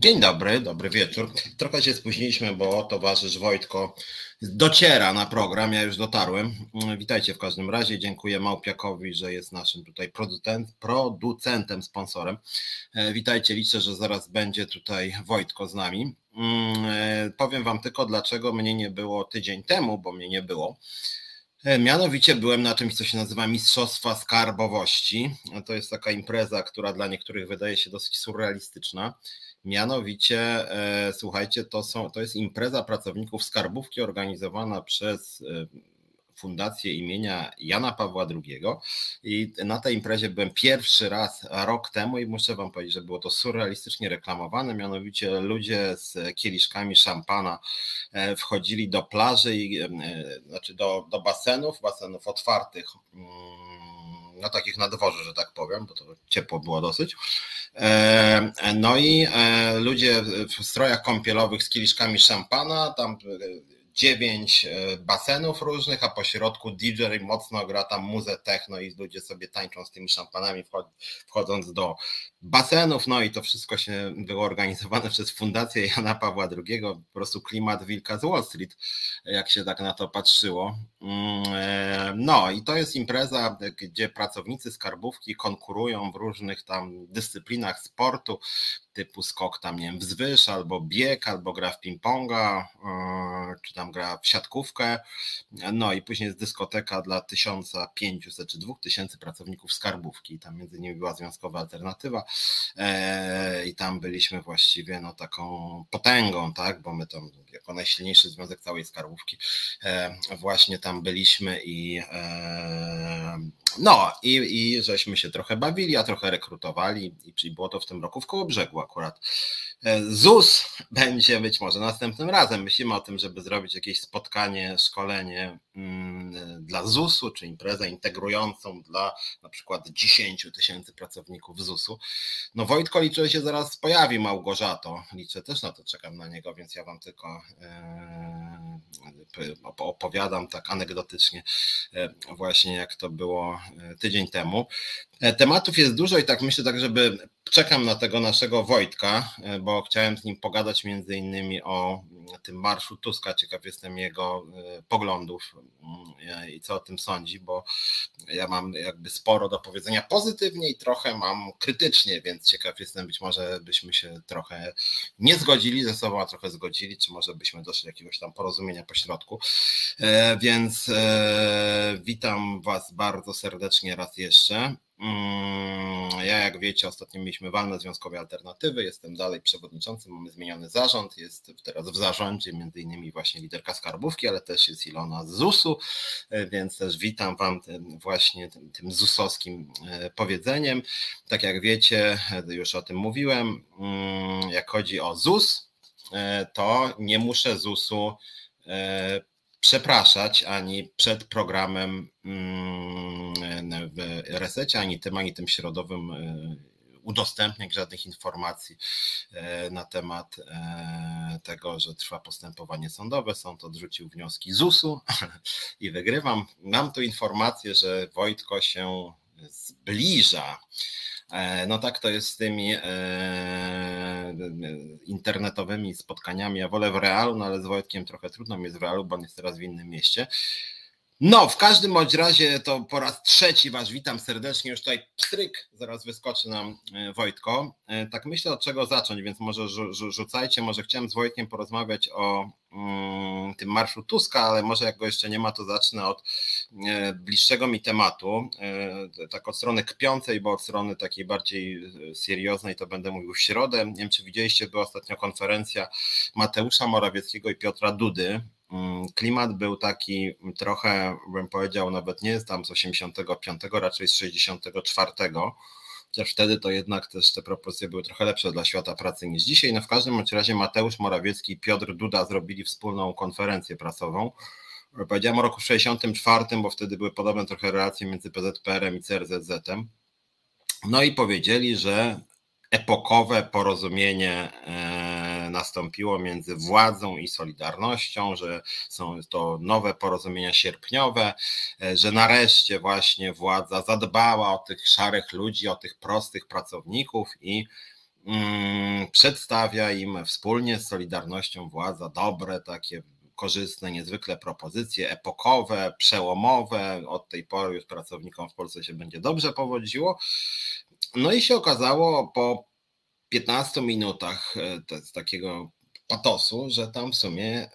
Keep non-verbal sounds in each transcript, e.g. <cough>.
Dzień dobry, dobry wieczór. Trochę się spóźniliśmy, bo towarzysz Wojtko dociera na program, ja już dotarłem. Witajcie w każdym razie, dziękuję Małpiakowi, że jest naszym tutaj producent, producentem, sponsorem. E, witajcie, liczę, że zaraz będzie tutaj Wojtko z nami. Mm, e, powiem wam tylko, dlaczego mnie nie było tydzień temu, bo mnie nie było. E, mianowicie byłem na czymś, co się nazywa Mistrzostwa Skarbowości. To jest taka impreza, która dla niektórych wydaje się dosyć surrealistyczna. Mianowicie, e, słuchajcie, to, są, to jest impreza pracowników skarbówki organizowana przez e, Fundację imienia Jana Pawła II. I na tej imprezie byłem pierwszy raz rok temu i muszę Wam powiedzieć, że było to surrealistycznie reklamowane. Mianowicie ludzie z kieliszkami szampana e, wchodzili do plaży, i, znaczy do, do basenów, basenów otwartych mm, no takich na dworze, że tak powiem, bo to ciepło było dosyć. E, no i e, ludzie w strojach kąpielowych z kieliszkami szampana, tam e, dziewięć basenów różnych, a po środku DJ mocno gra tam muzę techno i ludzie sobie tańczą z tymi szampanami wchodząc do basenów, no i to wszystko się było organizowane <laughs> przez Fundację Jana Pawła II, po prostu klimat wilka z Wall Street, jak się tak na to patrzyło. Mm, e, no i to jest impreza, gdzie pracownicy skarbówki konkurują w różnych tam dyscyplinach sportu, typu skok tam, nie wiem, wzwyż, albo bieg, albo gra w ping-ponga, e, czy tam gra w siatkówkę. No i później jest dyskoteka dla 1500 czy 2000 pracowników skarbówki. Tam między innymi była związkowa alternatywa i tam byliśmy właściwie no taką potęgą, tak, bo my tam jako najsilniejszy związek całej skarbówki e, właśnie tam byliśmy i no i, i żeśmy się trochę bawili, a trochę rekrutowali i było to w tym roku w Kołobrzegu akurat. E, ZUS będzie być może następnym razem. Myślimy o tym, żeby zrobić jakieś spotkanie, szkolenie mm, dla ZUS-u, czy imprezę integrującą dla na przykład 10 tysięcy pracowników ZUS-u. No Wojtko liczę, że się zaraz pojawi, Małgorzato. Liczę też na to, czekam na niego, więc ja wam tylko e, opowiadam tak anegdotycznie e, właśnie jak to było tydzień temu. Tematów jest dużo i tak myślę tak, żeby czekam na tego naszego Wojtka, e, bo chciałem z nim pogadać między innymi o tym marszu Tuska. Ciekaw jestem jego e, poglądów mm, i co o tym sądzi, bo ja mam jakby sporo do powiedzenia pozytywnie i trochę mam krytycznie, więc ciekaw jestem, być może byśmy się trochę nie zgodzili ze sobą, a trochę zgodzili, czy może byśmy doszli do jakiegoś tam porozumienia po środku. E, więc witam Was bardzo serdecznie raz jeszcze. Mm, ja, jak wiecie, ostatnio mieliśmy walne związkowe alternatywy. Jestem dalej przewodniczącym, mamy zmieniony zarząd. Jest teraz w zarządzie między innymi właśnie liderka skarbówki, ale też jest Ilona z ZUS-u, e, więc też witam Wam tym, właśnie tym, tym ZUS-owskim e, powiedzeniem. Tak jak wiecie, e, już o tym mówiłem, mm, jak chodzi o ZUS, to nie muszę ZUS-u przepraszać ani przed programem mm, w resecie, ani tym, ani tym środowym e, udostępniać żadnych informacji e, na temat e, tego, że trwa postępowanie sądowe. Sąd odrzucił wnioski ZUS-u <laughs> i wygrywam. Mam tu informację, że Wojtko się zbliża no tak to jest z tymi e, internetowymi spotkaniami. Ja wolę w realu, no ale z Wojtkiem trochę trudno mi jest w realu, bo on jest teraz w innym mieście. No, w każdym bądź razie to po raz trzeci Was witam serdecznie. Już tutaj pstryk, zaraz wyskoczy nam e, Wojtko. E, tak myślę od czego zacząć, więc może rzucajcie. Może chciałem z Wojtkiem porozmawiać o mm, tym marszu Tuska, ale może jak go jeszcze nie ma, to zacznę od e, bliższego mi tematu. Tak od strony kpiącej, bo od strony takiej bardziej serioznej to będę mówił w środę. Nie wiem, czy widzieliście, była ostatnio konferencja Mateusza Morawieckiego i Piotra Dudy klimat był taki trochę, bym powiedział, nawet nie tam z 85, raczej z 64. Chociaż wtedy to jednak też te proporcje były trochę lepsze dla świata pracy niż dzisiaj. No w każdym razie Mateusz Morawiecki i Piotr Duda zrobili wspólną konferencję prasową. Powiedziałem o roku 64, bo wtedy były podobne trochę relacje między PZPR-em i CRZZ-em. No i powiedzieli, że epokowe porozumienie e, nastąpiło między władzą i Solidarnością, że są to nowe porozumienia sierpniowe, e, że nareszcie właśnie władza zadbała o tych szarych ludzi, o tych prostych pracowników i mm, przedstawia im wspólnie z Solidarnością władza dobre, takie korzystne niezwykle propozycje epokowe, przełomowe. Od tej pory już pracownikom w Polsce się będzie dobrze powodziło. No i się okazało po 15 minutach e, takiego patosu, że tam w sumie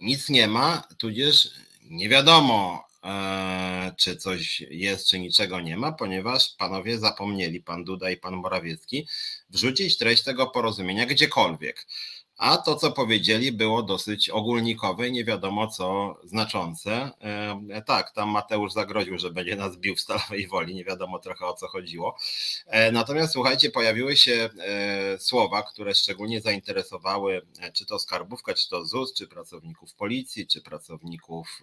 nic nie ma, tudzież nie wiadomo, e, czy coś jest, czy niczego nie ma, ponieważ panowie zapomnieli, pan Duda i pan Morawiecki, wrzucić treść tego porozumienia gdziekolwiek a to, co powiedzieli, było dosyć ogólnikowe i nie wiadomo co znaczące. E, tak, tam Mateusz zagroził, że będzie nas bił w stalowej woli, nie wiadomo trochę o co chodziło. E, natomiast słuchajcie, pojawiły się e, słowa, które szczególnie zainteresowały czy to skarbówkę, czy to ZUS, czy pracowników policji, czy pracowników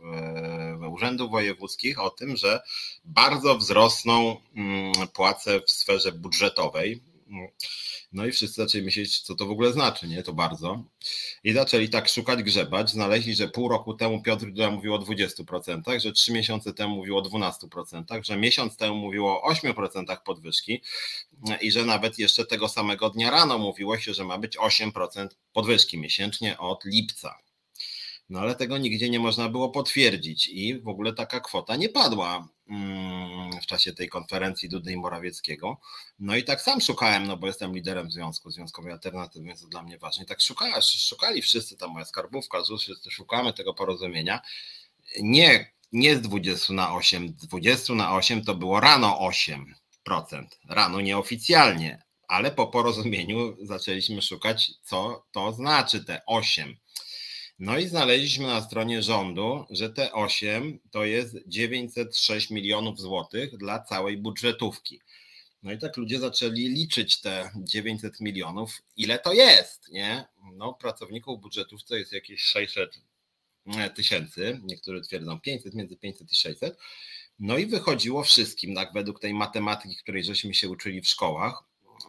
urzędów wojewódzkich o tym, że bardzo wzrosną mm, płace w sferze budżetowej no i wszyscy zaczęli myśleć, co to w ogóle znaczy, nie? To bardzo. I zaczęli tak szukać, grzebać. Znaleźli, że pół roku temu Piotr Duda mówił o 20%, że trzy miesiące temu mówił o 12%, że miesiąc temu mówiło o 8% podwyżki i że nawet jeszcze tego samego dnia rano mówiło się, że ma być 8% podwyżki miesięcznie od lipca. No ale tego nigdzie nie można było potwierdzić i w ogóle taka kwota nie padła mm, w czasie tej konferencji Dudy i Morawieckiego. No i tak sam szukałem, no bo jestem liderem związku, Związkowej Alternatywy, więc to dla mnie ważne. I tak szukali, szukali wszyscy, tam moja skarbówka, ZUS, wszyscy szukamy tego porozumienia. Nie, nie z 20 na 8, 20 na 8 to było rano 8%, rano nieoficjalnie, ale po porozumieniu zaczęliśmy szukać, co to znaczy te 8. No i znaleźliśmy na stronie rządu, że te 8 to jest 906 milionów złotych dla całej budżetówki. No i tak ludzie zaczęli liczyć te 900 milionów, ile to jest, nie? No, pracowników budżetów to jest jakieś 600 e, tysięcy, niektórzy twierdzą 500, między 500 i 600. No i wychodziło wszystkim, tak według tej matematyki, której żeśmy się uczyli w szkołach,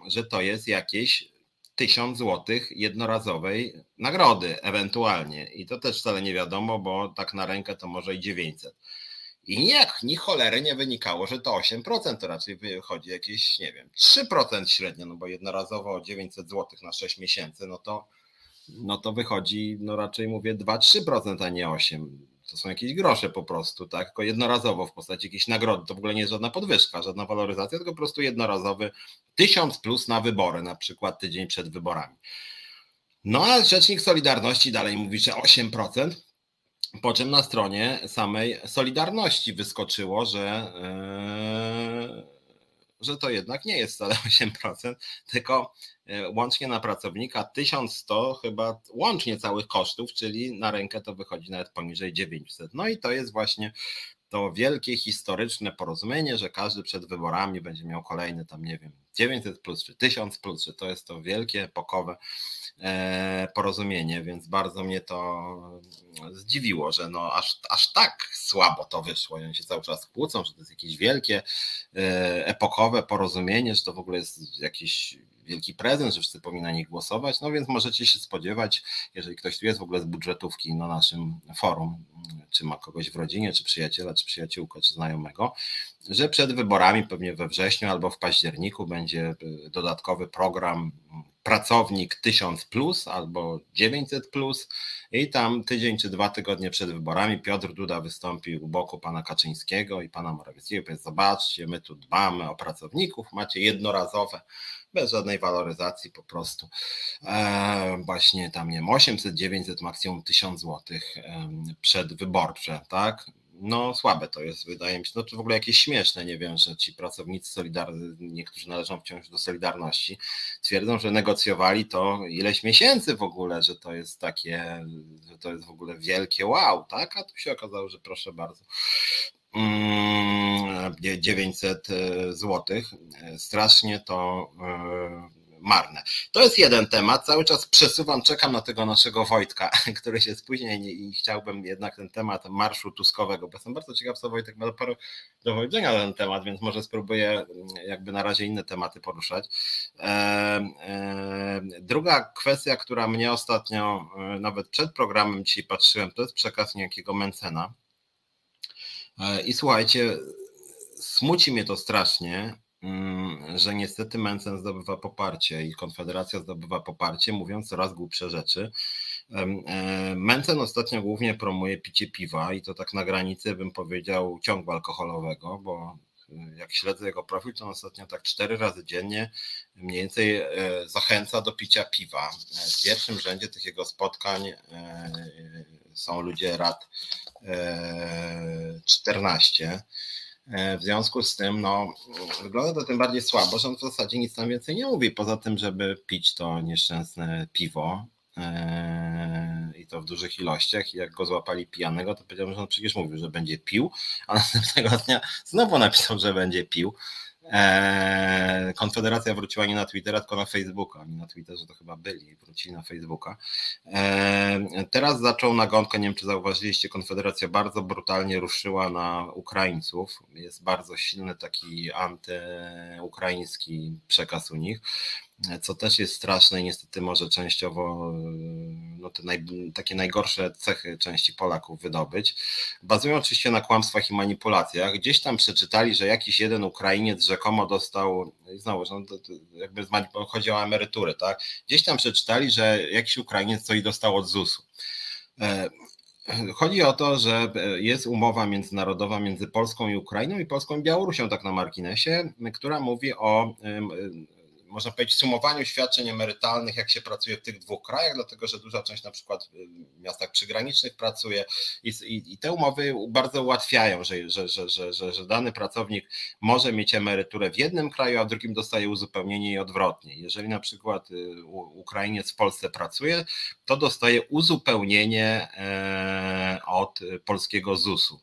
że to jest jakieś 1000 złotych jednorazowej nagrody ewentualnie. I to też wcale nie wiadomo, bo tak na rękę to może i 900. I nie, ni cholery nie wynikało, że to 8%, to raczej wychodzi jakieś, nie wiem, 3% średnio, no bo jednorazowo 900 zł na 6 miesięcy, no to, no to wychodzi, no raczej mówię 2-3%, a nie 8% to są jakieś grosze po prostu, tak? Tylko jednorazowo w postaci jakiejś nagrody. To w ogóle nie jest żadna podwyżka, żadna waloryzacja, tylko po prostu jednorazowy tysiąc plus na wybory, na przykład tydzień przed wyborami. No a Rzecznik Solidarności dalej mówi, że 8%. Po czym na stronie samej Solidarności wyskoczyło, że, yy, że to jednak nie jest wcale <laughs> 8%, tylko E, łącznie na pracownika 1100 chyba łącznie całych kosztów, czyli na rękę to wychodzi nawet poniżej 900. No i to jest właśnie to wielkie historyczne porozumienie, że każdy przed wyborami będzie miał kolejny tam, nie wiem, 900 plus czy 1000 plus, że to jest to wielkie, epokowe porozumienie, więc bardzo mnie to zdziwiło, że no aż, aż tak słabo to wyszło. Oni się cały czas kłócą, że to jest jakieś wielkie, e, epokowe porozumienie, że to w ogóle jest jakiś wielki prezent, że wszyscy powinni na nich głosować, no więc możecie się spodziewać, jeżeli ktoś tu jest w ogóle z budżetówki na naszym forum, czy ma kogoś w rodzinie, czy przyjaciela, czy przyjaciółkę, czy znajomego, że przed wyborami pewnie we wrześniu albo w październiku będzie y, dodatkowy program pracownik 1000 plus albo 900 plus i tam tydzień czy dwa tygodnie przed wyborami Piotr Duda wystąpił u boku pana Kaczyńskiego i pana Morawieckiego, powiedz zobaczcie, my tu dbamy o pracowników, macie jednorazowe bez żadnej waloryzacji po prostu. E, właśnie tam nie wiem, 800, 900, maksimum 1000 zł przedwyborcze, tak? No słabe to jest, wydaje mi się, no czy w ogóle jakieś śmieszne, nie wiem, że ci pracownicy Solidarni, niektórzy należą wciąż do Solidarności, twierdzą, że negocjowali to ileś miesięcy w ogóle, że to jest takie, że to jest w ogóle wielkie wow, tak? A tu się okazało, że proszę bardzo, 900 mm, zł. Strasznie to e, marne. To jest jeden temat. Cały czas przesuwam, czekam na tego naszego Wojtka, <laughs> który się spóźni i chciałbym jednak ten temat marszu tuskowego, bo jestem bardzo ciekaw, co Wojtek ma do powiedzenia na ten temat, więc może spróbuję mm, jakby na razie inne tematy poruszać. E, e, druga kwestia, która mnie ostatnio, nawet przed programem dzisiaj patrzyłem, to jest przekaz niejakiego Mencena, E, I słuchajcie, smuci mnie to strasznie, że niestety Mencen zdobywa poparcie i Konfederacja zdobywa poparcie, mówiąc coraz głupsze rzeczy. E, Mencen ostatnio głównie promuje picie piwa i to tak na granicy bym powiedział ciągu alkoholowego, bo e, jak śledzę jego profil, to on ostatnio tak cztery razy dziennie mniej więcej e, zachęca do picia piwa. W pierwszym rzędzie tych jego spotkań są ludzie rad 14. W związku z tym, no, wygląda to tym bardziej słabo, że on w zasadzie nic tam więcej nie mówi, poza tym, żeby pić to nieszczęsne piwo, Eee, i to w dużych ilościach. I jak go złapali pijanego, to powiedział, że on przecież mówił, że będzie pił, a następnego dnia znowu napisał, że będzie pił. Eee, Konfederacja wróciła nie na Twittera, tylko na Facebooka. Oni na Twitterze to chyba byli, wrócili na Facebooka. Eee, teraz zaczął nagonkę, nie wiem czy zauważyliście, Konfederacja bardzo brutalnie ruszyła na Ukraińców. Jest bardzo silny taki antyukraiński przekaz u nich co też jest straszne i niestety może częściowo no, te naj, takie najgorsze cechy części Polaków wydobyć. Bazują oczywiście na kłamstwach i manipulacjach. Gdzieś tam przeczytali, że jakiś jeden Ukrainiec rzekomo dostał, znowu, no, jakby chodzi o emeryturę, tak? Gdzieś tam przeczytali, że jakiś Ukrainiec coś dostał od ZUS-u. E, chodzi o to, że jest umowa międzynarodowa między Polską i Ukrainą i Polską i Białorusią, tak na marginesie, która mówi o można powiedzieć, sumowaniu świadczeń emerytalnych, jak się pracuje w tych dwóch krajach, dlatego że duża część na przykład w miastach przygranicznych pracuje i, i, i te umowy bardzo ułatwiają, że, że, że, że, że, że dany pracownik może mieć emeryturę w jednym kraju, a w drugim dostaje uzupełnienie i odwrotnie. Jeżeli na przykład y, Ukrainiec w Polsce pracuje, to dostaje uzupełnienie e, od polskiego ZUS-u.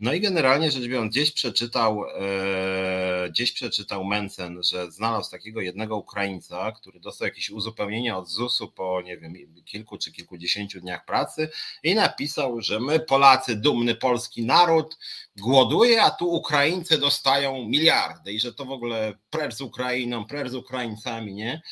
No i generalnie rzecz biorąc, gdzieś przeczytał, e, gdzieś przeczytał Mencen, że znalazł takiego jednego Ukraińca, który dostał jakieś uzupełnienie od ZUS-u po, nie wiem, kilku czy kilkudziesięciu dniach pracy i napisał, że my Polacy, dumny polski naród, głoduje, a tu Ukraińcy dostają miliardy i że to w ogóle precz z Ukrainą, precz z Ukraińcami, nie?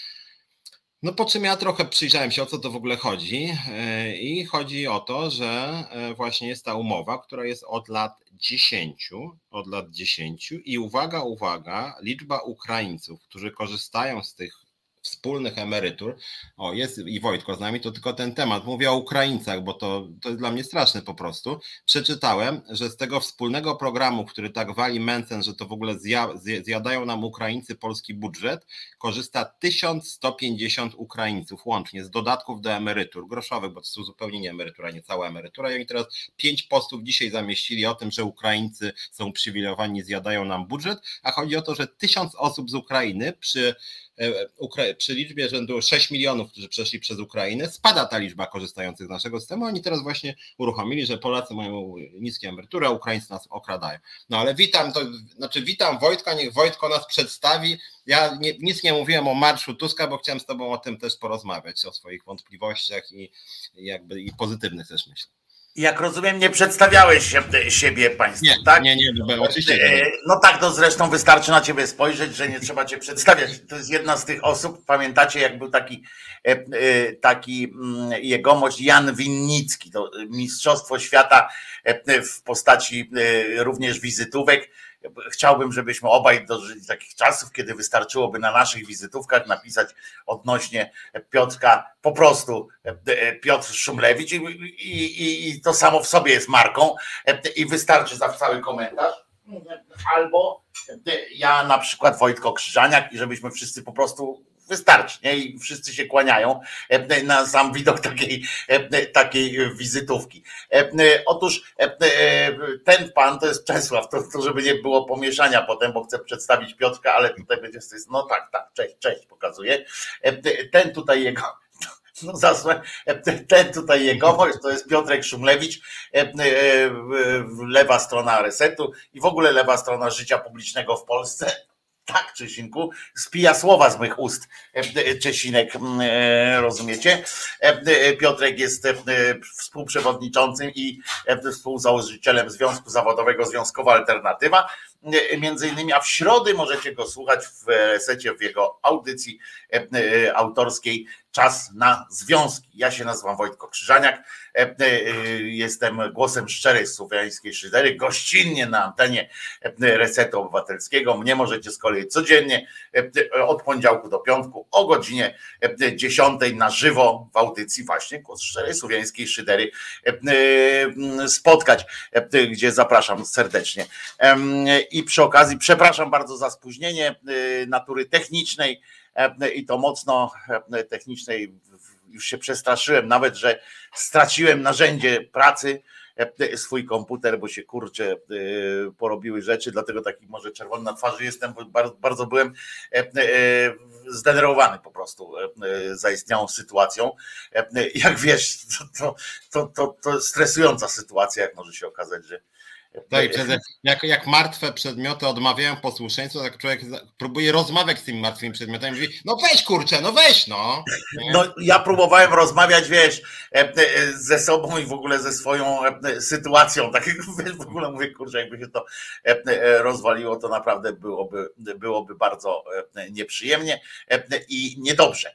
No po czym ja trochę przyjrzałem się, o co to w ogóle chodzi. E, I chodzi o to, że e, właśnie jest ta umowa, która jest od lat 10, od lat 10 i uwaga, uwaga, liczba Ukraińców, którzy korzystają z tych wspólnych emerytur. O, jest i Wojtko z nami, to tylko ten temat. Mówię o Ukraińcach, bo to, to jest dla mnie straszne po prostu. Przeczytałem, że z tego wspólnego programu, który tak wali Mencen, że to w ogóle zja, zjadają nam Ukraińcy polski budżet, korzysta 1150 Ukraińców łącznie z dodatków do emerytur groszowych, bo to są zupełnie nie emerytura, nie cała emerytura. I oni teraz pięć postów dzisiaj zamieścili o tym, że Ukraińcy są przywilejowani, zjadają nam budżet, a chodzi o to, że tysiąc osób z Ukrainy przy przy liczbie rzędu 6 milionów, którzy przeszli przez Ukrainę, spada ta liczba korzystających z naszego systemu. Oni teraz właśnie uruchomili, że Polacy mają niskie emerytury, a Ukraińcy nas okradają. No ale witam, to znaczy witam Wojtka, niech Wojtko nas przedstawi. Ja nie, nic nie mówiłem o marszu Tuska, bo chciałem z Tobą o tym też porozmawiać, o swoich wątpliwościach i jakby i pozytywnych też myślę jak rozumiem, nie przedstawiałeś się, siebie państwu, nie, tak? Nie, nie, no, oczywiście. E, no tak, to zresztą wystarczy na ciebie spojrzeć, że nie trzeba cię przedstawiać. To jest jedna z tych osób, pamiętacie, jak był taki, e, e, taki mm, jegomość Jan Winnicki, to Mistrzostwo Świata w postaci również wizytówek Chciałbym, żebyśmy obaj dożyli takich czasów, kiedy wystarczyłoby na naszych wizytówkach napisać odnośnie Piotrka po prostu e, Piotr Szumlewicz i, i, i to samo w sobie jest marką i wystarczy za cały komentarz. Albo ja na przykład Wojtko Krzyżaniak i żebyśmy wszyscy po prostu wystarczy, nie? I wszyscy się kłaniają e, na sam widok takiej, e, takiej wizytówki. E, otóż ten pan to jest Czesław, to, to żeby nie było pomieszania potem, bo chcę przedstawić Piotrka, ale tutaj będzie, no tak, tak, cześć, cześć, pokazuję. Ten tutaj jego <laughs> no zasłę, ten tutaj jego, to jest Piotrek Szumlewicz, lewa strona resetu i w ogóle lewa strona życia publicznego w Polsce tak, Czesinku, spija słowa z mych ust, e, e, Czesinek, e, rozumiecie? Piotrek jest współprzewodniczącym i współzałożycielem Związku Zawodowego Związkowa Alternatywa, między innymi, a w środy możecie go słuchać w secie w jego audycji autorskiej czas na związki. Ja się nazywam Wojtko Krzyżaniak, e, e, jestem głosem szczerej słowiańskiej szydery, gościnnie na antenie Resetu Obywatelskiego. Mnie możecie z kolei codziennie od poniedziałku do piątku o godzinie 10 na żywo w audycji właśnie Głos Szczerej Słowiańskiej Szydery spotkać, gdzie zapraszam serdecznie. I przy okazji przepraszam bardzo za spóźnienie natury technicznej, E, i to mocno e, technicznej. Już się przestraszyłem, nawet że straciłem narzędzie pracy, e, swój komputer, bo się kurczę porobiły rzeczy, dlatego taki może czerwony na twarzy jestem, bo bardzo, bardzo byłem zdenerwowany po prostu zaistniałą sytuacją. Jak wiesz, to, to, to, to stresująca sytuacja, jak może się okazać, że tak, jak, jak martwe przedmioty odmawiają posłuszeństwa, tak człowiek próbuje rozmawiać z tymi martwymi przedmiotami mówi, no weź kurczę, no weź no. No ja próbowałem rozmawiać, wiesz, e, e, ze sobą i w ogóle ze swoją e, sytuacją, tak <laughs> wiesz, w ogóle mówię, kurczę, jakby się to rozwaliło, to naprawdę byłoby, byłoby bardzo nieprzyjemnie i niedobrze.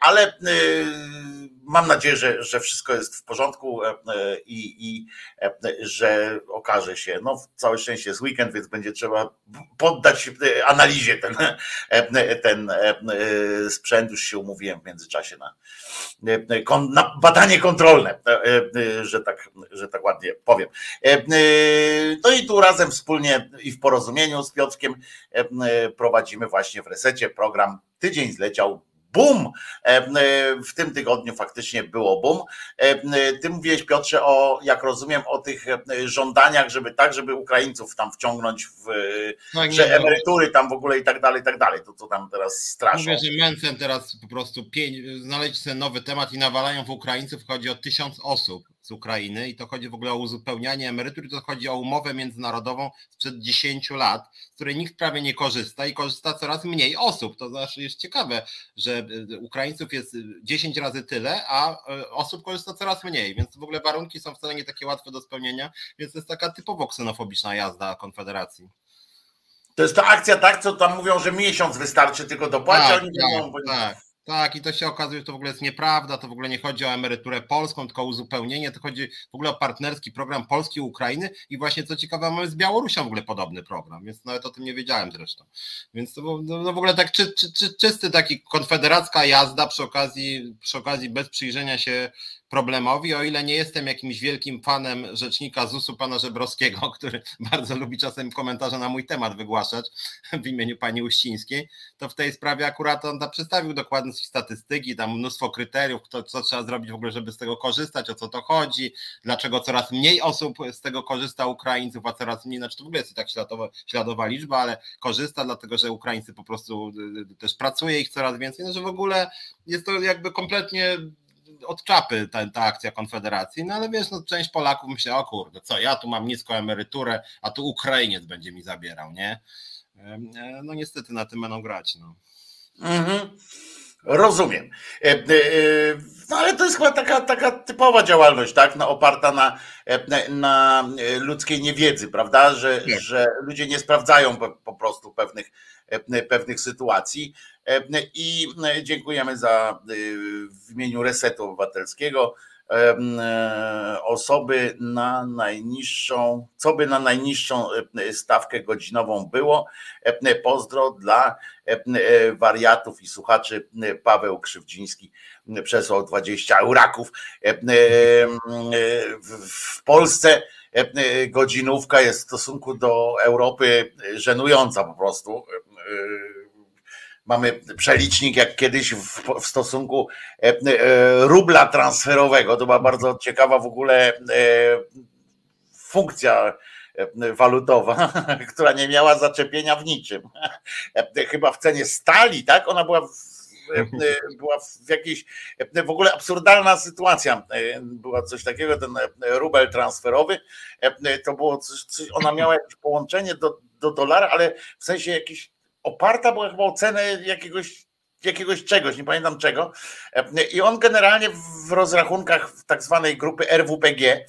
Ale mam nadzieję, że, że wszystko jest w porządku i, i że okaże się, no całe szczęście jest weekend, więc będzie trzeba poddać e, analizie ten, e, ten e, sprzęt, już się umówiłem w międzyczasie na, na badanie kontrolne, że tak, że tak ładnie powiem. No i tu razem wspólnie i w porozumieniu z Piotrkiem prowadzimy właśnie w resecie program Tydzień zleciał Bum! E, e, w tym tygodniu faktycznie było bum. E, ty mówiłeś, Piotrze, o, jak rozumiem, o tych żądaniach, żeby tak, żeby Ukraińców tam wciągnąć w no, że nie, emerytury tam w ogóle i tak dalej, i tak dalej. To co tam teraz straszą. Mówię, że Mencen teraz po prostu pięć, znaleźć sobie nowy temat i nawalają w Ukraińców. Chodzi o tysiąc osób z Ukrainy i to chodzi w ogóle o uzupełnianie emerytur, to chodzi o umowę międzynarodową sprzed 10 lat, z której nikt prawie nie korzysta i korzysta coraz mniej osób. To znaczy jest ciekawe, że e, Ukraińców jest 10 razy tyle, a osób korzysta coraz mniej, więc w ogóle warunki są wcale nie takie łatwe do spełnienia, więc to jest taka typowo ksenofobiczna jazda Konfederacji. To jest ta akcja, tak, co tam mówią, że miesiąc wystarczy tylko dopłacić, tak, oni tak, mówią, tak. Tak, i to się okazuje, że to w ogóle jest nieprawda, to w ogóle nie chodzi o emeryturę polską, tylko o uzupełnienie, to chodzi w ogóle o partnerski program Polski Ukrainy i właśnie co ciekawe, mamy z Białorusią w ogóle podobny program, więc nawet o tym nie wiedziałem zresztą. Więc to no, no w ogóle tak czy, czy, czy, czysty taki konfederacka jazda przy okazji, przy okazji bez przyjrzenia się problemowi, o ile nie jestem jakimś wielkim fanem rzecznika ZUS-u pana Żebrowskiego, <laughs> który bardzo lubi czasem komentarze na mój temat wygłaszać w imieniu pani Uścińskiej, to w tej sprawie akurat on przedstawił dokładnie statystyki, tam mnóstwo kryteriów, kto, co trzeba zrobić w ogóle, żeby z tego korzystać, o co to chodzi, dlaczego coraz mniej osób z tego korzysta Ukraińców, a coraz mniej, znaczy to w ogóle jest i tak śladowa, śladowa liczba, ale korzysta dlatego, że Ukraińcy po prostu y, y, też pracuje ich coraz więcej, no że w ogóle jest to jakby kompletnie od czapy ta, ta akcja Konfederacji, no ale wiesz, no, część Polaków myśli, o kurde, co ja tu mam niską emeryturę, a tu Ukrainiec będzie mi zabierał, nie? E, no niestety na tym będą grać, no. Mhm. Rozumiem. E, e, no ale to jest chyba taka, taka typowa działalność, tak? No, oparta na, na ludzkiej niewiedzy, prawda? Że, że ludzie nie sprawdzają po, po prostu pewnych, pewnych sytuacji. I dziękujemy za w imieniu Resetu Obywatelskiego e, osoby na najniższą, co by na najniższą stawkę godzinową było. Pozdro dla wariatów i słuchaczy Paweł Krzywdziński przesłał 20 euraków. W Polsce godzinówka jest w stosunku do Europy żenująca po prostu mamy przelicznik jak kiedyś w, w stosunku e, e, rubla transferowego. To była bardzo ciekawa w ogóle e, funkcja walutowa, <laughs> która nie miała zaczepienia w niczym. <laughs> Chyba w cenie stali, tak? Ona była w, była w jakiejś w ogóle absurdalna sytuacja. Była coś takiego, ten rubel transferowy, to było coś, ona miała jakieś połączenie do, do dolara, ale w sensie jakiś oparta była chyba o cenę jakiegoś jakiegoś czegoś, nie pamiętam czego. I on generalnie w rozrachunkach tak zwanej grupy RWPG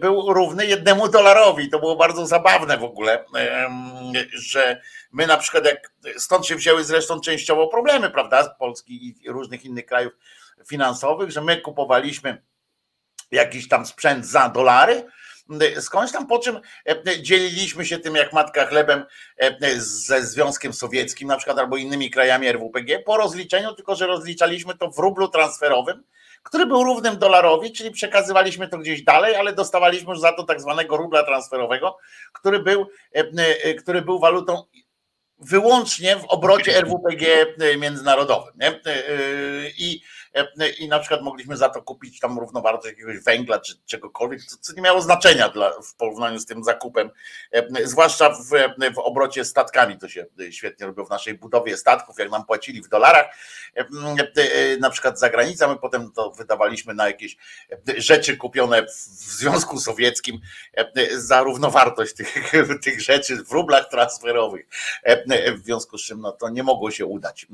był równy jednemu dolarowi. To było bardzo zabawne w ogóle, że my na przykład, jak stąd się wzięły zresztą częściowo problemy, prawda, z Polski i różnych innych krajów finansowych, że my kupowaliśmy jakiś tam sprzęt za dolary, skądś tam, po czym dzieliliśmy się tym jak matka chlebem ze Związkiem Sowieckim na przykład albo innymi krajami RWPG po rozliczeniu, tylko że rozliczaliśmy to w rublu transferowym, który był równym dolarowi, czyli przekazywaliśmy to gdzieś dalej, ale dostawaliśmy już za to tak zwanego rubla transferowego, który był, który był walutą wyłącznie w obrocie RWPG międzynarodowym. Nie? I E, i na przykład mogliśmy za to kupić tam równowartość jakiegoś węgla czy czegokolwiek, co, co nie miało znaczenia dla, w porównaniu z tym zakupem, e, zwłaszcza w, w obrocie statkami, to się świetnie robiło w naszej budowie statków, jak nam płacili w dolarach, e, na przykład za granicą, my potem to wydawaliśmy na jakieś rzeczy kupione w Związku Sowieckim za równowartość tych, <laughs> tych rzeczy w rublach transferowych, w związku z czym no, to nie mogło się udać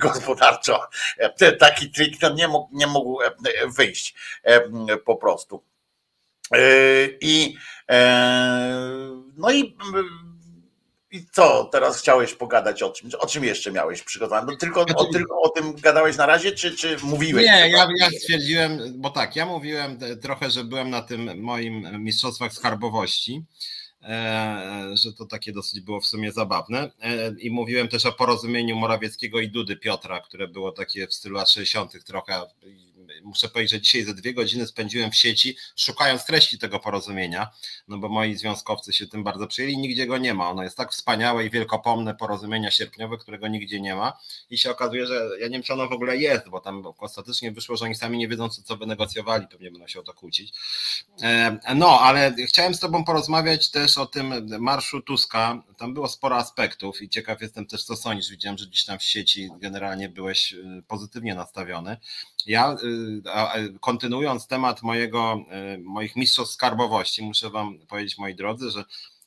gospodarczo. Taki trik nie mógł, nie mógł e, wyjść e, po prostu. E, I no i i co, teraz chciałeś pogadać o czym? O czym jeszcze miałeś przygotowane? No tylko, o, znaczy- tylko o tym gadałeś na razie, czy, czy mówiłeś? Nie, ja, ja stwierdziłem, bo tak, ja mówiłem trochę, że byłem na tym moim mistrzostwach skarbowości E, że to takie dosyć było w sumie zabawne. E, I mówiłem też o porozumieniu Morawieckiego i Dudy Piotra, które było takie w stylu lat 60. trochę muszę powiedzieć, że dzisiaj ze dwie godziny spędziłem w sieci, szukając treści tego porozumienia, no bo moi związkowcy się tym bardzo przyjęli, nigdzie go nie ma. Ono jest tak wspaniałe i wielkopomne porozumienia sierpniowe, którego nigdzie nie ma i się okazuje, że ja nie wiem, czy ono w ogóle jest, bo tam ostatecznie wyszło, że oni sami nie wiedzą, co, co by negocjowali, pewnie będą się o to kłócić. E, no, ale chciałem z Tobą porozmawiać też o tym marszu Tuska. Tam było sporo aspektów i ciekaw jestem też, co sądzisz. Widziałem, że gdzieś tam w sieci generalnie byłeś y, pozytywnie nastawiony. Ja y, kontynuując temat mojego, y, moich mistrzostw skarbowości, muszę Wam powiedzieć, moi drodzy, że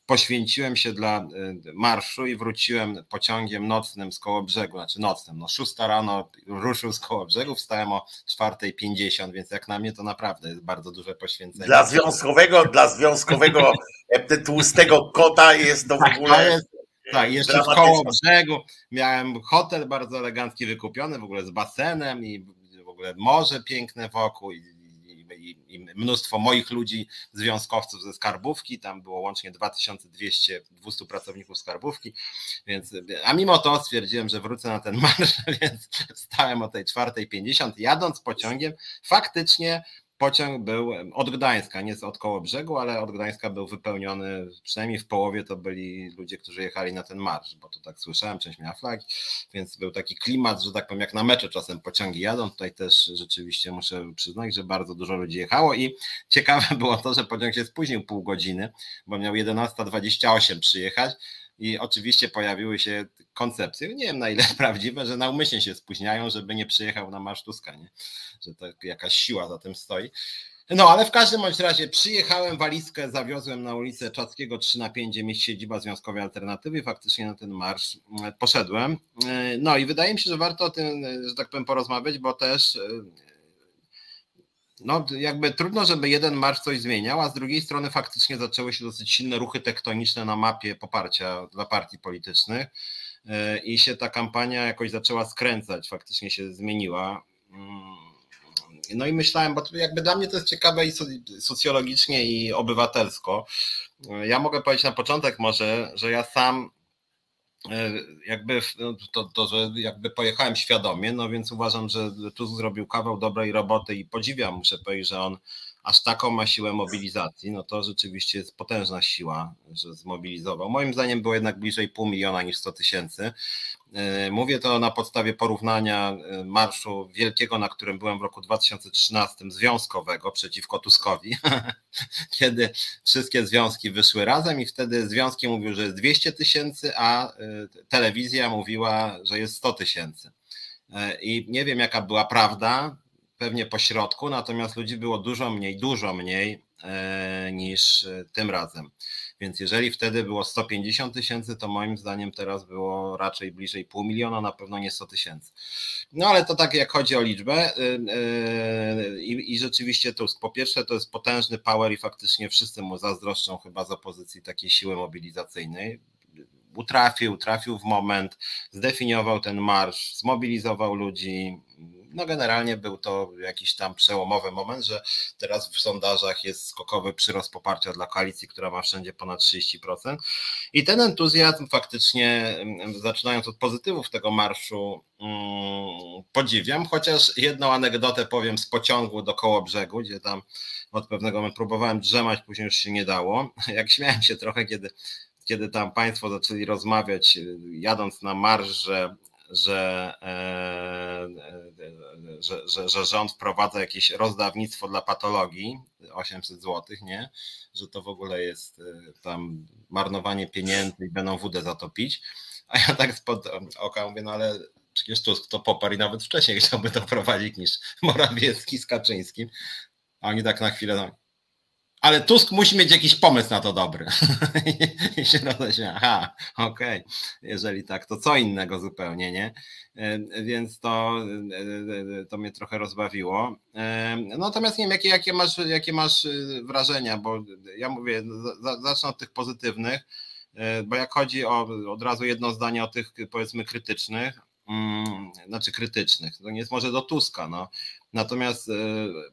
poświęciłem się dla y, marszu i wróciłem pociągiem nocnym z koło brzegu, znaczy nocnym, no 6 rano ruszył z koło brzegu, wstałem o 4.50, więc jak na mnie to naprawdę jest bardzo duże poświęcenie. Dla związkowego, dla związkowego e, tłustego kota jest to w tak, ogóle... Jest, tak, jeszcze w koło brzegu miałem hotel bardzo elegancki wykupiony, w ogóle z basenem i ogóle morze piękne wokół i, i, i, mnóstwo moich ludzi, związkowców ze skarbówki, tam było łącznie 2200 200 pracowników skarbówki, więc, a mimo to stwierdziłem, że wrócę na ten marsz, <laughs> więc stałem o tej 4.50, jadąc pociągiem, faktycznie pociąg był od Gdańska, nie od koło brzegu, ale od Gdańska był wypełniony, przynajmniej w połowie to byli ludzie, którzy jechali na ten marsz, bo to tak słyszałem, część miała flagi, więc był taki klimat, że tak powiem, jak na mecze czasem pociągi jadą, tutaj też rzeczywiście muszę przyznać, że bardzo dużo ludzi jechało i ciekawe było to, że pociąg się spóźnił pół godziny, bo miał 11.28 przyjechać, i oczywiście pojawiły się koncepcje, nie wiem na ile <laughs> prawdziwe, że naumyślnie się spóźniają, żeby nie przyjechał na Marsz Tuska, nie? że to jakaś siła za tym stoi. No, ale w każdym bądź razie przyjechałem, walizkę zawiozłem na ulicę Czackiego 3 na 5, gdzie siedziba Związkowej Alternatywy faktycznie na ten marsz e, poszedłem. E, no i wydaje mi się, że warto o tym, że tak powiem, porozmawiać, bo też e, no jakby trudno, żeby jeden marsz coś zmieniał, a z drugiej strony faktycznie zaczęły się dosyć silne ruchy tektoniczne na mapie poparcia dla partii politycznych i się ta kampania jakoś zaczęła skręcać, faktycznie się zmieniła. Mm, no i myślałem, bo jakby dla mnie to jest ciekawe i socjologicznie i obywatelsko. Ja mogę powiedzieć na początek może, że ja sam e, jakby no, to, to, że jakby pojechałem świadomie, no więc uważam, że tu zrobił kawał dobrej roboty i podziwiam, muszę powiedzieć, że on aż taką ma siłę mobilizacji, no to rzeczywiście jest potężna siła, że zmobilizował. Moim zdaniem było jednak bliżej pół miliona niż 100 tysięcy. E, mówię to na podstawie porównania e, marszu wielkiego, na którym byłem w roku 2013, związkowego przeciwko Tuskowi, <laughs> kiedy wszystkie związki wyszły razem i wtedy związki mówiły, że jest 200 tysięcy, a e, telewizja mówiła, że jest 100 tysięcy. I nie wiem, jaka była prawda, pewnie po środku, natomiast ludzi było dużo mniej, dużo mniej niż tym razem. Więc jeżeli wtedy było 150 tysięcy, to moim zdaniem teraz było raczej bliżej pół miliona, na pewno nie 100 tysięcy. No ale to tak jak chodzi o liczbę i, i rzeczywiście Tusk, po pierwsze to jest potężny power i faktycznie wszyscy mu zazdroszczą chyba z opozycji takiej siły mobilizacyjnej utrafił, trafił w moment, zdefiniował ten marsz, zmobilizował ludzi. No generalnie był to jakiś tam przełomowy moment, że teraz w sondażach jest skokowy przyrost poparcia dla koalicji, która ma wszędzie ponad 30%. I ten entuzjazm faktycznie, mm, zaczynając od pozytywów tego marszu, mm, podziwiam, chociaż jedną anegdotę powiem z pociągu do koło brzegu, gdzie tam od pewnego momentu próbowałem drzemać, później już się nie dało. <laughs> Jak śmiałem się trochę, kiedy kiedy tam Państwo zaczęli rozmawiać, y, jadąc na marsz, że, że, e, e, że, że, że rząd wprowadza jakieś rozdawnictwo dla patologii 800 zł, nie? Że to w ogóle jest y, tam marnowanie pieniędzy i będą wódę zatopić. A ja tak spod oka mówię, no ale przecież Tusk to poparł i nawet wcześniej chciałby to prowadzić niż Morawiecki z Kaczyńskim. A oni tak na chwilę, no, ale Tusk musi mieć jakiś pomysł na to dobry. <laughs> I się roześmiał, aha, okej, okay. jeżeli tak, to co innego zupełnie, nie? E, więc to, e, to mnie trochę rozbawiło. E, natomiast nie wiem, jakie, jakie, masz, jakie masz wrażenia, bo ja mówię, zacznę od tych pozytywnych, bo jak chodzi o od razu jedno zdanie o tych powiedzmy krytycznych, mm, znaczy krytycznych, to nie jest może do Tuska, no Natomiast y,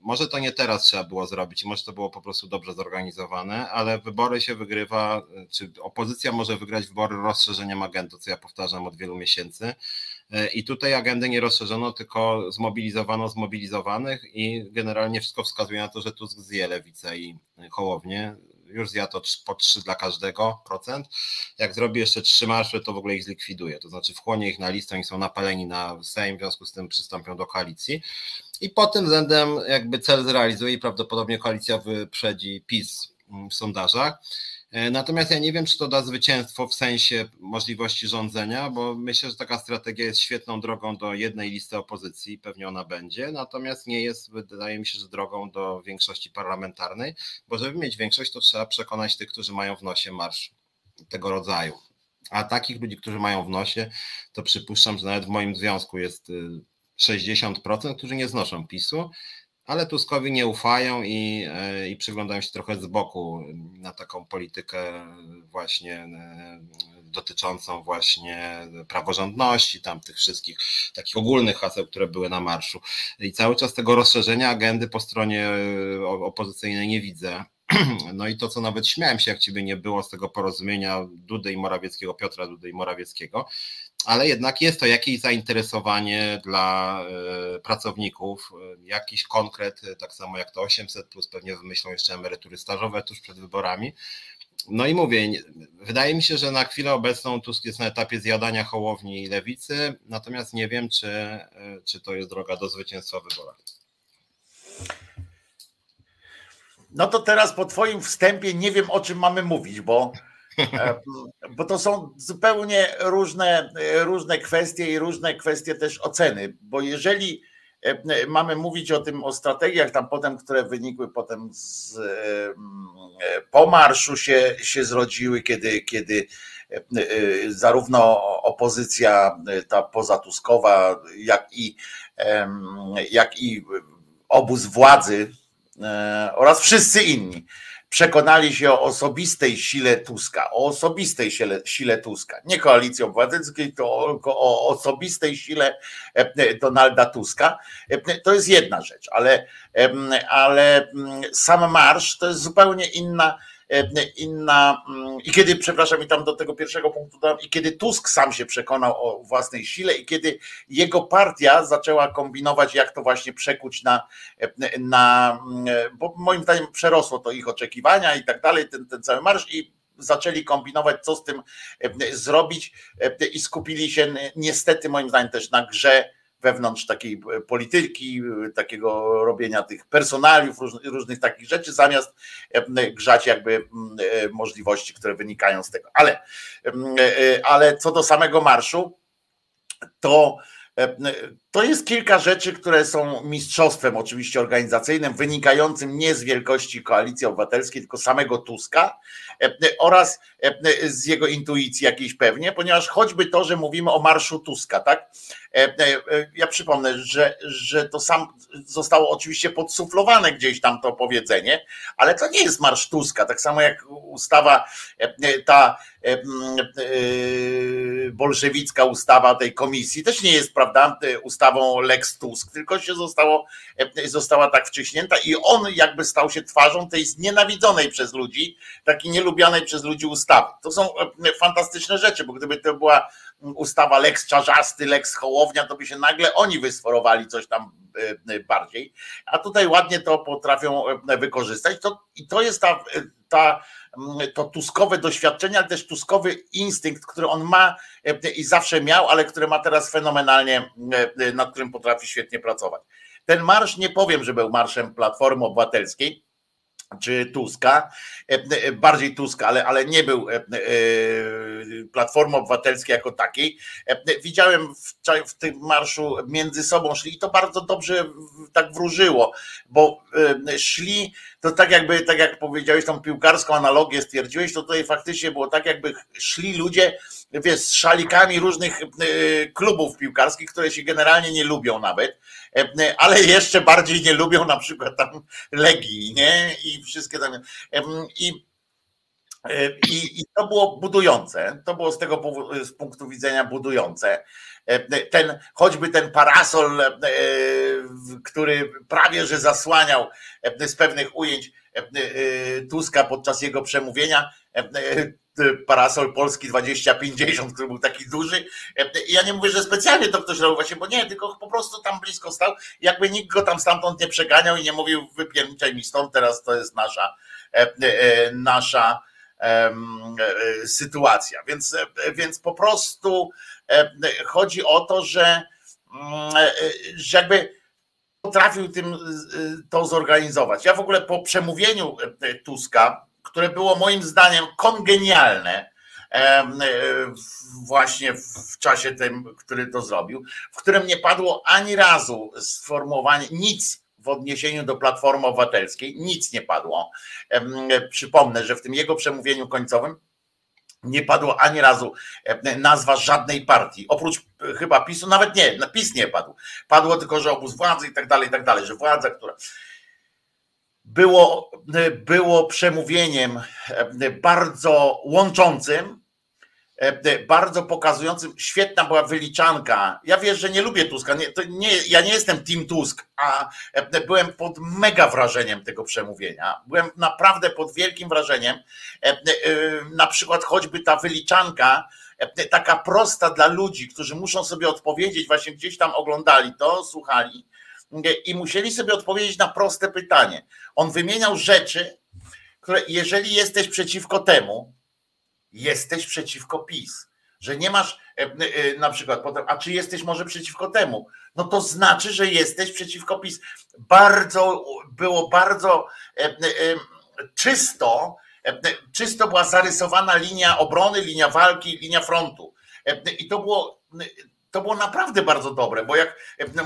może to nie teraz trzeba było zrobić, może to było po prostu dobrze zorganizowane, ale wybory się wygrywa, y, czy opozycja może wygrać wybory rozszerzeniem agentu, co ja powtarzam od wielu miesięcy. Y, I tutaj agendy nie rozszerzono, tylko zmobilizowano zmobilizowanych i generalnie wszystko wskazuje na to, że Tusk zje lewicę i Hołownię już zjadł to po 3 dla każdego procent. Jak zrobi jeszcze trzy marsze, to w ogóle ich zlikwiduje. To znaczy wchłonie ich na listę, oni są napaleni na Sejm, w związku z tym przystąpią do koalicji. I pod tym względem jakby cel zrealizuje i prawdopodobnie koalicja wyprzedzi PiS w sondażach. E, natomiast ja nie wiem, czy to da zwycięstwo w sensie możliwości rządzenia, bo myślę, że taka strategia jest świetną drogą do jednej listy opozycji, pewnie ona będzie, natomiast nie jest, wydaje mi się, że drogą do większości parlamentarnej, bo żeby mieć większość, to trzeba przekonać tych, którzy mają w nosie marsz tego rodzaju. A takich ludzi, którzy mają w nosie, to przypuszczam, że nawet w moim związku jest 60%, y, którzy nie znoszą PiSu, ale Tuskowi nie ufają i, e, i przyglądają się trochę z boku na taką politykę właśnie e, dotyczącą właśnie praworządności, tam tych wszystkich takich ogólnych haseł, które były na marszu. I cały czas tego rozszerzenia agendy po stronie e, opozycyjnej nie widzę. <clears throat> No i to, co nawet śmiałem się, jak ciebie nie było z tego porozumienia Dudy i Morawieckiego, Piotra Dudy i Morawieckiego, ale jednak jest to jakieś zainteresowanie dla e, pracowników, e, jakiś konkret, e, tak samo jak to 800, plus pewnie wymyślą jeszcze emerytury stażowe tuż przed wyborami. No i mówię, wydaje mi się, że na chwilę obecną Tusk jest na etapie zjadania hołowni i lewicy, natomiast nie wiem, czy, czy to jest droga do zwycięstwa w. No to teraz po Twoim wstępie nie wiem, o czym mamy mówić, bo bo to są zupełnie różne, różne kwestie i różne kwestie też oceny, bo jeżeli e, mamy mówić o tym, o strategiach tam potem, które wynikły potem z, e, po marszu się, się zrodziły, kiedy, kiedy zarówno opozycja ta pozatuskowa, jak i, jak i obóz władzy oraz wszyscy inni przekonali się o osobistej sile Tuska, o osobistej sile, sile Tuska, nie koalicji obywatelskiej, tylko o osobistej sile e, Donalda Tuska. E, to jest jedna rzecz, ale, ale mm, sam marsz to jest zupełnie inna E, inna mm, i kiedy, przepraszam, i tam do tego pierwszego punktu i kiedy Tusk sam się przekonał o własnej sile i kiedy jego partia zaczęła kombinować, jak to właśnie przekuć na, e, na mm, bo moim zdaniem przerosło to ich oczekiwania i tak dalej, ten, ten cały marsz i zaczęli kombinować, co z tym e, zrobić i skupili się niestety moim zdaniem też na grze wewnątrz takiej e, polityki, e, takiego robienia tych personaliów, różnych, różnych takich rzeczy, zamiast e, grzać jakby możliwości, które wynikają z tego. Ale, ale co do samego marszu, to to jest kilka rzeczy, które są mistrzostwem oczywiście organizacyjnym, wynikającym nie z wielkości koalicji obywatelskiej, tylko samego Tuska oraz z jego intuicji jakiejś pewnie, ponieważ choćby to, że mówimy o marszu Tuska, tak? Ja przypomnę, że, że to sam zostało oczywiście podsuflowane gdzieś tam to powiedzenie, ale to nie jest marsz Tuska, tak samo jak ustawa ta bolszewicka ustawa tej komisji też nie jest, prawda, ustawą Lex Tusk, tylko się zostało, została tak wciśnięta i on jakby stał się twarzą tej znienawidzonej przez ludzi, takiej nielubianej przez ludzi ustawy. To są fantastyczne rzeczy, bo gdyby to była ustawa Lex Czarzasty, Lex Hołownia, to by się nagle oni wysforowali coś tam bardziej, a tutaj ładnie to potrafią wykorzystać. To, I to jest ta, ta to tuskowe doświadczenie, ale też tuskowy instynkt, który on ma e, i zawsze miał, ale który ma teraz fenomenalnie, e, nad którym potrafi świetnie pracować. Ten marsz nie powiem, że był marszem Platformy Obywatelskiej, czy Tuska, e, bardziej Tuska, ale, ale nie był Platformy Obywatelskiej jako takiej. Widziałem w, w tym marszu między sobą szli i to bardzo dobrze tak wróżyło, bo szli to tak jakby, tak jak powiedziałeś, tą piłkarską analogię stwierdziłeś, to tutaj faktycznie było tak, jakby szli ludzie, wiesz, z szalikami różnych e, klubów piłkarskich, które się generalnie nie lubią nawet, e, ale jeszcze bardziej nie lubią na przykład tam Legii, nie? I wszystkie tam. E, I i, I, to było budujące, to było z tego z punktu widzenia budujące. Ten, choćby ten parasol, który prawie że zasłaniał z pewnych ujęć Tuska podczas jego przemówienia, parasol Polski 2050, który był taki duży. Ja nie mówię, że specjalnie to ktoś robił właśnie, bo nie, tylko po prostu tam blisko stał, jakby nikt go tam stamtąd nie przeganiał i nie mówił wypierniczaj mi stąd, teraz to jest nasza nasza E, sytuacja. Więc, e, więc po prostu e, chodzi o to, że, mm, że jakby potrafił tym to zorganizować. Ja w ogóle po przemówieniu Tuska, które było moim zdaniem kongenialne, właśnie w czasie tym, który to zrobił, w którym nie padło ani razu sformułowanie nic w odniesieniu do Platformy Obywatelskiej nic nie padło. Przypomnę, że w tym jego przemówieniu końcowym nie padło ani razu nazwa żadnej partii, oprócz chyba PiSu, nawet nie, PiS nie padł. Padło tylko, że obóz władzy i tak dalej, i tak dalej, że władza, która było, było przemówieniem bardzo łączącym, E, e, bardzo pokazującym, świetna była wyliczanka. Ja wiesz, że nie lubię Tuska, nie, nie, ja nie jestem Team Tusk, a e, byłem pod mega wrażeniem tego przemówienia. Byłem naprawdę pod wielkim wrażeniem. Na przykład choćby ta wyliczanka, taka prosta dla ludzi, którzy muszą sobie odpowiedzieć, właśnie gdzieś tam oglądali to, słuchali i musieli sobie odpowiedzieć na proste pytanie. On wymieniał rzeczy, które jeżeli jesteś przeciwko temu, jesteś przeciwko PiS. Że nie masz e, e, na przykład potem, a czy jesteś może przeciwko temu? No to znaczy, że jesteś przeciwko PiS. Bardzo było bardzo e, czysto, czysto była zarysowana linia obrony, linia walki, linia frontu. I to było to było naprawdę bardzo dobre, bo jak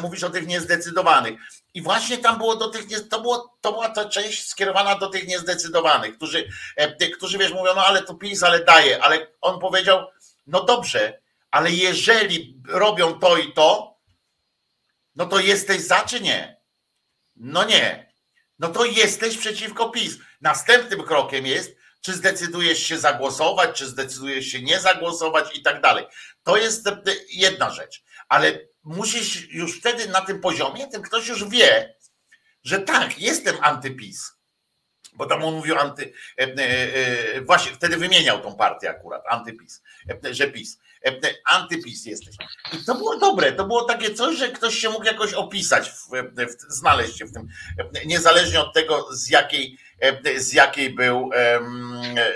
mówisz o tych niezdecydowanych, i właśnie tam było do tych, to, było, to była ta część skierowana do tych niezdecydowanych, którzy, którzy wiesz, mówią, no ale to PiS, ale daje, ale on powiedział, no dobrze, ale jeżeli robią to i to, no to jesteś za czy nie? No nie. No to jesteś przeciwko PiS. Następnym krokiem jest, czy zdecydujesz się zagłosować, czy zdecydujesz się nie zagłosować i tak dalej. To jest jedna rzecz, ale musisz już wtedy na tym poziomie, ten ktoś już wie, że tak, jestem antypis. Bo tam on mówił anty, e, e, e, właśnie wtedy wymieniał tą partię akurat, antypis, że PiS. Antypis jesteś. I to było dobre, to było takie coś, że ktoś się mógł jakoś opisać, znaleźć się w tym, niezależnie od tego, z jakiej, z jakiej był,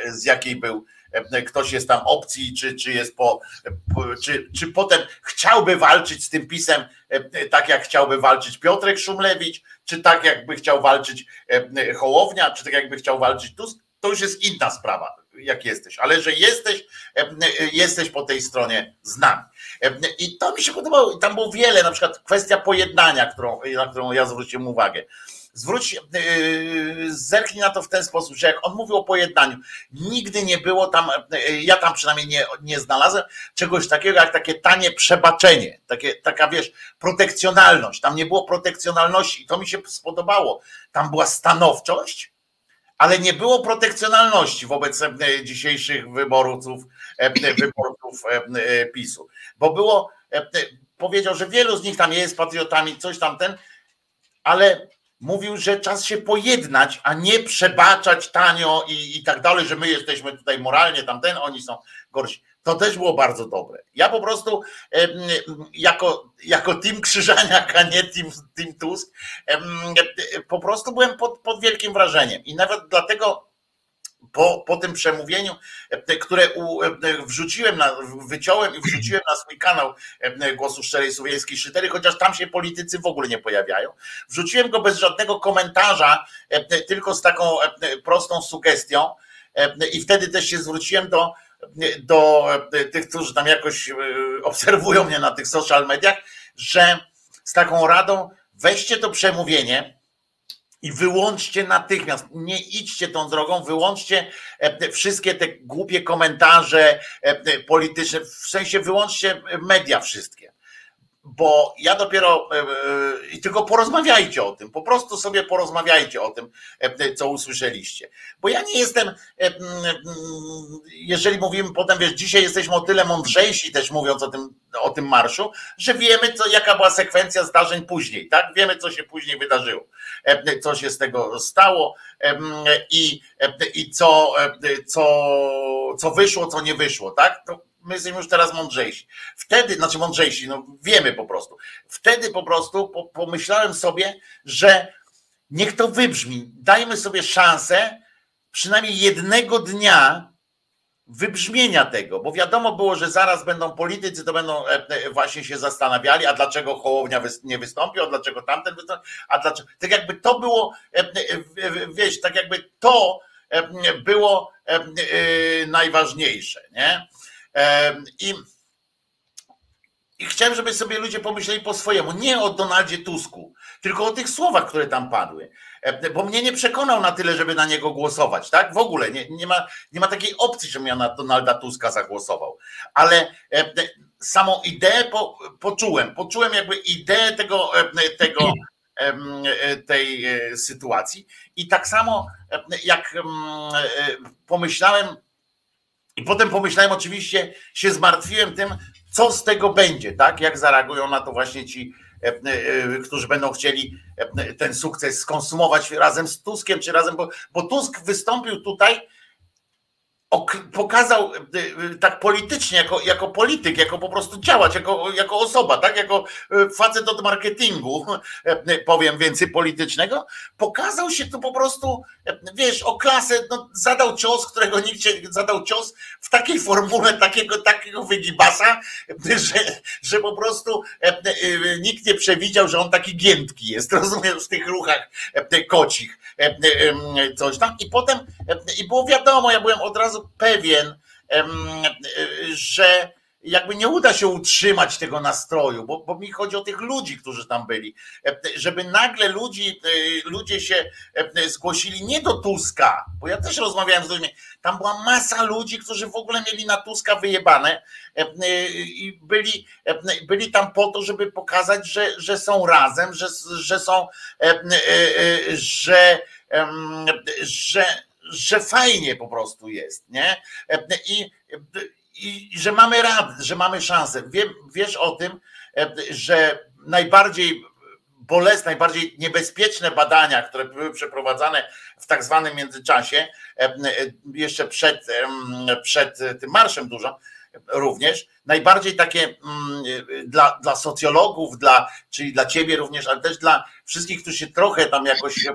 z jakiej był ktoś jest tam opcji, czy, czy jest po, czy, czy potem chciałby walczyć z tym pisem, tak jak chciałby walczyć Piotrek Szumlewicz, czy tak jakby chciał walczyć Hołownia, czy tak jakby chciał walczyć Tusk, to już jest inna sprawa. jak jesteś, ale że jesteś, jesteś po tej stronie z nami. I to mi się podobało, tam było wiele, na przykład kwestia pojednania, którą, na którą ja zwróciłem uwagę zwróć, yy, zerknij na to w ten sposób, że jak on mówił o pojednaniu, nigdy nie było tam, yy, ja tam przynajmniej nie, nie znalazłem czegoś takiego jak takie tanie przebaczenie, takie, taka wiesz, protekcjonalność. Tam nie było protekcjonalności i to mi się spodobało. Tam była stanowczość, ale nie było protekcjonalności wobec yy, dzisiejszych wyborców, wyborców PiSu, bo było, powiedział, że wielu z nich tam jest patriotami, coś tam ten, ale mówił, że czas się pojednać, a nie przebaczać tanio i, i tak dalej, że my jesteśmy tutaj moralnie tamten, oni są gorsi. To też było bardzo dobre. Ja po prostu jako, jako team Krzyżaniak, a nie team, team Tusk, po prostu byłem pod, pod wielkim wrażeniem. I nawet dlatego po, po tym przemówieniu, e, które u, e, wrzuciłem, na, wyciąłem i wrzuciłem na swój kanał e, Głosu Szczerej Słowiańskiej Szytery, chociaż tam się politycy w ogóle nie pojawiają. Wrzuciłem go bez żadnego komentarza, tylko z taką prostą sugestią i wtedy też się zwróciłem do, do tych, którzy tam jakoś obserwują mnie na tych social mediach, że z taką radą weźcie to przemówienie, i wyłączcie natychmiast, nie idźcie tą drogą, wyłączcie e, wszystkie te głupie komentarze e, polityczne, w sensie wyłączcie media wszystkie bo ja dopiero e, e, i tylko porozmawiajcie o tym, po prostu sobie porozmawiajcie o tym, e, co usłyszeliście. Bo ja nie jestem, jeżeli mówimy potem, wiesz, dzisiaj jesteśmy o tyle mądrzejsi też mówiąc o tym, o tym marszu, że wiemy, co, jaka była sekwencja zdarzeń później, tak? Wiemy, co się później wydarzyło, co się z tego stało i, i co, co, co wyszło, co nie wyszło, tak? To my jesteśmy już teraz mądrzejsi. Wtedy, znaczy mądrzejsi, no wiemy po prostu. Wtedy po prostu pomyślałem sobie, że niech to wybrzmi. Dajmy sobie szansę przynajmniej jednego dnia wybrzmienia tego, bo wiadomo było, że zaraz będą politycy, to będą e, e, właśnie się zastanawiali, a dlaczego Hołownia nie wystąpił, a dlaczego tamten wystąpił, a dlaczego, tak jakby to było, e, wiesz, tak jakby to było najważniejsze, nie? I, I chciałem, żeby sobie ludzie pomyśleli po swojemu, nie o Donaldzie Tusku, tylko o tych słowach, które tam padły. Bo mnie nie przekonał na tyle, żeby na niego głosować, tak? W ogóle nie, nie, ma, nie ma takiej opcji, żebym ja na Donalda Tuska zagłosował. Ale samą ideę po, poczułem, poczułem jakby ideę tego, tego tej e, sytuacji. I tak samo jak e, pomyślałem, i potem pomyślałem, oczywiście się zmartwiłem tym, co z tego będzie, tak? Jak zareagują na to właśnie ci, e, e, którzy będą chcieli e, ten sukces skonsumować razem z Tuskiem, czy razem, bo, bo Tusk wystąpił tutaj pokazał e, e, tak politycznie, jako, jako polityk, jako po prostu działać, jako, jako osoba, tak, jako e, facet od marketingu, <laughs> powiem więcej politycznego, pokazał się tu po prostu, wiesz, o klasę, no, zadał cios, którego nikt nie zadał cios w takiej formule takiego, takiego wygibasa, że, że po prostu nikt nie przewidział, że on taki giętki jest, <laughs> rozumiesz, w tych ruchach kocich, coś tam i potem, i było wiadomo, ja byłem od razu pewien, że jakby nie uda się utrzymać tego nastroju, bo, bo mi chodzi o tych ludzi, którzy tam byli, żeby nagle ludzi, e, ludzie się zgłosili nie do Tuska, bo ja też rozmawiałem z ludźmi, tam była masa ludzi, którzy w ogóle mieli na Tuska wyjebane i byli, byli tam po to, żeby pokazać, że, że są razem, że, że są, e, e, że, że że fajnie po prostu jest, nie? I, i, i że mamy rad, że mamy szansę. Wiem, wiesz o tym, że najbardziej bolesne, najbardziej niebezpieczne badania, które były przeprowadzane w tak zwanym międzyczasie, jeszcze przed, przed tym marszem dużo, również, najbardziej takie mm, dla, dla socjologów, dla, czyli dla ciebie również, ale też dla wszystkich, którzy się trochę tam jakoś e, e,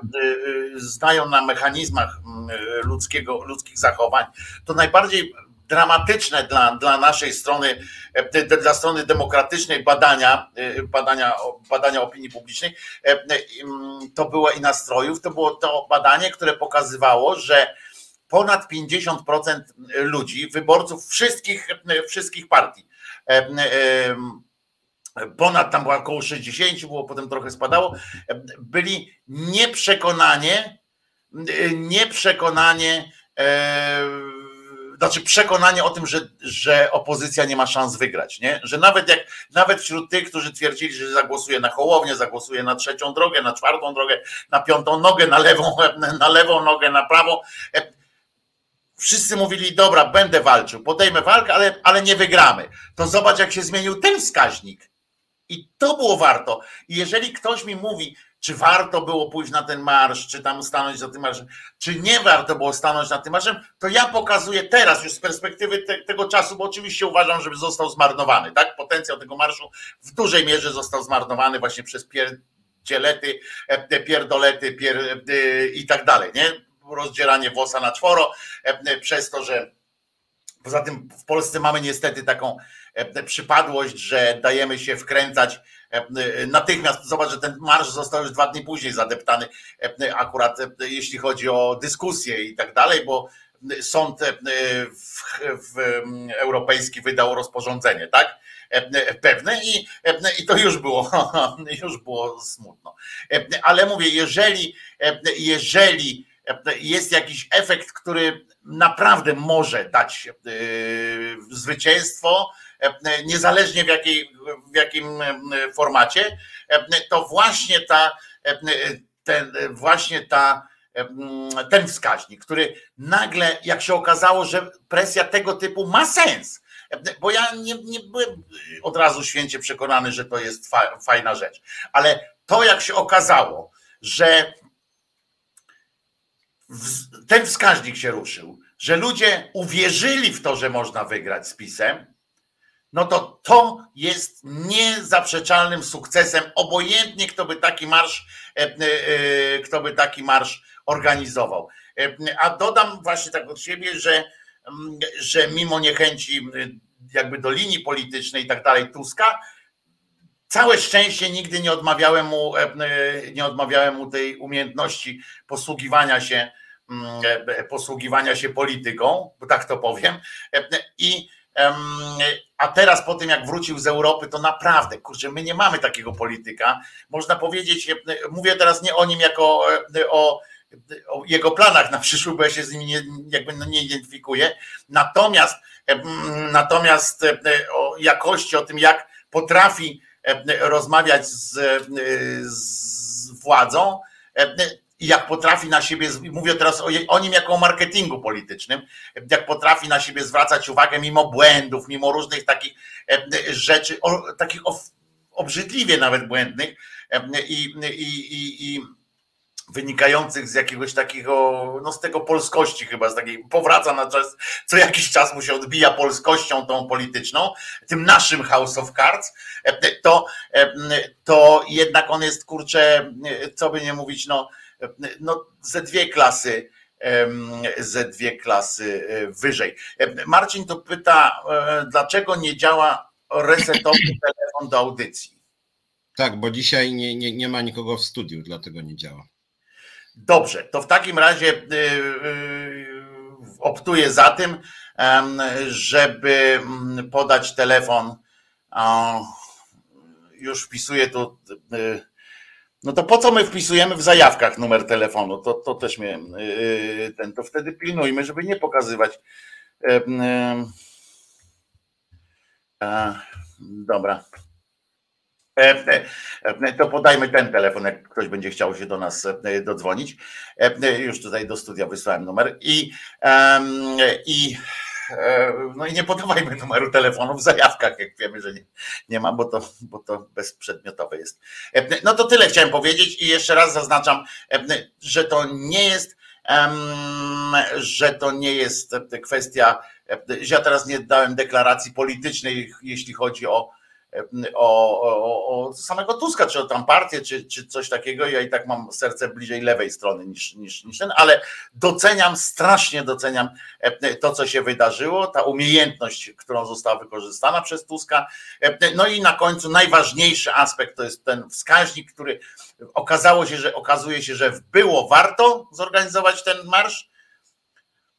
znają na mechanizmach mm, ludzkiego, ludzkich zachowań, to najbardziej dramatyczne dla, dla naszej strony, e, dla strony demokratycznej badania, badania, badania opinii publicznej, to było i nastrojów, to było to badanie, które pokazywało, że ponad 50% ludzi, wyborców wszystkich, wszystkich partii. Ponad tam było około 60, było potem trochę spadało, byli nieprzekonanie, nieprzekonanie znaczy przekonanie o tym, że, że opozycja nie ma szans wygrać, nie? Że nawet jak nawet wśród tych, którzy twierdzili, że zagłosuje na Hołownię, zagłosuje na trzecią drogę, na czwartą drogę, na piątą nogę, na lewą, <laughs> na lewą nogę, na prawą, e, wszyscy mówili, dobra, będę walczył, podejmę walkę, ale, ale nie wygramy. To zobacz, jak się zmienił ten wskaźnik. I to było warto. I jeżeli ktoś mi mówi, czy warto było pójść na ten marsz, czy tam stanąć za tym marszem, czy nie warto było stanąć na tym marszem, to ja pokazuję teraz już z perspektywy te, tego czasu, bo oczywiście uważam, żeby został zmarnowany, tak? Potencjał tego marszu w dużej mierze został zmarnowany właśnie przez pierdzielety, e, pierdolety pier, e, i tak dalej, nie? Rozdzieranie włosa na czworo, e, przez to, że poza tym w Polsce mamy niestety taką przypadłość, że dajemy się wkręcać E, natychmiast zobacz, że ten marsz został już dwa dni później zadeptany, e, akurat e, jeśli chodzi o dyskusję i tak dalej, bo sąd w, w, europejski wydał rozporządzenie, tak? Pewne i, i to już było, <laughs> już było smutno. Ale mówię, jeżeli, jeżeli jest jakiś efekt, który naprawdę może dać zwycięstwo, E, niezależnie w, jakiej, w jakim e, formacie, e, to właśnie ta, ten, właśnie ta, ten wskaźnik, który nagle, jak się okazało, że presja tego typu ma sens, bo ja nie, nie byłem od razu święcie przekonany, że to jest fajna rzecz, ale to jak się okazało, że ten wskaźnik się ruszył, że ludzie uwierzyli w to, że można wygrać z pisem, no to to jest niezaprzeczalnym sukcesem, obojętnie kto by taki marsz, e, e, e, kto by taki marsz organizował. A dodam właśnie tak od siebie, że, mm, że mimo niechęci jakby do linii politycznej i tak dalej Tuska, całe szczęście nigdy nie odmawiałem mu, nie odmawiałem mu tej umiejętności posługiwania się, mm, posługiwania się polityką, bo tak to powiem. I a teraz po tym, jak wrócił z Europy, to naprawdę, kurczę, my nie mamy takiego polityka. Można powiedzieć, mówię teraz nie o nim jako o, o jego planach na przyszłość, bo ja się z nimi nie, jakby no nie identyfikuję. Natomiast, natomiast o jakości, o tym, jak potrafi rozmawiać z, z władzą, jak potrafi na siebie, mówię teraz o, o, nim jako o marketingu politycznym, jak potrafi na siebie zwracać uwagę mimo błędów, mimo różnych takich e, rzeczy, takich obrzydliwie nawet błędnych e, i, i, i, i wynikających z jakiegoś takiego, no z tego polskości chyba, z takiej, powraca na czas, co jakiś czas mu się odbija polskością tą polityczną, tym naszym House of Cards, e, to, to jednak on jest, kurczę, co by nie mówić, no no, ze dwie klasy ze dwie klasy e, wyżej. Marcin to pyta, e, dlaczego nie działa resetowy <clears throat> telefon do audycji? Tak, bo dzisiaj nie, nie, nie ma nikogo w studiu, dlatego nie działa. Dobrze, to w takim razie e, optuję za tym, żeby mm, podać telefon. Już wpisuję tu no to po co my wpisujemy w zajawkach numer telefonu? To, to też mnie ten, to wtedy pilnujmy, żeby nie pokazywać. Dobra. To podajmy ten telefon, jak ktoś będzie chciał się do nas dodzwonić. Już tutaj do studia wysłałem numer i, i E, no i nie podawajmy numeru telefonu w zajawkach, jak wiemy, że nie, nie ma, bo to, bo to bezprzedmiotowe jest. E, no to tyle chciałem powiedzieć i jeszcze raz zaznaczam, e, że to nie jest, że to nie jest kwestia, że ja teraz nie dałem deklaracji politycznej, jeśli chodzi o o, o, o, samego Tuska, czy o tam partię, czy, czy coś takiego. Ja i tak mam serce bliżej lewej strony niż, niż, niż ten, ale doceniam, strasznie doceniam to, co się wydarzyło, ta umiejętność, którą została wykorzystana przez Tuska. No i na końcu najważniejszy aspekt to jest ten wskaźnik, który okazało się, że okazuje się, że było warto zorganizować ten marsz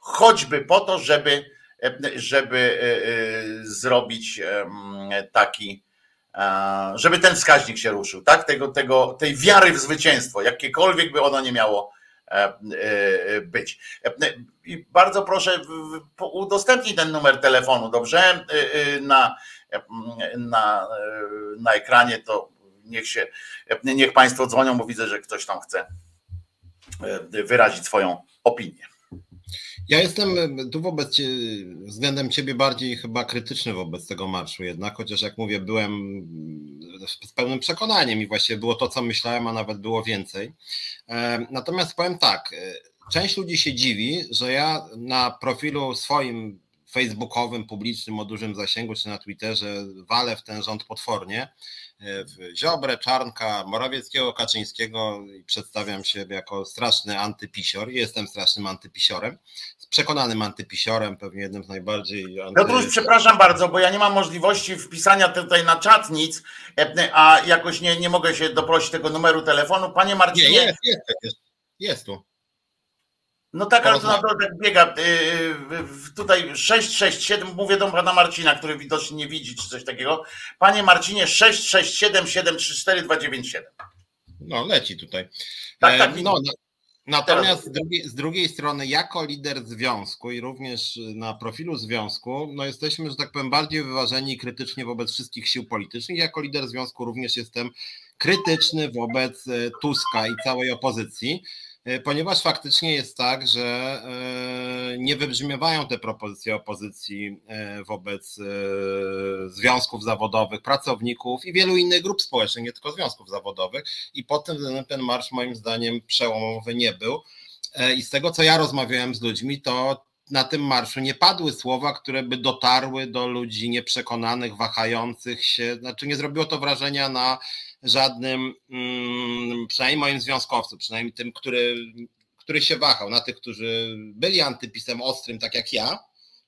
choćby po to, żeby, żeby zrobić taki, żeby ten wskaźnik się ruszył, tak? Tego, tego, tej wiary w zwycięstwo, jakiekolwiek by ono nie miało być. I bardzo proszę, udostępnij ten numer telefonu, dobrze? Na, na, na ekranie to niech się, niech Państwo dzwonią, bo widzę, że ktoś tam chce wyrazić swoją opinię. Ja jestem tu wobec względem ciebie bardziej chyba krytyczny wobec tego marszu jednak, chociaż jak mówię, byłem z pełnym przekonaniem i właściwie było to, co myślałem, a nawet było więcej. E, natomiast powiem tak, e, część ludzi się dziwi, że ja na profilu swoim facebookowym, publicznym o dużym zasięgu, czy na Twitterze walę w ten rząd potwornie, w Ziobrę, Czarnka, Morawieckiego, Kaczyńskiego i przedstawiam się jako straszny antypisior. Jestem strasznym antypisiorem, przekonanym antypisiorem, pewnie jednym z najbardziej... Anty... Piotruś, przepraszam bardzo, bo ja nie mam możliwości wpisania tutaj na czat nic, e, a jakoś nie, nie mogę się doprosić tego numeru telefonu. Panie Marcinie... Nie, jest, jest, jest, jest tu. No tak, ale to na dole tak biega. Y, tutaj 667, mówię do pana Marcina, który widocznie nie widzi, czy coś takiego. Panie Marcinie, 667 734 297. No, leci tutaj. Tak, tak. No, no, natomiast z drugiej, z drugiej, strony, jako lider związku i również na profilu związku, no jesteśmy, że tak powiem, bardziej wyważeni krytycznie wobec wszystkich sił politycznych. Jako lider związku również jestem krytyczny wobec e, Tuska i całej opozycji. E, ponieważ faktycznie jest tak, że e, nie wybrzmiewają te propozycje opozycji e, wobec związków zawodowych, pracowników i wielu innych grup społecznych, nie tylko związków zawodowych. I pod tym względem ten marsz moim zdaniem przełomowy nie był. I z tego, co ja rozmawiałem z ludźmi, to na tym marszu nie padły słowa, które by dotarły do ludzi nieprzekonanych, wahających się. Znaczy, nie zrobiło to wrażenia na żadnym, mm, przynajmniej moim związkowcu, przynajmniej tym, który, który się wahał, na tych, którzy byli antypisem ostrym, tak jak ja,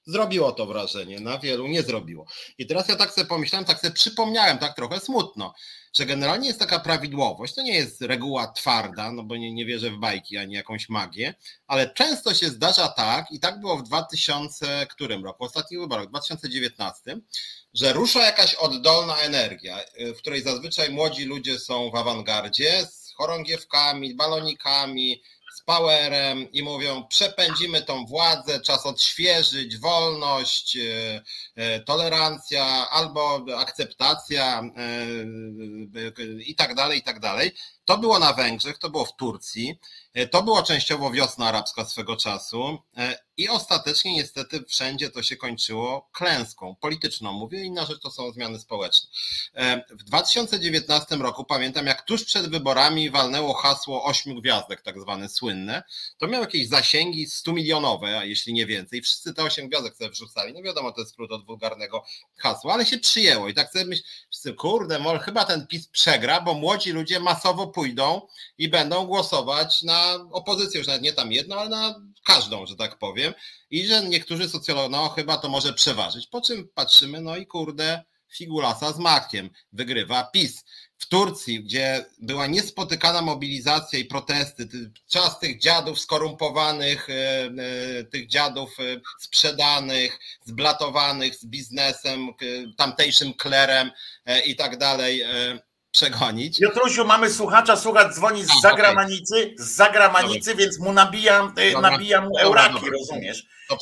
zrobiło to wrażenie, na wielu nie zrobiło. I teraz ja tak sobie pomyślałem, tak sobie przypomniałem, tak trochę smutno, że generalnie jest taka prawidłowość, to nie jest reguła twarda, no bo nie, nie wierzę w bajki ani jakąś magię, ale często się zdarza tak, i tak było w 2000, którym roku, w ostatnich wyborach, w 2019, że rusza jakaś oddolna energia, w której zazwyczaj młodzi ludzie są w awangardzie z chorągiewkami, balonikami, powerem i mówią: przepędzimy tą władzę, czas odświeżyć, wolność, e, e, tolerancja albo akceptacja e, i tak dalej, i tak dalej. To było na Węgrzech, to było w Turcji, to było częściowo wiosna arabska swego czasu i ostatecznie niestety wszędzie to się kończyło klęską polityczną. Mówię, inna rzecz to są zmiany społeczne. W 2019 roku pamiętam, jak tuż przed wyborami walnęło hasło ośmiu gwiazdek, tak zwane słynne. To miało jakieś zasięgi 100 milionowe, a jeśli nie więcej. Wszyscy te osiem gwiazdek sobie wrzucali. No wiadomo, to jest skrót od wulgarnego hasła, ale się przyjęło. I tak sobie myślę, kurde, może chyba ten PiS przegra, bo młodzi ludzie masowo pójdą i będą głosować na opozycję, już nawet nie tam jedną, ale na każdą, że tak powiem, i że niektórzy socjologowie, no chyba to może przeważyć. Po czym patrzymy, no i kurde, figulasa z makiem, wygrywa PiS. W Turcji, gdzie była niespotykana mobilizacja i protesty, czas tych dziadów skorumpowanych, e, e, tych dziadów e, sprzedanych, zblatowanych z biznesem, tamtejszym klerem i tak dalej przegonić. Piotrusiu, mamy słuchacza, słuchacz dzwoni z zagranicy, z zagranicy, więc mu nabijam, e, dobra. nabijam mu euraki, dobra, rozumiesz? To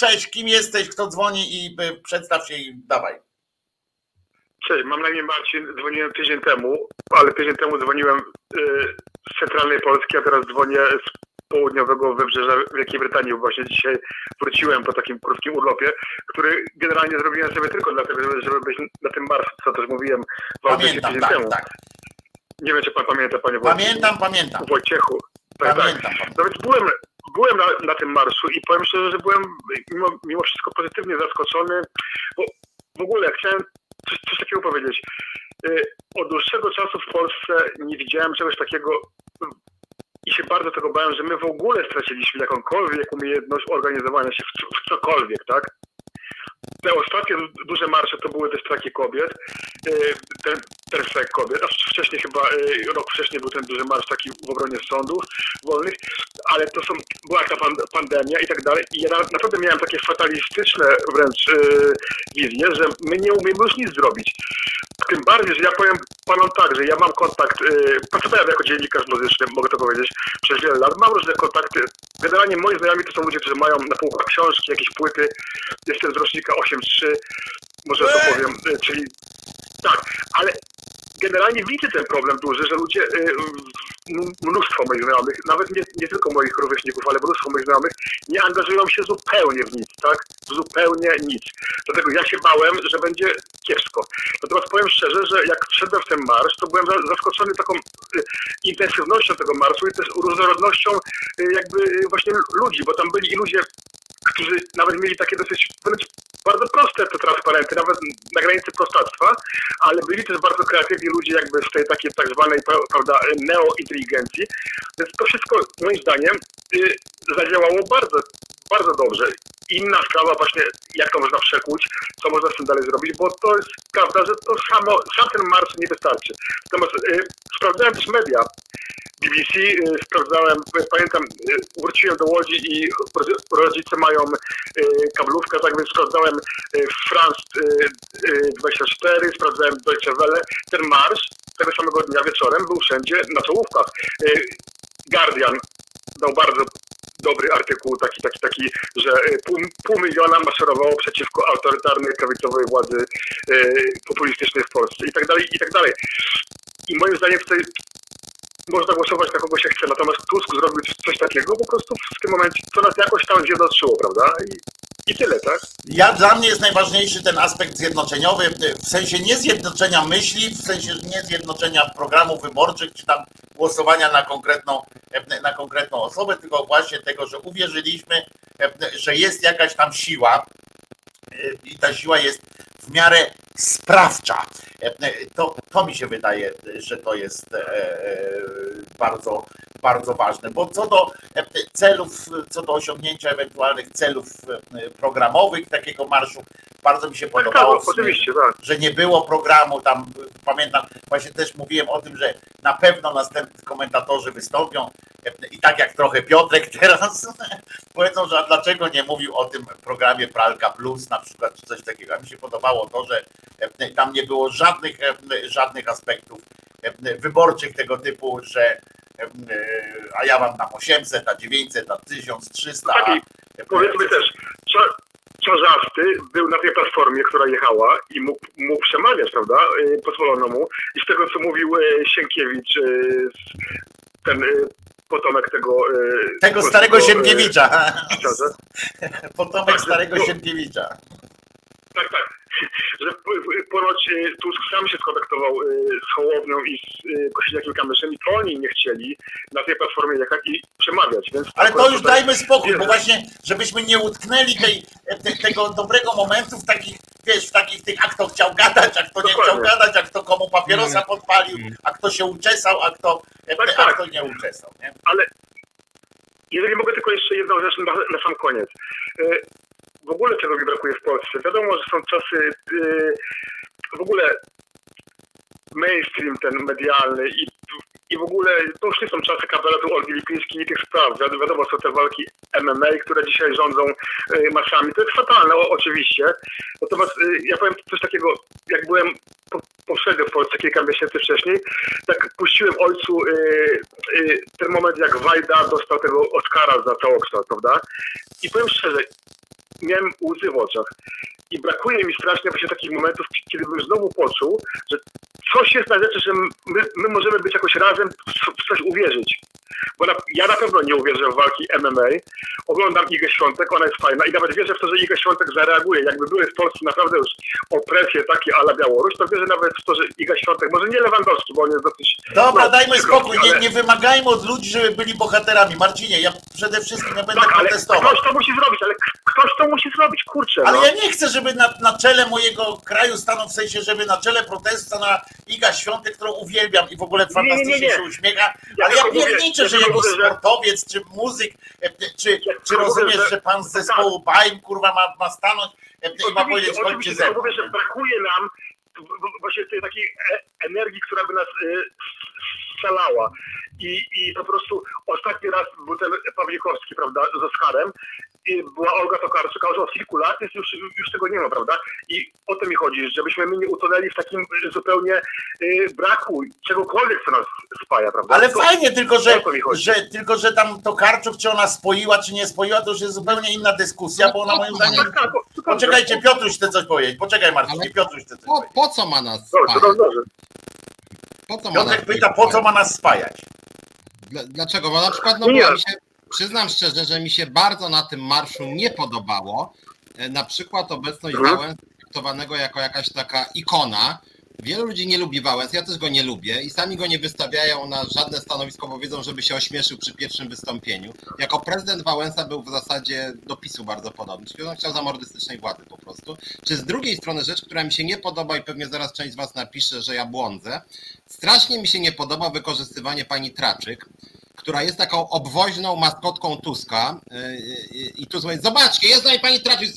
Cześć, kim jesteś, kto dzwoni i e, przedstaw się i dawaj. Cześć, mam na imię Marcin, dzwoniłem tydzień temu, ale tydzień temu dzwoniłem e, z centralnej Polski, a teraz dzwonię z południowego wybrzeża Wielkiej Brytanii. Właśnie dzisiaj wróciłem po takim krótkim urlopie, który generalnie zrobiłem sobie tylko dlatego, żeby być na tym marszu, co też mówiłem pamiętam, tydzień tak, temu. Tak. Nie wiem, czy pan pamięta, panie Pamiętam, pamiętam. Wojciechu. Tak, tak. pamiętam, tak. No więc byłem, byłem na, na, tym marszu i powiem szczerze, że byłem mimo, mimo wszystko pozytywnie zaskoczony, bo w ogóle chciałem coś, coś takiego powiedzieć. Y, od dłuższego czasu w Polsce nie widziałem czegoś takiego i się bardzo tego bałem, że my w ogóle straciliśmy jakąkolwiek umiejętność organizowania się w, w cokolwiek, tak? Te ostatnie duże marsze to były też traki kobiet, e, ten, ten strajk kobiet, a wcześniej chyba, e, rok wcześniej był ten duży marsz taki w obronie sądów wolnych, ale to są, była ta pandemia i tak dalej i ja naprawdę miałem takie fatalistyczne wręcz yy, wizje, że my nie umiemy już nic zrobić. Tym bardziej, że ja powiem panom tak, że ja mam kontakt, pracowałem jako dziennikarz muzyczny, mogę to powiedzieć, przez wiele lat, mam różne kontakty. Generalnie moi znajomi to są ludzie, którzy mają na półkach książki, jakieś płyty. Jestem z rocznika 8.3, może to powiem, yy, czyli tak, ale generalnie widzę ten problem duży, że ludzie, y, mnóstwo moich znajomych, nawet nie, nie tylko moich rówieśników, ale mnóstwo moich znajomych, nie angażują się zupełnie w nic, tak? Zupełnie nic. Dlatego ja się bałem, że będzie kiepsko. Natomiast powiem szczerze, że jak wszedłem w ten marsz, to byłem zaskoczony taką y, intensywnością tego marszu i też różnorodnością y, jakby właśnie ludzi, bo tam byli i ludzie którzy nawet mieli takie dosyć bardzo proste te transparenty, nawet na granicy prostactwa, ale byli też bardzo kreatywni ludzie jakby z tej takiej tak zwanej prawda, neointeligencji. Więc to wszystko moim zdaniem y, zadziałało bardzo, bardzo dobrze. Inna sprawa właśnie, jak to można przekuć, co można z tym dalej zrobić, bo to jest prawda, że to samo, sam ten marsz nie wystarczy. Natomiast y, sprawdzałem też media. BBC, y, sprawdzałem, pamiętam, y, wróciłem do Łodzi i rodzice mają y, kablówkę, tak więc sprawdzałem France 24, sprawdzałem Deutsche Welle. Ten marsz tego samego dnia wieczorem był wszędzie na czołówkach. Guardian dał bardzo dobry artykuł, taki, taki, taki, że pół, pół miliona maszerowało przeciwko autorytarnej, prawicowej władzy populistycznej w Polsce i tak dalej, i tak dalej. I moim zdaniem w tej można głosować na kogo się chce, natomiast Tusk zrobił coś takiego po prostu w tym momencie, co nas jakoś tam zjednoczyło, prawda? I, i tyle, tak? Ja dla mnie jest najważniejszy ten aspekt zjednoczeniowy, w sensie nie zjednoczenia myśli, w sensie nie zjednoczenia programów wyborczych, czy tam głosowania na konkretną, na konkretną osobę, tylko właśnie tego, że uwierzyliśmy, że jest jakaś tam siła, i ta siła jest w miarę sprawcza. To, to mi się wydaje, że to jest e, e, bardzo, bardzo ważne, bo co do celów, co do osiągnięcia ewentualnych celów e, programowych takiego marszu, bardzo mi się tak, podobało, tak, oczywiście, tak. że nie było programu, tam pamiętam, właśnie też mówiłem o tym, że na pewno następni komentatorzy wystąpią i tak jak trochę Piotrek <laughs> teraz powiedzą, że a dlaczego nie mówił o tym programie Pralka Plus na przykład, czy coś takiego. A mi się podobało to, że tam nie było żadnych, żadnych aspektów wyborczych tego typu, że a ja mam tam 800, a 900, a 1300. No tak, powiedzmy też, Czarzasty był na tej platformie, która jechała i mógł, mógł przemawiać, prawda? Pozwolono mu. I z tego, co mówił Sienkiewicz, ten potomek tego... Tego starego Sienkiewicza. <laughs> Potomek starego Sienkiewicza. Tak, tak <laughs> że ponoć y, Tusk sam się skontaktował y, z Hołownią i z y, Kosiniakiem Kamyszem i to oni nie chcieli na tej platformie jechać i przemawiać. Więc Ale to już dajmy spokój, bo właśnie, żebyśmy nie utknęli tej, te, tego dobrego momentu w takich, wiesz, w takich tych, a kto chciał gadać, a kto nie chciał gadać, a kto komu papierosa mm. podpalił, mm. a kto się uczesał, a kto, tak, a tak. kto nie uczesał. Nie? Ale jeżeli mogę tylko jeszcze jedną rzecz na, na sam koniec w ogóle czego mi brakuje w Polsce. Wiadomo, że są czasy yy, w ogóle mainstream ten medialny i, i w ogóle to już nie są czasy kabaretu Olgi Lipińskiej i tych spraw. Wi wiadomo, są te walki MMA, które dzisiaj rządzą y, masami. To jest fatalne o, oczywiście. Natomiast y, ja powiem coś takiego, jak byłem po, poprzednio w Polsce kilka miesięcy wcześniej, tak puściłem ojcu y, y, ten moment, jak Wajda dostał tego Oscara za całokształt, prawda? I powiem szczerze, miałem łzy w oczach. I brakuje mi strasznie właśnie takich momentów, kiedy bym znowu poczuł, że coś jest na rzeczy, że my, my możemy być jakoś razem w coś uwierzyć. Bo na, ja na pewno nie uwierzę w walki MMA. Oglądam Igę Świątek, ona jest fajna i nawet wierzę w to, że Iga Świątek zareaguje. Jakby były w Polsce naprawdę już opresje takie ala Białoruś, to wierzę nawet w to, że Iga Świątek, może nie Lewandowski, bo on jest dosyć... Dobra, no, dajmy spokój, ale... nie, nie wymagajmy od ludzi, żeby byli bohaterami. Marcinie, ja przede wszystkim ja będę tak, protestował. ktoś to musi zrobić, ale ktoś to musi zrobić, kurczę. Ale no. ja nie chcę, żeby na, na czele mojego kraju stanął, w sensie, żeby na czele protestu stanęła Iga Świątek, którą uwielbiam i w ogóle fantastycznie nie, nie, nie, się uśmiecha, ale ja, ja pierniczę, że jego sportowiec, czy muzyk, e, czy, czy rozumiesz, że pan z zespołu Baim, kurwa, ma, ma stanąć e, i ma powiedzieć, chodźcie ze mną. Mówię, że brakuje nam właśnie tej takiej e, energii, która by nas scalała. I, I po prostu ostatni raz był ten Pawlikowski, prawda, z Oskarem, była Olga Tokarczyk, a już od kilku lat jest już, już tego nie ma, prawda? I o to mi chodzi, żebyśmy my nie utonęli w takim zupełnie y, braku czegokolwiek, co nas spaja, prawda? Ale Tylko- fajnie, tylko że, to że, tylko że tam Tokarczuk, czy ona spoiła, czy nie spoiła, to już jest zupełnie inna dyskusja, bo ona moim zdaniem... Tak, tak, to- Poczekajcie, Piotruś chce coś powiedzieć. Poczekaj Marcin, Ale- Piotruś chce coś Po, powiedzieć. po co ma nas spajać? dobrze, dobrze. Po co ma nas Piotrek pyta, po co ma nas spajać? Dla- Dlaczego? Bo na przykład, no Nie. bo mi się, przyznam szczerze, że mi się bardzo na tym marszu nie podobało. e, Na przykład obecność Mhm. Wałęsy traktowanego jako jakaś taka ikona. Wielu ludzi nie lubi Wałęsy, ja też go nie lubię i sami go nie wystawiają na żadne stanowisko, bo wiedzą, żeby się ośmieszył przy pierwszym wystąpieniu. Jako prezydent Wałęsa był w zasadzie do PiSu bardzo podobny, czyli on chciał zamordystycznej władzy po prostu. Czy z drugiej strony rzecz, która mi się nie podoba i pewnie zaraz część z Was napisze, że ja błądzę, strasznie mi się nie podoba wykorzystywanie pani Traczyk, która jest taką obwoźną maskotką Tuska yy, yy, i tu mówi, zobaczcie, jest tutaj pani Traczyk,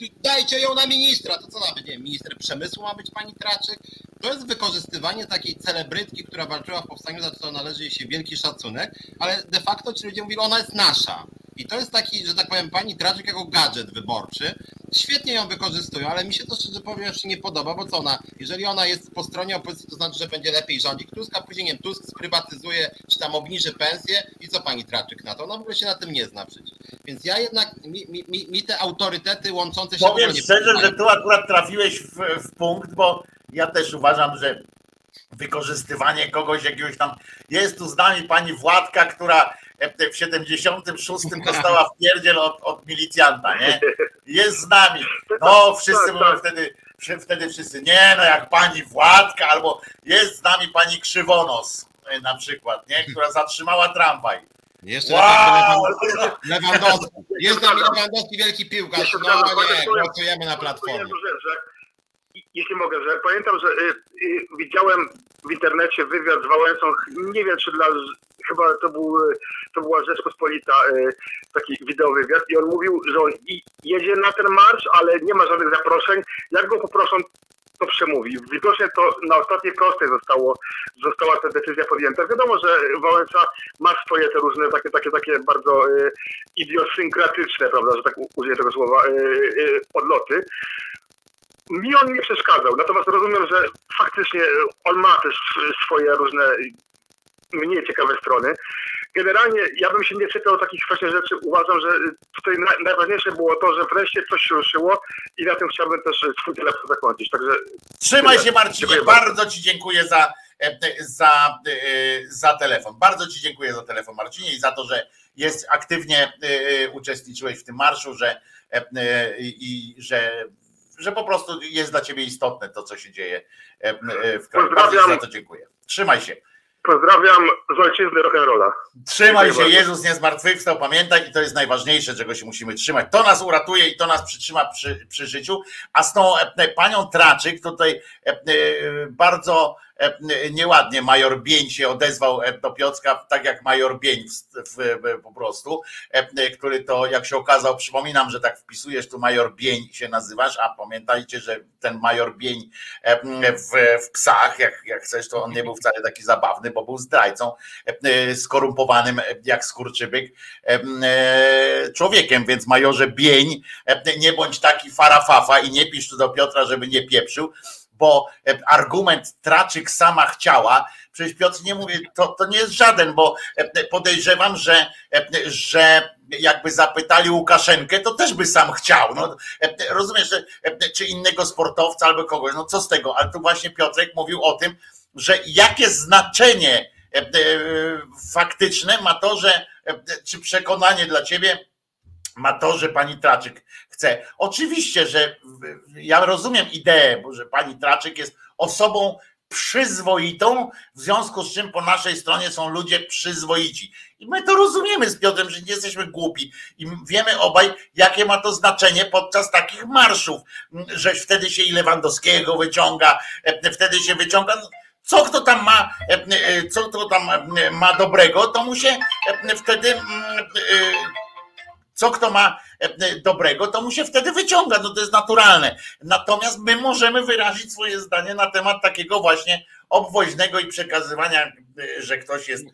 eee, dajcie ją na ministra, to co ona będzie, minister przemysłu ma być pani Traczyk? To jest wykorzystywanie takiej celebrytki, która walczyła w powstaniu, za co należy jej się wielki szacunek, ale de facto ci ludzie mówili, ona jest nasza. I to jest taki, że tak powiem, pani Traczyk jako gadżet wyborczy. Świetnie ją wykorzystują, ale mi się to szczerze mówiąc nie podoba, bo co ona, jeżeli ona jest po stronie opozycji, to znaczy, że będzie lepiej rządzić Tusk, a później nie wiem, Tusk sprywatyzuje, czy tam obniży pensję i co pani Traczyk na to? Ona w ogóle się na tym nie zna przecież. Więc ja jednak, mi, mi, mi, te autorytety łączące się Powiem nie szczerze, że tu akurat trafiłeś w, w punkt, bo ja też uważam, że wykorzystywanie kogoś jakiegoś tam. Jest tu z nami pani Władka, która w 76 dostała w pierdziel od, od milicjanta, nie? Jest z nami. No, wszyscy Tak, mówią tak. wtedy, wtedy wszyscy, nie no, jak pani Władka, albo jest z nami pani Krzywonos e, na przykład, nie? Która zatrzymała tramwaj. Jeszcze Wow! Lewandowski- Lewandowski. Jest tam Lewandowski, wielki piłkarz. No nie, głosujemy na że, jeśli mogę, że pamiętam, że y, y, widziałem w internecie wywiad z Wałęsą, nie wiem czy dla, chyba to, był, to była Rzeczpospolita, y, taki wideo wywiad i on mówił, że on jedzie na ten marsz, ale nie ma żadnych zaproszeń, jak go poproszą, to przemówi. Widocznie to na ostatniej prostej zostało, została ta decyzja podjęta. Wiadomo, że Wałęsa ma swoje te różne takie, takie, takie bardzo y, idiosynkratyczne, prawda, że tak użyję tego słowa, odloty. Mi on nie przeszkadzał, natomiast rozumiem, że faktycznie on ma też swoje różne mniej ciekawe strony. Generalnie ja bym się nie czepiał takich właśnie rzeczy. Uważam, że tutaj na, najważniejsze było to, że wreszcie coś się ruszyło i na tym chciałbym też swój telefon zakończyć. Także Trzymaj się Marcinie, Dziękuję bardzo. bardzo Ci dziękuję za, e, za, e, za telefon. Bardzo Ci dziękuję za telefon Marcinie i za to, że jest aktywnie e, uczestniczyłeś w tym marszu, że i że, że po prostu jest dla Ciebie istotne to, co się dzieje w kraju. Bardzo Ci za to dziękuję. Trzymaj się. Pozdrawiam z ojczyzny rock'n'rolla. Trzymaj się. Jezus nie zmartwychwstał, pamiętaj i to jest najważniejsze, czego się musimy trzymać. To nas uratuje i to nas przytrzyma przy, przy życiu. A z tą e, panią Traczyk tutaj e, e, bardzo nieładnie major Bień się odezwał e, do Piotrka, tak jak major Bień po prostu, e, e, który to jak się okazał, przypominam, że tak wpisujesz tu major Bień się nazywasz, a pamiętajcie, że ten major Bień e, w, w psach, jak, jak chcesz, to on nie był wcale taki zabawny, bo był zdrajcą e, skorumpowanym jak skurczybyk e, e, człowiekiem, więc majorze Bień, e, nie bądź taki farafafa i nie pisz tu do Piotra, żeby nie pieprzył, bo e, argument traczyk sama chciała, przecież Piotr nie mówi, to, to nie jest żaden, bo e, podejrzewam, że, e, że jakby zapytali Łukaszenkę, to też by sam chciał. No, rozumiesz, że, czy innego sportowca albo kogoś, no co z tego, ale tu właśnie Piotrek mówił o tym, że jakie znaczenie faktyczne ma to, że czy przekonanie dla ciebie ma to, że pani Traczyk chce. Oczywiście, że ja rozumiem ideę, bo że pani Traczyk jest osobą przyzwoitą, w związku z czym po naszej stronie są ludzie przyzwoici. I my to rozumiemy z Piotrem, że nie jesteśmy głupi i wiemy obaj, jakie ma to znaczenie podczas takich marszów, że wtedy się i Lewandowskiego wyciąga, e, wtedy się wyciąga. no, Co kto tam ma, e, e, co kto tam ma dobrego, to mu się wtedy mm, co kto ma e, dobrego, to mu się wtedy wyciąga, no to jest naturalne. Natomiast my możemy wyrazić swoje zdanie na temat takiego właśnie obwoźnego i przekazywania że ktoś jest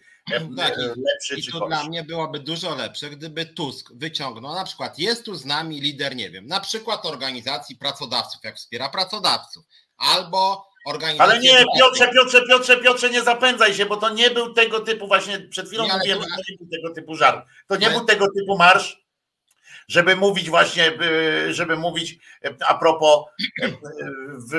tak, lepszy i czy to gorzszy. dla mnie byłoby dużo lepsze, gdyby Tusk wyciągnął, na przykład jest tu z nami lider, nie wiem, na przykład organizacji pracodawców, jak wspiera pracodawców, albo organizacji... Ale nie, Piotrze, Piotrze, Piotrze, Piotrze, nie zapędzaj się, bo to nie był tego typu, właśnie przed chwilą Nie, mówiłem, to- że to nie był tego typu żart. To nie Ale- był tego typu marsz, żeby mówić właśnie, y, żeby mówić e, a propos e,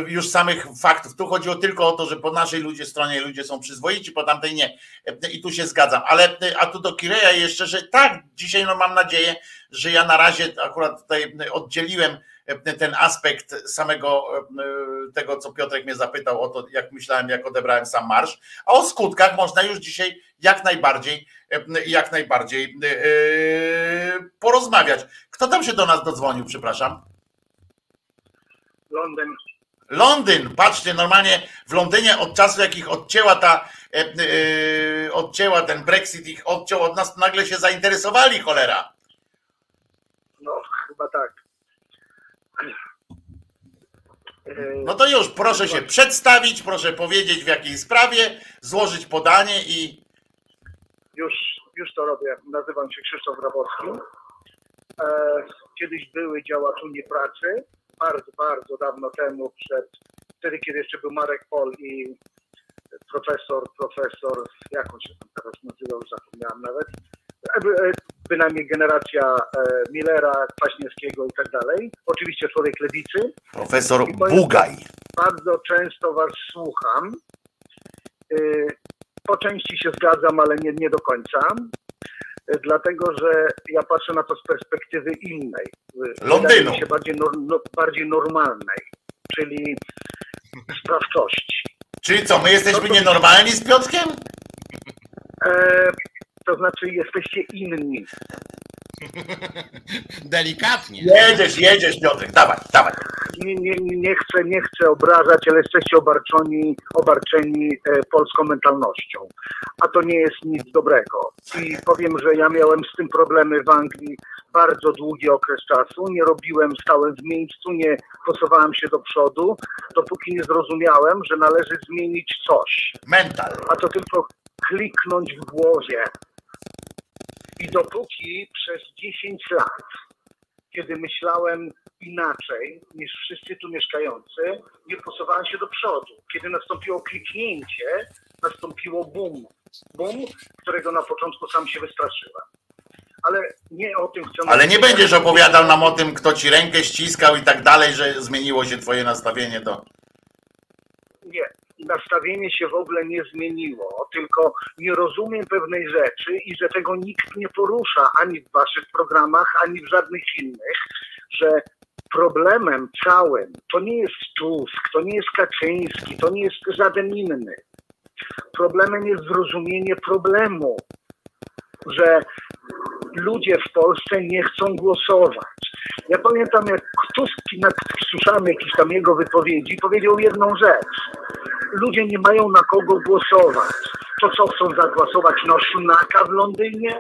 już samych faktów. Tu chodziło tylko o to, że po naszej ludzie stronie ludzie są przyzwoici, po tamtej nie. E, I tu się zgadzam. Ale e, a tu do Kireja jeszcze, że tak, dzisiaj no mam nadzieję, że ja na razie akurat tutaj oddzieliłem e, ten aspekt samego e, tego, co Piotrek mnie zapytał o to, jak myślałem, jak odebrałem sam marsz, a o skutkach można już dzisiaj jak najbardziej, e, jak najbardziej e, porozmawiać. Kto tam się do nas dodzwonił, przepraszam? Londyn. Londyn, patrzcie, normalnie w Londynie od czasu, jak ich odcięła ta, e, e, odcięła ten Brexit, ich odciął od nas, nagle się zainteresowali, cholera. No, chyba tak. E, No to już, proszę się przedstawić, proszę powiedzieć w jakiej sprawie, złożyć podanie i już, już to robię. Nazywam się Krzysztof Grabowski. E, kiedyś były działaczuni pracy, bardzo, bardzo dawno temu, przed, wtedy, kiedy jeszcze był Marek Pol i profesor, profesor, jak on się tam teraz nazywał, zapomniałem nawet, bynajmniej generacja e, Millera, Kwaśniewskiego i tak dalej. Oczywiście człowiek lewicy. profesor Bugaj. bardzo często Was słucham. Y, Po części się zgadzam, ale nie, nie do końca. Dlatego, że ja patrzę na to z perspektywy innej. Londynu. się bardziej, no, bardziej normalnej, czyli sprawczości. Czyli co, my jesteśmy nienormalni z Piotrkiem? E, to znaczy, jesteście inni. <laughs> Delikatnie. Jedziesz, jedziesz Piotrek, dawaj, dawaj. Nie, nie, nie, chcę, nie chcę obrażać, ale jesteście obarczeni, obarczeni e, polską mentalnością. A to nie jest nic dobrego. I powiem, że ja miałem z tym problemy w Anglii bardzo długi okres czasu. Nie robiłem, stałem w miejscu, nie posuwałem się do przodu, dopóki nie zrozumiałem, że należy zmienić coś. Mental. A to tylko kliknąć w głowie. I dopóki przez 10 lat, kiedy myślałem inaczej niż wszyscy tu mieszkający, nie posuwałem się do przodu. Kiedy nastąpiło kliknięcie, nastąpiło boom. Boom, którego na początku sam się wystraszyłem. Ale nie o tym chcę Ale nie będziesz opowiadał nam o tym, kto ci rękę ściskał i tak dalej, że zmieniło się twoje nastawienie do... Nie, nastawienie się w ogóle nie zmieniło, tylko nie rozumiem pewnej rzeczy i że tego nikt nie porusza ani w waszych programach, ani w żadnych innych, że problemem całym to nie jest Tusk, to nie jest Kaczyński, to nie jest żaden inny. Problemem jest zrozumienie problemu, że ludzie w Polsce nie chcą głosować. Ja pamiętam, jak Tusk, jak słyszałem jakieś tam jego wypowiedzi, powiedział jedną rzecz. Ludzie nie mają na kogo głosować. To co, chcą zagłosować na Szunaka w Londynie?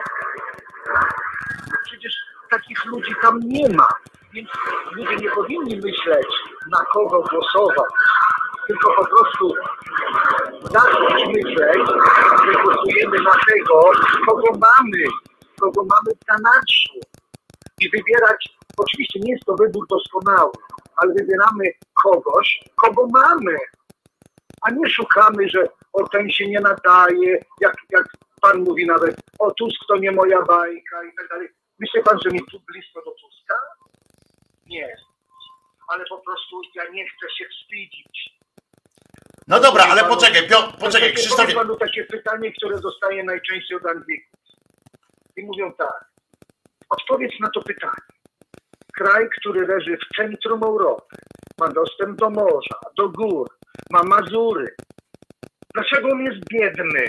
Przecież takich ludzi tam nie ma. Więc ludzie nie powinni myśleć, na kogo głosować, tylko po prostu zacząć myśleć, że głosujemy na tego, kogo mamy, kogo mamy w zanadrzu i wybierać, oczywiście nie jest to wybór doskonały, ale wybieramy kogoś, kogo mamy, a nie szukamy, że o ten się nie nadaje, jak, jak pan mówi nawet, o Tusk to nie moja bajka i tak dalej. Myśli pan, że mi tu blisko do Tuska? Nie. Ale po prostu ja nie chcę się wstydzić. No dobra, ale poczekaj, Pio, poczekaj, Krzysztofie. Panu takie pytanie, które dostaję najczęściej od Anglików. I mówią tak. Odpowiedz na to pytanie. Kraj, który leży w centrum Europy, ma dostęp do morza, do gór, ma Mazury. Dlaczego on jest biedny?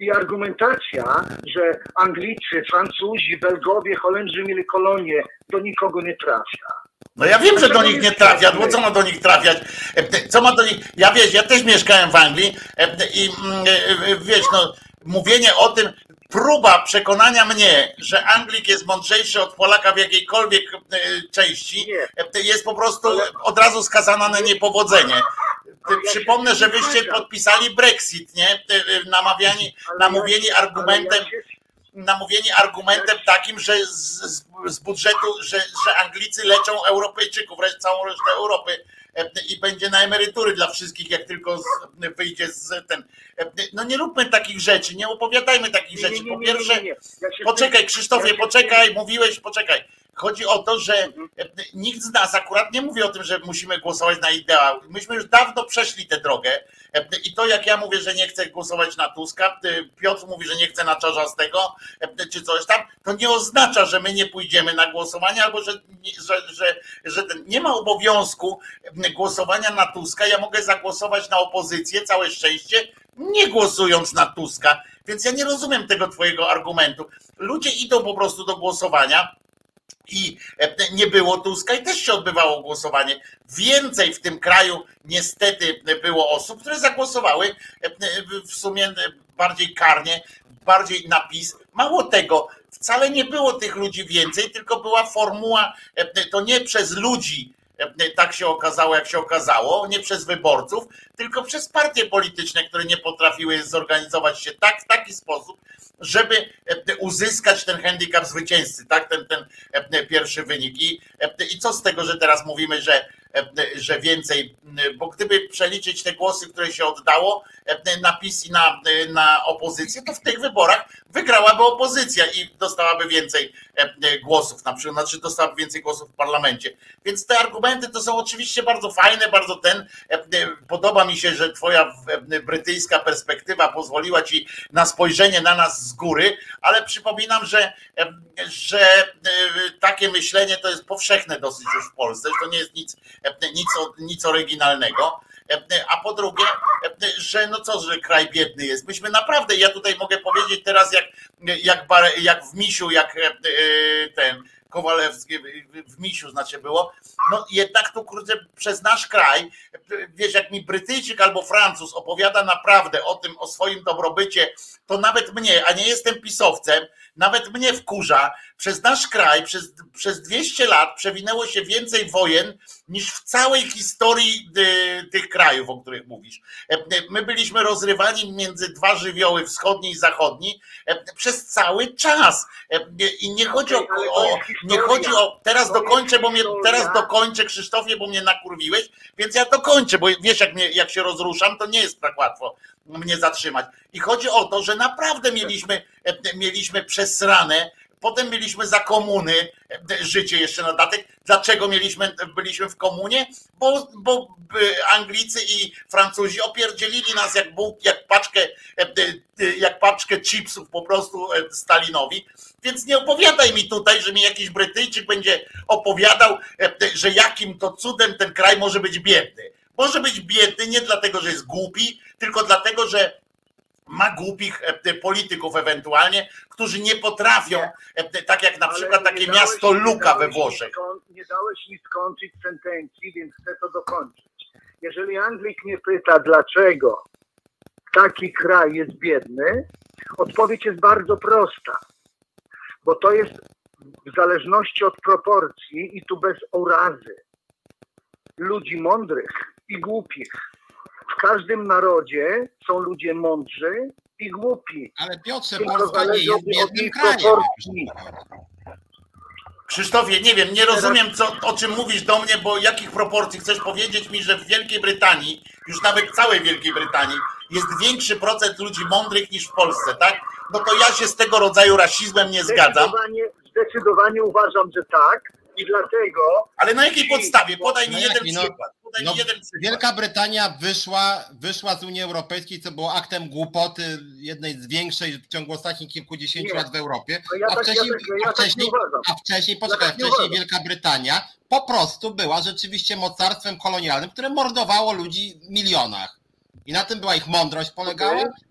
I argumentacja, że Anglicy, Francuzi, Belgowie, Holendrzy mieli kolonie, do nikogo nie trafia. No ja wiem, że do nich nie trafia, bo co ma do nich trafiać? E, Co ma do nich... Ja wiesz, ja też mieszkałem w Anglii e, i mm, e, wiesz, no mówienie o tym, próba przekonania mnie, że Anglik jest mądrzejszy od Polaka w jakiejkolwiek e, części, Nie. e, jest po prostu od razu skazana na niepowodzenie. Przypomnę, że wyście podpisali Brexit, nie? Y, Namawiani, namówieni argumentem, namówieni argumentem takim, że z, z, budżetu, że, że Anglicy leczą Europejczyków, całą resztę Europy i będzie na emerytury dla wszystkich, jak tylko wyjdzie z ten. e, No nie róbmy takich rzeczy, nie opowiadajmy takich rzeczy. Po pierwsze, Poczekaj, Krzysztofie, poczekaj, mówiłeś, poczekaj. Chodzi o to, że Mhm. nikt z nas akurat nie mówi o tym, że musimy głosować na ideał. Myśmy już dawno przeszli tę drogę i to jak ja mówię, że nie chcę głosować na Tuska, Piotr mówi, że nie chce na Czarzastego, czy coś tam, to nie oznacza, że my nie pójdziemy na głosowanie albo że, że, że, że nie ma obowiązku głosowania na Tuska. Ja mogę zagłosować na opozycję, całe szczęście, nie głosując na Tuska. Więc ja nie rozumiem tego twojego argumentu. Ludzie idą po prostu do głosowania i e, nie było Tuska i też się odbywało głosowanie. Więcej w tym kraju niestety było osób, które zagłosowały e, w sumie bardziej karnie, bardziej na PiS. Mało tego, wcale nie było tych ludzi więcej, tylko była formuła, e, to nie przez ludzi tak się okazało, jak się okazało, nie przez wyborców, tylko przez partie polityczne, które nie potrafiły zorganizować się tak, w taki sposób, żeby uzyskać ten handicap zwycięzcy, tak, ten, ten pierwszy wynik. I, I co z tego, że teraz mówimy, że, że więcej, bo gdyby przeliczyć te głosy, które się oddało na PiS i na, na opozycję, to w tych wyborach wygrałaby opozycja i dostałaby więcej głosów, na przykład, znaczy dostałaby więcej głosów w parlamencie. Więc te argumenty to są oczywiście bardzo fajne, bardzo ten. Podoba mi się, że twoja brytyjska perspektywa pozwoliła ci na spojrzenie na nas z góry, ale przypominam, że, że takie myślenie to jest powszechne dosyć już w Polsce, to nie jest nic, nic, nic oryginalnego. A po drugie, że no co, że kraj biedny jest. Myśmy naprawdę, ja tutaj mogę powiedzieć teraz, jak, jak, jak w Misiu, jak ten Kowalewski w Misiu znaczy było, no jednak tu kurde przez nasz kraj, wiesz, jak mi Brytyjczyk albo Francuz opowiada naprawdę o tym, o swoim dobrobycie, to nawet mnie, a nie jestem pisowcem, nawet mnie wkurza, przez nasz kraj przez, przez 200 lat przewinęło się więcej wojen niż w całej historii y, tych krajów, o których mówisz. My byliśmy rozrywani między dwa żywioły, wschodni i zachodni, przez cały czas. I nie chodzi o, o nie chodzi o, teraz dokończę, bo mnie, teraz dokończę Krzysztofie, bo mnie nakurwiłeś, więc ja dokończę, bo wiesz jak, mnie, jak się rozruszam, to nie jest tak łatwo mnie zatrzymać. I chodzi o to, że naprawdę mieliśmy, mieliśmy przesrane, potem mieliśmy za komuny życie jeszcze na datek. Dlaczego mieliśmy, byliśmy w komunie? Bo, bo Anglicy i Francuzi opierdzielili nas jak, bułk, jak, paczkę, jak paczkę chipsów po prostu Stalinowi. Więc nie opowiadaj mi tutaj, że mi jakiś Brytyjczyk będzie opowiadał, że jakim to cudem ten kraj może być biedny. Może być biedny nie dlatego, że jest głupi, tylko dlatego, że ma głupich polityków ewentualnie, którzy nie potrafią, tak jak na przykład takie dałeś, miasto Luka we Włoszech. Nie dałeś mi skończyć sentencji, więc chcę to dokończyć. Jeżeli Anglik nie pyta, dlaczego taki kraj jest biedny, odpowiedź jest bardzo prosta. Bo to jest w zależności od proporcji i tu bez urazy ludzi mądrych i głupich. W każdym narodzie są ludzie mądrzy i głupi. Ale Piotrze, Polska nie jest od biednym krajem. proporcji. Krzysztofie, nie wiem, nie rozumiem, co, o czym mówisz do mnie, bo jakich proporcji chcesz powiedzieć mi, że w Wielkiej Brytanii, już nawet w całej Wielkiej Brytanii, jest większy procent ludzi mądrych niż w Polsce, tak? No to ja się z tego rodzaju rasizmem nie zgadzam. Zdecydowanie, zdecydowanie uważam, że tak. I dlatego Ale na jakiej podstawie? Podaj mi No jeden jaki, no? przykład. Podaj No, mi jeden przykład. Wielka Brytania wyszła, wyszła z Unii Europejskiej, co było aktem głupoty, jednej z większych w ciągu ostatnich kilkudziesięciu Nie. lat w Europie. no ja, A tak, ja, wcześniej, tak, ja a tak nie wcześniej, a wcześniej, poczekaj, nie wcześniej. Wielka Brytania po prostu była rzeczywiście mocarstwem kolonialnym, które mordowało ludzi w milionach. I na tym była ich mądrość polegała? Okej.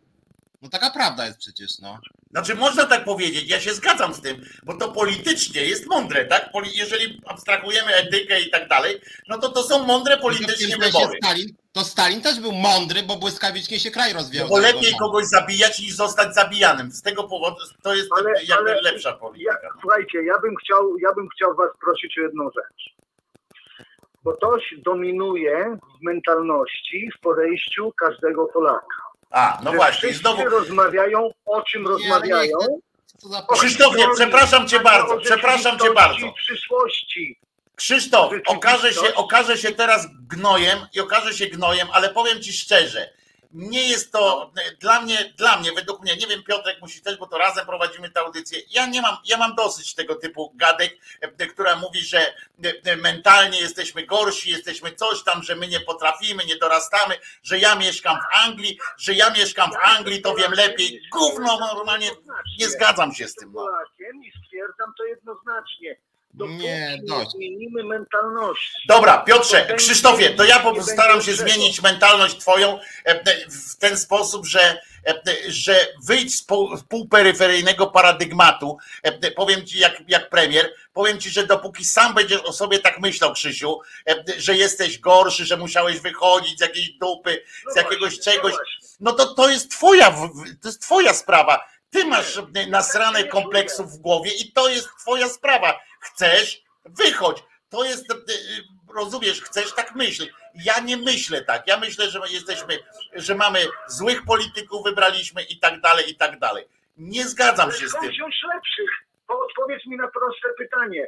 No taka prawda jest przecież, no. Znaczy można tak powiedzieć, ja się zgadzam z tym, bo to politycznie jest mądre, tak? Jeżeli abstrahujemy etykę i tak dalej, no to to są mądre No politycznie sensie wybory. Stalin, to Stalin też był mądry, bo błyskawicznie się kraj rozwijał. No bo lepiej kogoś zabijać niż zostać zabijanym. Z tego powodu to jest Ale- jakby ale- lepsza Ja, polityka. słuchajcie, ja bym chciał, ja bym chciał was prosić o jedną rzecz. bo to dominuje w mentalności, w podejściu każdego Polaka. A, no właśnie, znowu. rozmawiają, o czym rozmawiają. Krzysztofie, przepraszam cię bardzo, przepraszam cię bardzo. Przyszłości. Krzysztof, okaże się, okaże się teraz gnojem i okaże się gnojem, ale powiem ci szczerze, nie jest to dla mnie, dla mnie, według mnie, nie wiem, Piotrek musi też, bo to razem prowadzimy tę audycję. Ja nie mam, ja mam dosyć tego typu gadek, która mówi, że mentalnie jesteśmy gorsi, jesteśmy coś tam, że my nie potrafimy, nie dorastamy, że ja mieszkam w Anglii, że ja mieszkam w Anglii, to wiem lepiej. Gówno normalnie nie zgadzam się z tym. No. I stwierdzam to jednoznacznie nie, dość. zmienimy mentalności. Dobra, Piotrze, Krzysztofie, to ja postaram się zmienić mentalność twoją e, w ten sposób, że, e, że wyjdź z półperyferyjnego paradygmatu, e, powiem ci jak, jak premier, powiem ci, że dopóki sam będziesz o sobie tak myślał, Krzysiu, że jesteś gorszy, że musiałeś wychodzić z jakiejś dupy, z no jakiegoś czegoś, no to to jest twoja, to jest twoja sprawa. Ty masz nasrane kompleksów w głowie i to jest twoja sprawa Chcesz? Wychodź. To jest, e, rozumiesz, chcesz tak myśleć. Ja nie myślę tak. Ja myślę, że jesteśmy, że mamy złych polityków, wybraliśmy i tak dalej, i tak dalej. Nie zgadzam się z tym. wziąć lepszych? Odpowiedz mi na proste pytanie.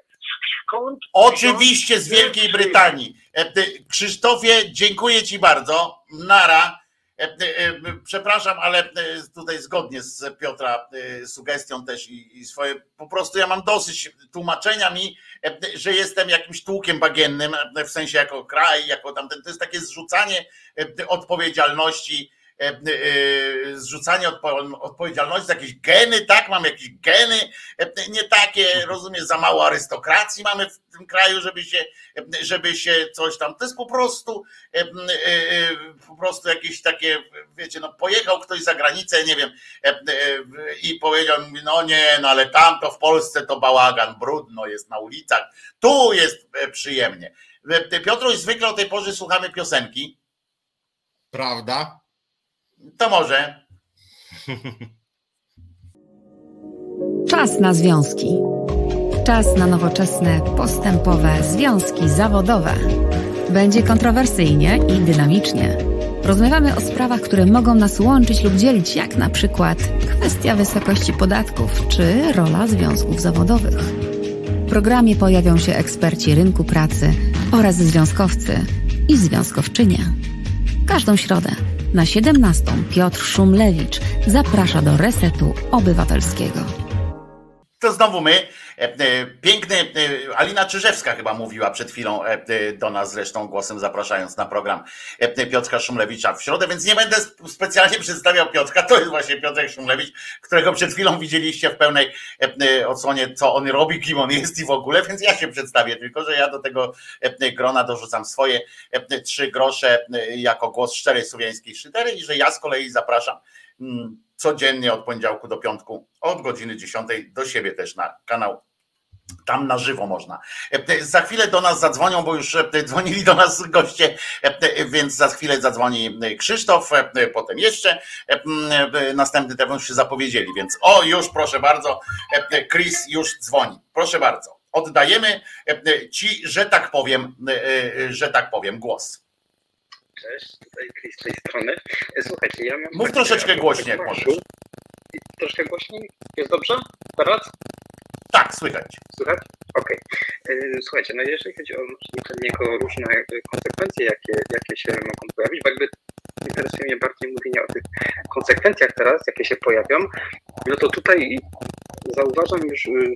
Skąd? Oczywiście z Wielkiej Brytanii. E, Krzysztofie, dziękuję Ci bardzo. Nara. E, e, przepraszam, ale e, tutaj zgodnie z Piotra sugestią też i, swoje, po prostu ja mam dosyć tłumaczenia mi, że jestem jakimś tłukiem bagiennym, w sensie jako kraj, jako tamten, to jest takie zrzucanie odpowiedzialności E, e, zrzucanie odpowiedzialności, jakieś geny, tak, mam jakieś geny, e, nie takie, rozumiem, za mało arystokracji mamy w tym kraju, żeby się, żeby się coś tam, to jest po prostu po prostu jakieś takie, wiecie, no pojechał ktoś za granicę, nie wiem, i powiedział no nie, no ale tam to w Polsce to bałagan, brudno jest na ulicach, tu jest przyjemnie. Piotruś, zwykle o tej porze słuchamy piosenki. Prawda? To może. Czas na związki. Czas na nowoczesne, postępowe związki zawodowe. Będzie kontrowersyjnie i dynamicznie. Rozmawiamy o sprawach, które mogą nas łączyć lub dzielić, jak na przykład kwestia wysokości podatków czy rola związków zawodowych. W programie pojawią się eksperci rynku pracy oraz związkowcy i związkowczynie. Każdą środę na 17 Piotr Szumlewicz zaprasza do Resetu Obywatelskiego. To znowu my. E, e, piękny, e, Alina Czyżewska chyba mówiła przed chwilą do nas zresztą głosem zapraszając na program Piotra Szumlewicza w środę, więc nie będę specjalnie przedstawiał Piotrka, to jest właśnie Piotr Szumlewicz, którego przed chwilą widzieliście w pełnej odsłonie, co on robi, kim on jest i w ogóle, więc ja się przedstawię, tylko że ja do tego grona dorzucam swoje trzy grosze jako głos szczerej słowiańskiej szydery i że ja z kolei zapraszam mm, codziennie od poniedziałku do piątku od godziny 10 do siebie też na kanał tam na żywo można. E, za chwilę do nas zadzwonią, bo już e, dzwonili do nas goście, e, więc za chwilę zadzwoni Krzysztof, potem jeszcze następny już się zapowiedzieli, więc o już proszę bardzo, Chris już dzwoni. Proszę bardzo. Oddajemy ci, że tak powiem, że tak powiem, głos. Cześć, tutaj Chris z tej strony. Słuchajcie, ja mam... Mów troszeczkę głośniej, jak możesz. Troszkę głośniej? Jest dobrze? Teraz? Tak, słychać. Słychać? Okej. Okay. Słuchajcie, no jeżeli chodzi o jego różne konsekwencje, jakie, jakie się mogą pojawić, bo jakby interesuje mnie bardziej mówienie o tych konsekwencjach teraz, jakie się pojawią, no to tutaj zauważam już... Y,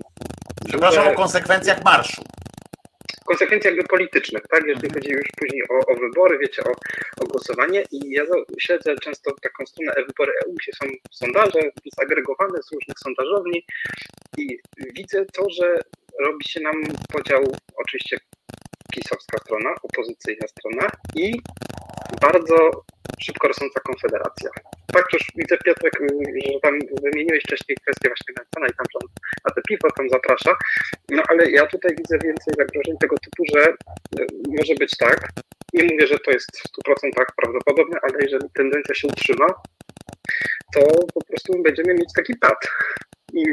Przepraszam o konsekwencjach marszu konsekwencji jakby politycznych, tak? Jeżeli chodzi już później o, o wybory, wiecie, o, o, głosowanie i ja śledzę często taką stronę e-wybory EU, gdzie są sondaże zagregowane z różnych sondażowni i widzę to, że robi się nam podział oczywiście pisowska strona, opozycyjna strona i bardzo szybko rosnąca konfederacja. Tak, już widzę Piotrek, że tam wymieniłeś wcześniej kwestię właśnie Mencena i tam że na te piwo tam zaprasza, no ale ja tutaj widzę więcej zagrożeń tego typu, że e, może być tak, nie mówię, że to jest w 100% prawdopodobne, ale jeżeli tendencja się utrzyma, to po prostu będziemy mieć taki pad. I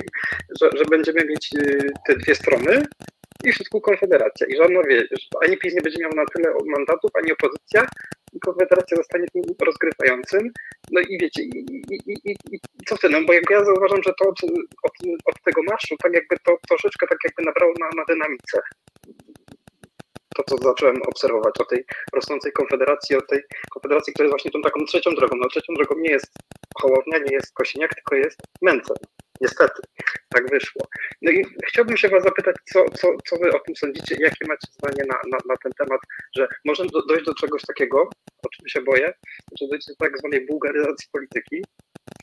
że, że będziemy mieć y, te dwie strony, i wszystko Konfederacja. I żadna wie, ani PiS nie będzie miał na tyle mandatów, ani opozycja, Konfederacja zostanie tym rozgrywającym. No i wiecie, i, i, i, i co wtedy? No bo jakby ja zauważam, że to od, od, od tego marszu, tak jakby to troszeczkę tak jakby nabrało na, na dynamice to, co zacząłem obserwować o tej rosnącej konfederacji, o tej konfederacji, która jest właśnie tą taką trzecią drogą. No trzecią drogą nie jest Hołownia, nie jest Kosiniak, tylko jest Mencen. Niestety, tak wyszło. No i chciałbym się Was zapytać, co, co, co Wy o tym sądzicie jakie macie zdanie na, na, na ten temat, że może do, dojść do czegoś takiego, o czym się boję, że dojdzie do tak zwanej bułgaryzacji polityki,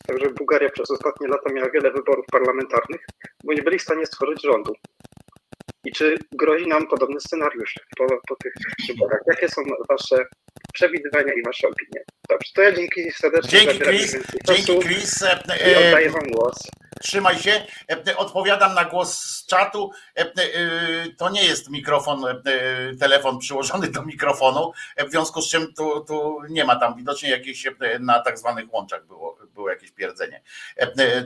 Także Bułgaria przez ostatnie lata miała wiele wyborów parlamentarnych, bo nie byli w stanie stworzyć rządu. I czy grozi nam podobny scenariusz po, po tych wyborach? Jakie są Wasze przewidywania i Wasze opinie? Dobrze, to ja dzięki serdecznie. Dzięki Chris, dzięki Chris. E, I oddaję Wam głos. Trzymaj się. E, odpowiadam na głos z czatu. E, to nie jest mikrofon, telefon przyłożony do mikrofonu, w związku z czym tu, tu nie ma tam widocznie jakieś na tak zwanych łączach było, było jakieś pierdzenie.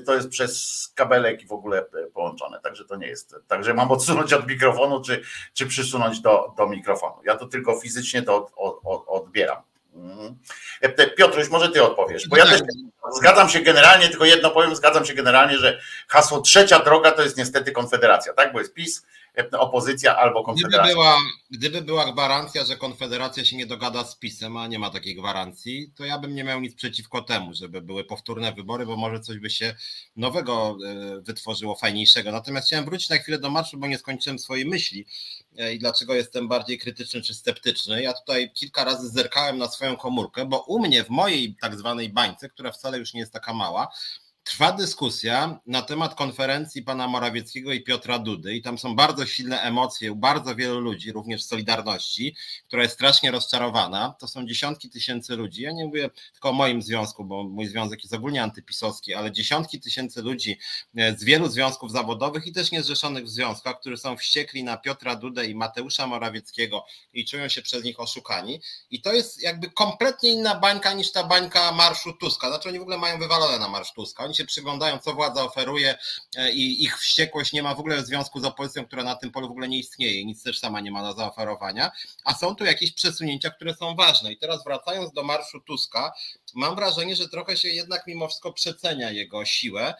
To jest przez kabelek i w ogóle połączone, także to nie jest. Także mam odsunąć od mikrofonu, czy, czy przysunąć do, do mikrofonu. Ja to tylko fizycznie to od, od, odbieram. Mhm. Piotruś, może ty odpowiesz, bo ja też zgadzam się generalnie, tylko jedno powiem, zgadzam się generalnie, że hasło trzecia droga to jest niestety Konfederacja, tak? Bo jest PiS, opozycja albo Konfederacja. Gdyby była, gdyby była gwarancja, że Konfederacja się nie dogada z PiSem, a nie ma takiej gwarancji, to ja bym nie miał nic przeciwko temu, żeby były powtórne wybory, bo może coś by się nowego e, wytworzyło, fajniejszego. Natomiast chciałem wrócić na chwilę do marszu, bo nie skończyłem swojej myśli e, i dlaczego jestem bardziej krytyczny czy sceptyczny. Ja tutaj kilka razy zerkałem na swoją komórkę, bo u mnie w mojej tak zwanej bańce, która wcale już nie jest taka mała, Trwa dyskusja na temat konferencji pana Morawieckiego i Piotra Dudy i tam są bardzo silne emocje u bardzo wielu ludzi, również Solidarności, która jest strasznie rozczarowana. To są dziesiątki tysięcy ludzi. Ja nie mówię tylko o moim związku, bo mój związek jest ogólnie antypisowski, ale dziesiątki tysięcy ludzi e, z wielu związków zawodowych i też niezrzeszonych w związkach, którzy są wściekli na Piotra Dudę i Mateusza Morawieckiego i czują się przez nich oszukani. I to jest jakby kompletnie inna bańka niż ta bańka Marszu Tuska. Znaczy oni w ogóle mają wywalone na Marsz Tuska się przyglądają, co władza oferuje e, i ich wściekłość nie ma w ogóle związku z opozycją, która na tym polu w ogóle nie istnieje nic też sama nie ma do zaoferowania, a są tu jakieś przesunięcia, które są ważne. I teraz wracając do marszu Tuska, mam wrażenie, że trochę się jednak mimo wszystko przecenia jego siłę,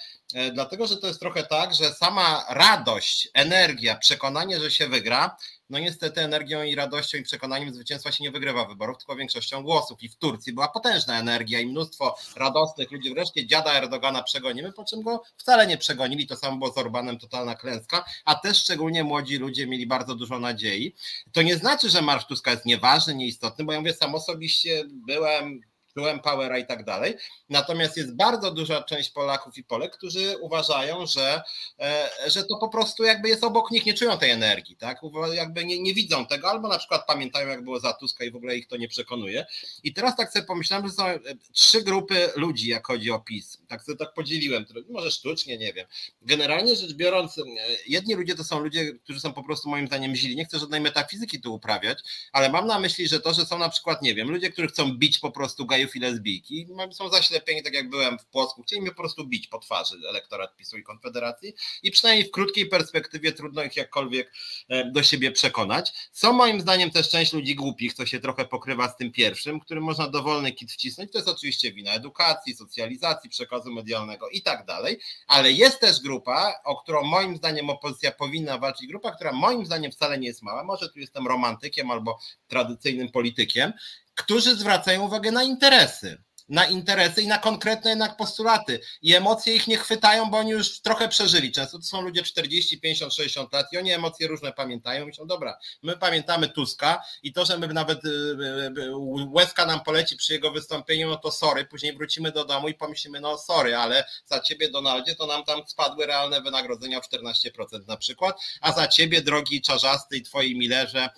dlatego że to jest trochę tak, że sama radość, energia, przekonanie, że się wygra, no niestety energią i radością i przekonaniem zwycięstwa się nie wygrywa wyborów, tylko większością głosów. I w Turcji była potężna energia i mnóstwo radosnych ludzi. Wreszcie dziada Erdogana przegonimy, po czym go wcale nie przegonili. To samo było z Orbanem, totalna klęska, a też szczególnie młodzi ludzie mieli bardzo dużo nadziei. To nie znaczy, że Marsz Tuska jest nieważny, nieistotny, bo ja mówię, sam osobiście byłem czułem powera i tak dalej. Natomiast jest bardzo duża część Polaków i Polek, którzy uważają, że, e, że to po prostu jakby jest obok nich, nie czują tej energii, tak? Jakby nie, nie widzą tego, albo na przykład pamiętają, jak było za Tuska i w ogóle ich to nie przekonuje. I teraz tak sobie pomyślałem, że są e, trzy grupy ludzi, jak chodzi o PiS. Tak sobie tak podzieliłem, może sztucznie, nie wiem. Generalnie rzecz biorąc, e, jedni ludzie to są ludzie, którzy są po prostu moim zdaniem źli. Nie chcę żadnej metafizyki tu uprawiać, ale mam na myśli, że to, że są na przykład, nie wiem, ludzie, którzy chcą bić po prostu gej gejów i lesbijki. Są zaślepieni, tak jak byłem w Płocku, chcieli mnie po prostu bić po twarzy elektorat PiSu i Konfederacji i przynajmniej w krótkiej perspektywie trudno ich jakkolwiek e, do siebie przekonać. Są moim zdaniem też część ludzi głupich, co się trochę pokrywa z tym pierwszym, którym można dowolny kit wcisnąć. To jest oczywiście wina edukacji, socjalizacji, przekazu medialnego i tak dalej, ale jest też grupa, o którą moim zdaniem opozycja powinna walczyć, grupa, która moim zdaniem wcale nie jest mała, może tu jestem romantykiem albo tradycyjnym politykiem, którzy zwracają uwagę na interesy na interesy i na konkretne jednak postulaty. I emocje ich nie chwytają, bo oni już trochę przeżyli. Często to są ludzie 40, 50, 60 lat i oni emocje różne pamiętają. Myślą, dobra, my pamiętamy Tuska i to, że my nawet y, y, y, łezka nam poleci przy jego wystąpieniu, no to sorry, później wrócimy do domu i pomyślimy, no sorry, ale za ciebie Donaldzie to nam tam spadły realne wynagrodzenia o 14% na przykład, a za ciebie drogi Czarzasty i twoi Millerze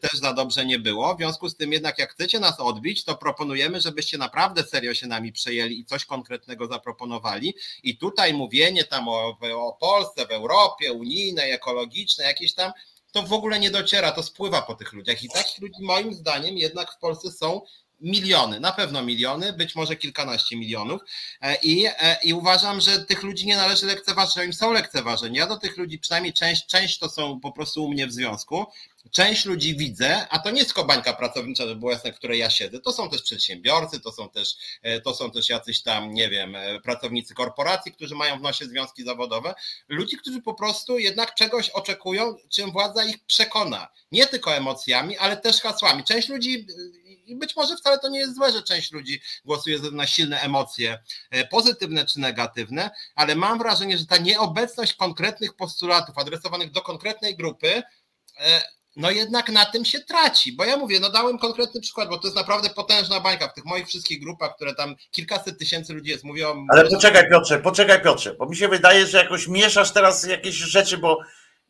też za dobrze nie było. W związku z tym jednak jak chcecie nas odbić, to proponujemy, żebyście naprawdę serio się nami przejęli i coś konkretnego zaproponowali. I tutaj mówienie tam o, o Polsce, w Europie, unijnej, ekologicznej, jakieś tam, to w ogóle nie dociera, to spływa po tych ludziach. I takich ludzi moim zdaniem jednak w Polsce są miliony, na pewno miliony, być może kilkanaście milionów e, i, e, i uważam, że tych ludzi nie należy lekceważyć, oni są lekceważeni. Ja do tych ludzi, przynajmniej część, część to są po prostu u mnie w związku, część ludzi widzę, a to nie jest bańka pracownicza, żeby było jasne, w której ja siedzę, to są też przedsiębiorcy, to są też, e, to są też jacyś tam, nie wiem, pracownicy korporacji, którzy mają w nosie związki zawodowe, ludzi, którzy po prostu jednak czegoś oczekują, czym władza ich przekona. Nie tylko emocjami, ale też hasłami. Część ludzi i być może wcale to nie jest złe, że część ludzi głosuje na silne emocje, e, pozytywne czy negatywne, ale mam wrażenie, że ta nieobecność konkretnych postulatów adresowanych do konkretnej grupy, e, no jednak na tym się traci, bo ja mówię, no dałem konkretny przykład, bo to jest naprawdę potężna bańka w tych moich wszystkich grupach, które tam kilkaset tysięcy ludzi jest, mówią... Ale poczekaj Piotrze, poczekaj Piotrze, bo mi się wydaje, że jakoś mieszasz teraz jakieś rzeczy, bo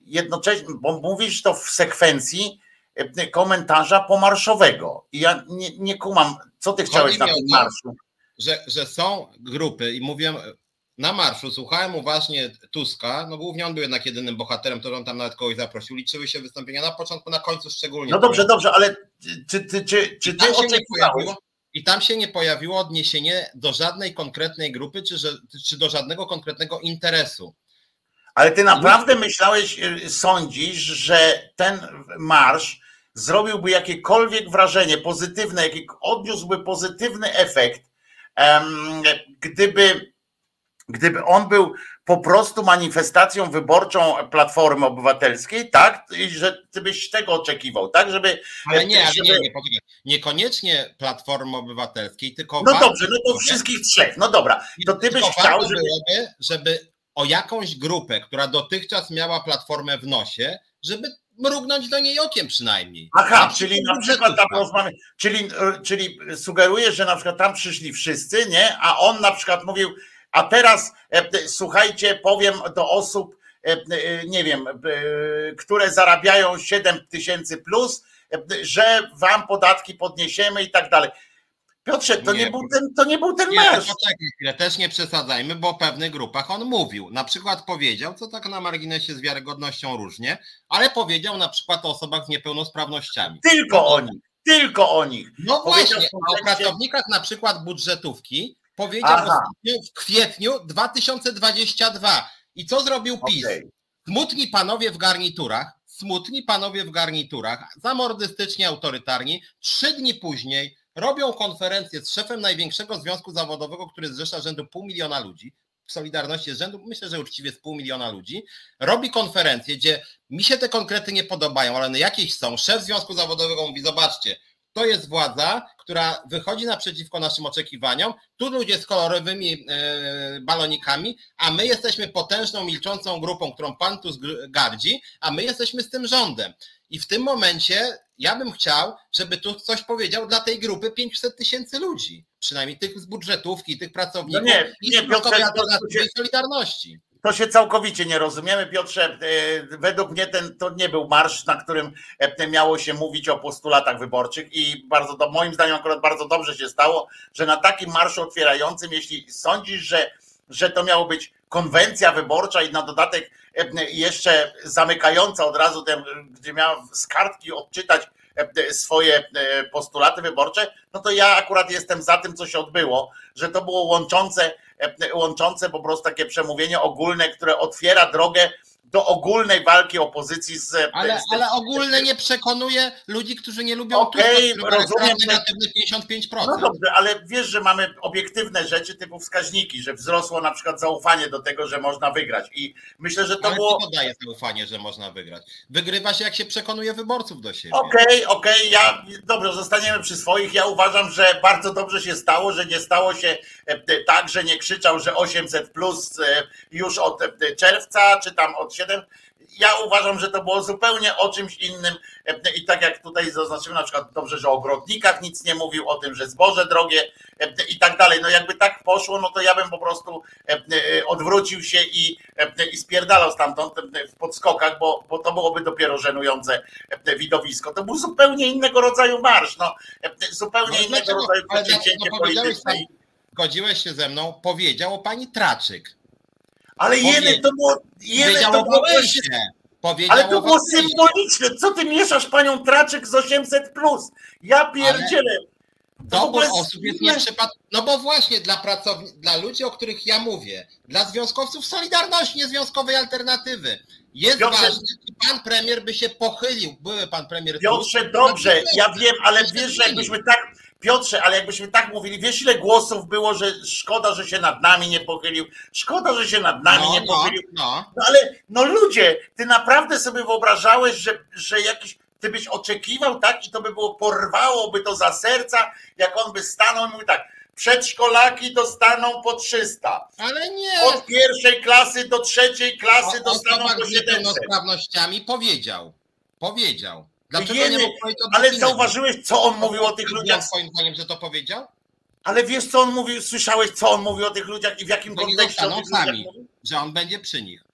jednocześnie, bo mówisz to w sekwencji, E, komentarza pomarszowego. I ja nie, nie kumam, co ty chciałeś na tym marszu. Że, że są grupy i mówię na marszu, słuchałem uważnie Tuska, no głównie on był jednak jedynym bohaterem, to on tam nawet kogoś zaprosił, liczyły się wystąpienia na początku, na końcu szczególnie. No dobrze, dobrze, ale czy, czy, czy, czy ty oczekiwałeś? I tam się nie pojawiło odniesienie do żadnej konkretnej grupy, czy, że, czy do żadnego konkretnego interesu. Ale ty naprawdę myślałeś, y, sądzisz, że ten marsz zrobiłby jakiekolwiek wrażenie pozytywne, odniósłby pozytywny efekt, gdyby, gdyby on był po prostu manifestacją wyborczą Platformy Obywatelskiej, tak? I że ty byś tego oczekiwał, tak? Żeby. Ale nie, żeby... nie, nie, nie, niekoniecznie Platformy Obywatelskiej, tylko. No dobrze, no to wszystkich trzech. No dobra. To ty byś chciał, żeby... Byłoby, żeby o jakąś grupę, która dotychczas miała platformę w nosie, żeby mrugnąć do niej okiem przynajmniej. Aha, czyli na przykład tam rozmawiamy, czyli, czyli sugerujesz, że na przykład tam przyszli wszyscy, nie? A on na przykład mówił, a teraz e, słuchajcie, powiem do osób, e, e, nie wiem, które zarabiają 7 tysięcy plus, że wam podatki podniesiemy i tak dalej. Piotrze, to nie, nie, był ten, to nie był ten nie. Poczekaj chwilę, też nie przesadzajmy, bo o pewnych grupach on mówił. Na przykład powiedział, co tak na marginesie z wiarygodnością różnie, ale powiedział na przykład o osobach z niepełnosprawnościami. Tylko no, o nich, tylko o nich. No powiedział właśnie, o pracownikach na przykład budżetówki powiedział w kwietniu 2022. I co zrobił PiS? Okay. Smutni panowie w garniturach, smutni panowie w garniturach, zamordystycznie autorytarni, trzy dni później robią konferencję z szefem największego związku zawodowego, który zrzesza rzędu pół miliona ludzi, w Solidarności z rzędu, myślę, że uczciwie z pół miliona ludzi, robi konferencję, gdzie mi się te konkrety nie podobają, ale jakieś są. Szef związku zawodowego mówi, zobaczcie, to jest władza, która wychodzi naprzeciwko naszym oczekiwaniom. Tu ludzie z kolorowymi e, balonikami, a my jesteśmy potężną, milczącą grupą, którą pan tu gardzi, a my jesteśmy z tym rządem. I w tym momencie ja bym chciał, żeby tu coś powiedział dla tej grupy 500 tysięcy ludzi, przynajmniej tych z budżetówki, tych pracowników no nie, i nie, Piotrze, Solidarności. To się całkowicie nie rozumiemy, Piotrze. E, według mnie ten to nie był marsz, na którym e, miało się mówić o postulatach wyborczych i bardzo do, moim zdaniem akurat bardzo dobrze się stało, że na takim marszu otwierającym, jeśli sądzisz, że, że to miało być konwencja wyborcza i na dodatek e, jeszcze zamykająca od razu, gdzie miała z kartki odczytać swoje postulaty wyborcze, no to ja akurat jestem za tym, co się odbyło, że to było łączące, łączące po prostu takie przemówienie ogólne, które otwiera drogę do ogólnej walki opozycji z. Ale, z ale ogólne nie przekonuje ludzi, którzy nie lubią Okej, okay, rozumiem. Negatywny 55%. No dobrze, ale wiesz, że mamy obiektywne rzeczy typu wskaźniki, że wzrosło na przykład zaufanie do tego, że można wygrać. I myślę, że to ale było. Co daje zaufanie, że można wygrać? Wygrywa się, jak się przekonuje wyborców do siebie. Okej, okay, okej, okay, ja dobrze, zostaniemy przy swoich. Ja uważam, że bardzo dobrze się stało, że nie stało się e, tak, że nie krzyczał, że 800 plus e, już od e, czerwca, czy tam od ja uważam, że to było zupełnie o czymś innym i tak jak tutaj zaznaczyłem na przykład dobrze, że o ogrodnikach nic nie mówił, o tym, że zboże drogie i tak dalej. No jakby tak poszło, no to ja bym po prostu odwrócił się i, i spierdalał stamtąd w podskokach, bo, bo to byłoby dopiero żenujące widowisko. To był zupełnie innego rodzaju marsz, no zupełnie no, innego dlaczego? rodzaju przedsięwzięcie no, polityczne. Godziłeś się ze mną, powiedział o pani Traczyk. Ale jeny to było. Jeny to było ale to było symboliczne. Co ty mieszasz panią Traczyk z 800 plus? Ja pierdzielę. Dobór osób jest nieprzypadkowy. No bo właśnie dla pracowni- dla ludzi, o których ja mówię, dla związkowców Solidarności, niezwiązkowej alternatywy. Jest Piotrze- ważne, czy pan premier by się pochylił, były pan premier Piotrze, dobrze, ja wiem, ale wiesz, że jakbyśmy tak, Piotrze, ale jakbyśmy tak mówili, wiesz ile głosów było, że szkoda, że się nad nami nie pochylił, szkoda, że się nad nami no, nie no, pochylił. no. No ale, no ludzie, ty naprawdę sobie wyobrażałeś, że, że jakiś, ty byś oczekiwał, tak, i to by było, porwałoby to za serca, jak on by stanął i mówił tak, przedszkolaki dostaną po 300, Ale nie. od pierwszej klasy do trzeciej klasy O dostaną po z 700. niepełnosprawnościami powiedział. Powiedział. Dlaczego Jeny, nie Ale zauważyłeś, co on mówił o tych ludziach? Twoim zdaniem, że to powiedział? Ale wiesz, co on mówił, słyszałeś, co on mówił o tych ludziach i w jakim nie kontekście sami. mówił? Że on będzie przy nich.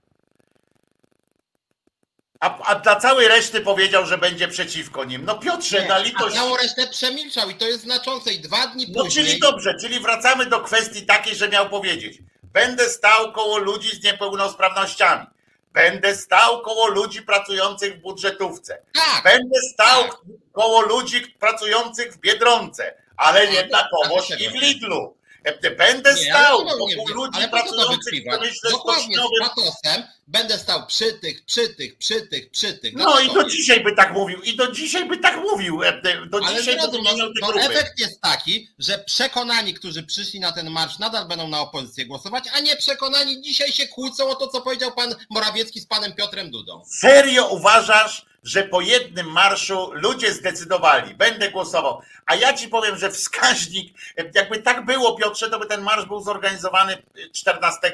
A, a dla całej reszty powiedział, że będzie przeciwko nim. No Piotrze, Nie, na A litość. całą resztę przemilczał i to jest znaczące. I dwa dni No później... czyli dobrze, czyli wracamy do kwestii takiej, że miał powiedzieć. Będę stał koło ludzi z niepełnosprawnościami. Będę stał koło ludzi pracujących w budżetówce. Tak, Będę stał Tak. koło ludzi pracujących w Biedronce, ale jednakowoż dlaczego i w? Lidlu. Będę Nie, stał koło nie wiem, ludzi pracujących w przemyśle stoczniowym. patosem będę stał przy tych, przy tych, przy tych, przy tych. No i Dlaczego do nie? dzisiaj by tak mówił, i do dzisiaj by tak mówił. e, e, Do Ale dzisiaj by bo grupy. efekt jest taki, że przekonani, którzy przyszli na ten marsz, nadal będą na opozycję głosować, a nie przekonani dzisiaj się kłócą o to, co powiedział pan Morawiecki z panem Piotrem Dudą. Serio uważasz, że po jednym marszu ludzie zdecydowali, będę głosował. A ja ci powiem, że wskaźnik, jakby tak było, Piotrze, to by ten marsz był zorganizowany 14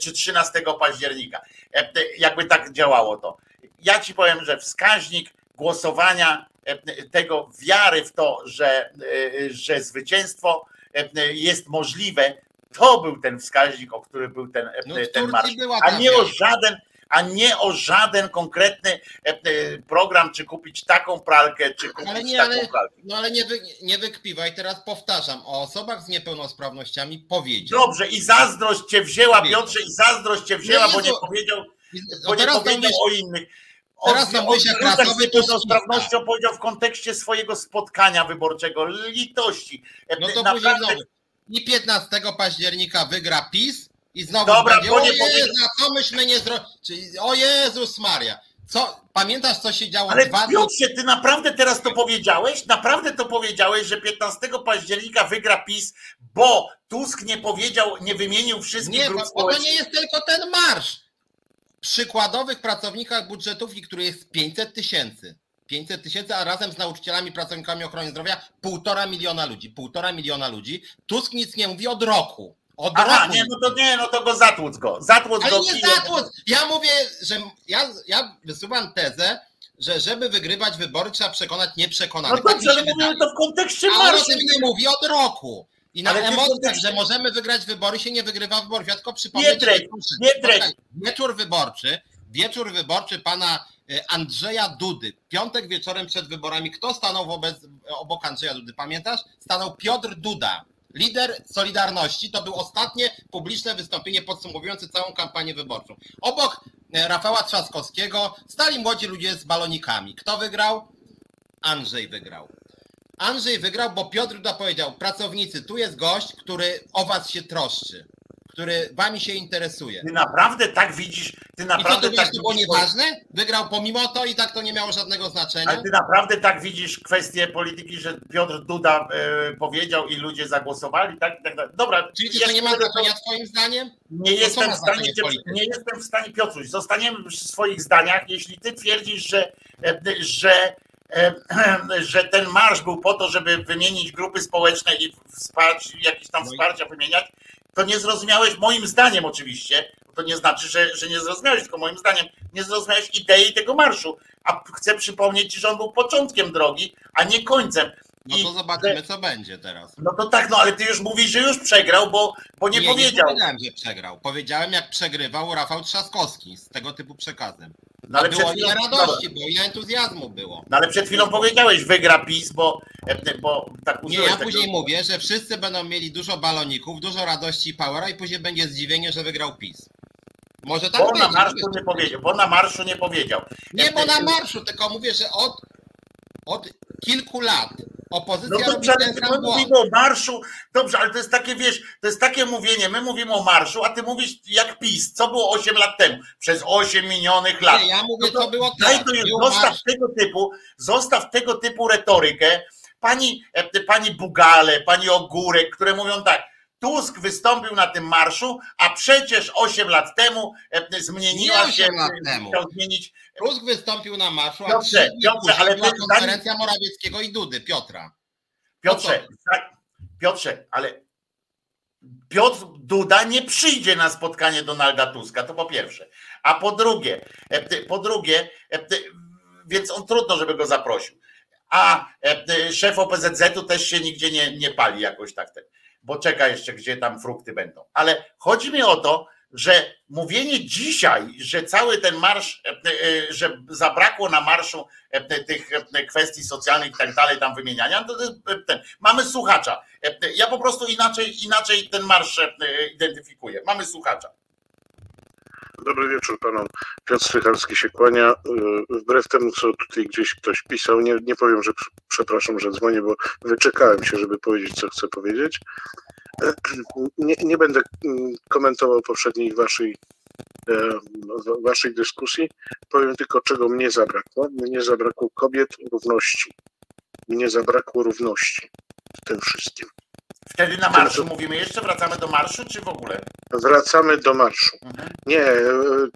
czy 13 października. Jakby tak działało to. Ja ci powiem, że wskaźnik głosowania tego wiary w to, że, że zwycięstwo jest możliwe, to był ten wskaźnik, o który był ten, No ten marsz. A nie o żaden, a nie o żaden konkretny e, e, program, czy kupić taką pralkę, czy kupić Ale nie, taką ale, pralkę. no ale nie, wy, nie wykpiwaj, teraz powtarzam, o osobach z niepełnosprawnościami powiedział. Dobrze, i zazdrość cię wzięła. Piotrze, i zazdrość cię wzięła, No bo nie powiedział, bo nie to powiedział o innych. O, teraz rasowy z niepełnosprawnością powiedział w kontekście swojego spotkania wyborczego, litości. E, no to naprawdę- później znowu. I 15 października wygra PiS i znowu Dobra, będzie, o nie Jezu, co myśmy nie zrobili, o Jezus Maria. Co, pamiętasz co się działo Ale dwa Piotrze, ty naprawdę teraz to powiedziałeś? Naprawdę to powiedziałeś, że 15 października wygra PiS, bo Tusk nie powiedział, nie wymienił wszystkich Nie, grup bo to społecznych. nie jest tylko ten marsz. Przykładowych pracownikach budżetówki, który jest 500 tysięcy. 500 tysięcy, a razem z nauczycielami, pracownikami ochrony zdrowia półtora miliona ludzi. Półtora miliona ludzi. Tusk nic nie mówi od roku. Od Aha, roku. nie, no to nie, no to go zatłuc go. Zatłuc Ale go. nie kijem. zatłuc. Ja mówię, że ja, ja wysuwam tezę, że żeby wygrywać wybory trzeba przekonać No nieprzekonanych. tak dobrze, się ale mówimy to w kontekście A on o marszu. tym nie mówi od roku. I na Ale emocjach, kontekście- że możemy wygrać wybory, się nie wygrywa wyborów. Ja tylko przypomnę. Pietrek, Wieczór wyborczy, wieczór wyborczy pana e, Andrzeja Dudy. Piątek wieczorem przed wyborami. Kto stanął wobec, obok Andrzeja Dudy? Pamiętasz? Stanął Piotr Duda. Lider Solidarności to było ostatnie publiczne wystąpienie podsumowujące całą kampanię wyborczą. Obok e, Rafała Trzaskowskiego stali młodzi ludzie z balonikami. Kto wygrał? Andrzej wygrał. Andrzej wygrał, bo Piotr powiedział, pracownicy, tu jest gość, który o was się troszczy, który wami się interesuje. Ty naprawdę tak widzisz, ty I naprawdę to tak to było nieważne? Wygrał pomimo to i tak to nie miało żadnego znaczenia? ale ty naprawdę tak widzisz kwestię polityki, że Piotr Duda e, powiedział i ludzie zagłosowali, tak? i tak dalej. Dobra, Czyli to nie ma będę to- znaczenia twoim zdaniem? Nie co jestem, w stanie nie jestem w stanie, Piotruś, zostaniemy przy swoich zdaniach, jeśli ty twierdzisz, że, e, że, e, <clears throat> że ten marsz był po to, żeby wymienić grupy społeczne i wsparć, jakieś tam No i- wsparcia wymieniać, to nie zrozumiałeś, moim zdaniem oczywiście, to nie znaczy, że, że nie zrozumiałeś, tylko moim zdaniem nie zrozumiałeś idei tego marszu. A chcę przypomnieć ci, że on był początkiem drogi, a nie końcem. No to zobaczymy, co będzie teraz. No to tak, no ale ty już mówisz, że już przegrał, bo, bo nie, Nie powiedział. powiedziałem, że przegrał. Powiedziałem, jak przegrywał Rafał Trzaskowski z tego typu przekazem. No ale było przed ile chwilą, radości, było ile entuzjazmu było. No ale przed chwilą powiedziałeś, wygra PiS, bo, e, bo tak Nie, ja tego. później mówię, że wszyscy będą mieli dużo baloników, dużo radości i powera i później będzie zdziwienie, że wygrał PiS. Może tak Bo na marszu nie powiedział, bo na marszu nie powiedział. Nie, bo na marszu, tylko mówię, że od, od kilku lat Opozycja No dobrze, robi ten sam mówimy o marszu. Dobrze, ale to jest takie, wiesz, to jest takie mówienie. My mówimy o marszu, a ty mówisz jak PiS. Co było 8 lat temu? Przez 8 minionych lat. Nie, ja mówię, No to co było Daj teraz. to jest, zostaw marsz- tego typu, zostaw tego typu retorykę. Pani, e, pani Bugale, pani Ogórek, które mówią tak. Tusk wystąpił na tym marszu, a przecież 8 lat temu e, zmieniła się, 8 lat temu. chciał zmienić. Tusk wystąpił na marszu, a Piotrze, Piotrze, ale była konferencja Morawieckiego i Dudy, Piotra. Piotrze, za- Piotrze, ale Piotr Duda nie przyjdzie na spotkanie Donalda Tuska, to po pierwsze. A po drugie, e, po drugie, e, więc on trudno, żeby go zaprosił. A e, szef OPZZ-u też się nigdzie nie, nie pali jakoś tak, ten, bo czeka jeszcze, gdzie tam frukty będą. Ale chodzi mi o to, że mówienie dzisiaj, że cały ten marsz, e, e, że zabrakło na marszu e, tych kwestii socjalnych i tak dalej, tam wymieniania, to, jest ten. Mamy słuchacza. Ja po prostu inaczej, inaczej ten marsz identyfikuję. Mamy słuchacza. Dobry wieczór panom. Piotr Strycharski się kłania. Yy, Wbrew temu, co tutaj gdzieś ktoś pisał, nie, nie powiem, że pr- przepraszam, że dzwonię, bo wyczekałem się, żeby powiedzieć, co chcę powiedzieć. <clears throat> Nie, nie będę mm, komentował poprzedniej waszej, e, waszej dyskusji. Powiem tylko, czego mnie zabrakło. Mnie zabrakło kobiet równości. Mnie zabrakło równości w tym wszystkim. Wtedy na marszu mówimy jeszcze, wracamy do marszu, czy w ogóle? Wracamy do marszu. Mhm. Nie, e,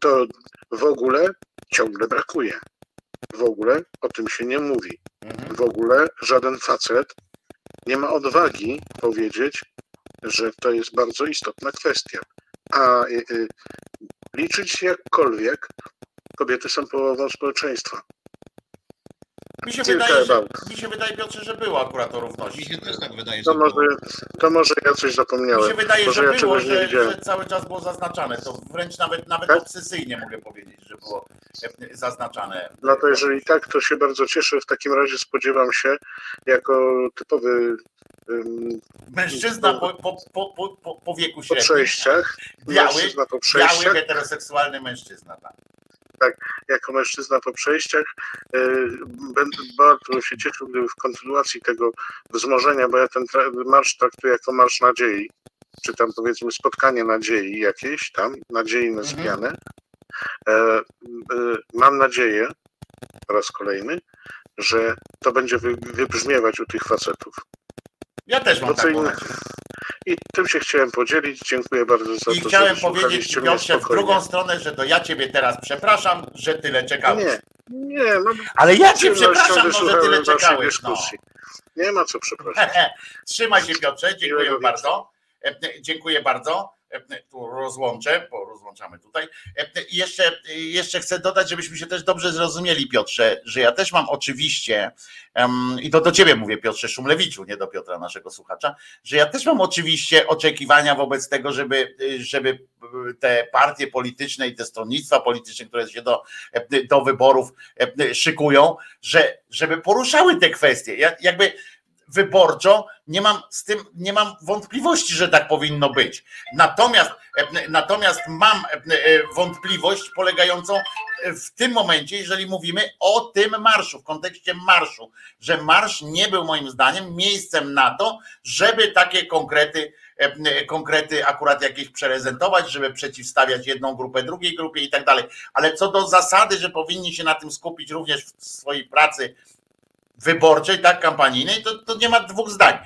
to w ogóle ciągle brakuje. W ogóle o tym się nie mówi. Mhm. W ogóle żaden facet nie ma odwagi powiedzieć, że to jest bardzo istotna kwestia. A y, y, liczyć się jakkolwiek, kobiety są połową społeczeństwa. Mi się, Kilka wydaje, że, mi się wydaje, Piotrze, że było akurat o Mi równości. się też tak wydaje, że To może, było. to może ja coś Mi się zapomniałem. wydaje, Może że ja było, że, że cały czas było zaznaczane. To wręcz nawet, nawet Tak? obsesyjnie mogę powiedzieć, że było e, zaznaczane. No to jeżeli tak, to się bardzo cieszę. W takim razie spodziewam się, jako typowy Mężczyzna po, po, po, po, po, po wieku po średnim. przejściach, Biały, mężczyzna po biały, przejściach, heteroseksualny mężczyzna. Tak. Jako mężczyzna po przejściach. y, Będę bardzo się cieszył, gdyby w kontynuacji tego wzmożenia, bo ja ten marsz traktuję jako marsz nadziei, czy tam powiedzmy spotkanie nadziei jakieś tam, nadziei na Mhm. zmianę. E, e, Mam nadzieję, po raz kolejny, że to będzie wy- wybrzmiewać u tych facetów. Ja też mam co taką inne-. I tym się chciałem podzielić. Dziękuję bardzo za I to, chciałem że powiedzieć Piotrze w drugą stronę, że to ja ciebie teraz przepraszam, że tyle czekałeś. Nie, nie, no Ale ja cię przepraszam, no, że tyle czekałeś. No. Nie ma co przepraszać. <laughs> Trzymaj się Piotrze, dziękuję Miłego bardzo. E, Dziękuję bardzo. E, Tu rozłączę, bo rozłączamy tutaj. E, I jeszcze, jeszcze chcę dodać, żebyśmy się też dobrze zrozumieli, Piotrze, że ja też mam oczywiście, i to do ciebie mówię, Piotrze Szumlewiczu, nie do Piotra, naszego słuchacza, że ja też mam oczywiście oczekiwania wobec tego, żeby, żeby te partie polityczne i te stronnictwa polityczne, które się do, do wyborów e, szykują, że, żeby poruszały te kwestie. Ja, jakby wyborczo nie mam z tym, nie mam wątpliwości, że tak powinno być. Natomiast, e, natomiast mam e, wątpliwość polegającą w tym momencie, jeżeli mówimy o tym marszu, w kontekście marszu, że marsz nie był moim zdaniem miejscem na to, żeby takie konkrety, e, konkrety akurat jakieś prezentować, żeby przeciwstawiać jedną grupę drugiej grupie i tak dalej. Ale co do zasady, że powinni się na tym skupić również w swojej pracy wyborczej, tak, kampanijnej, to, to nie ma dwóch zdań.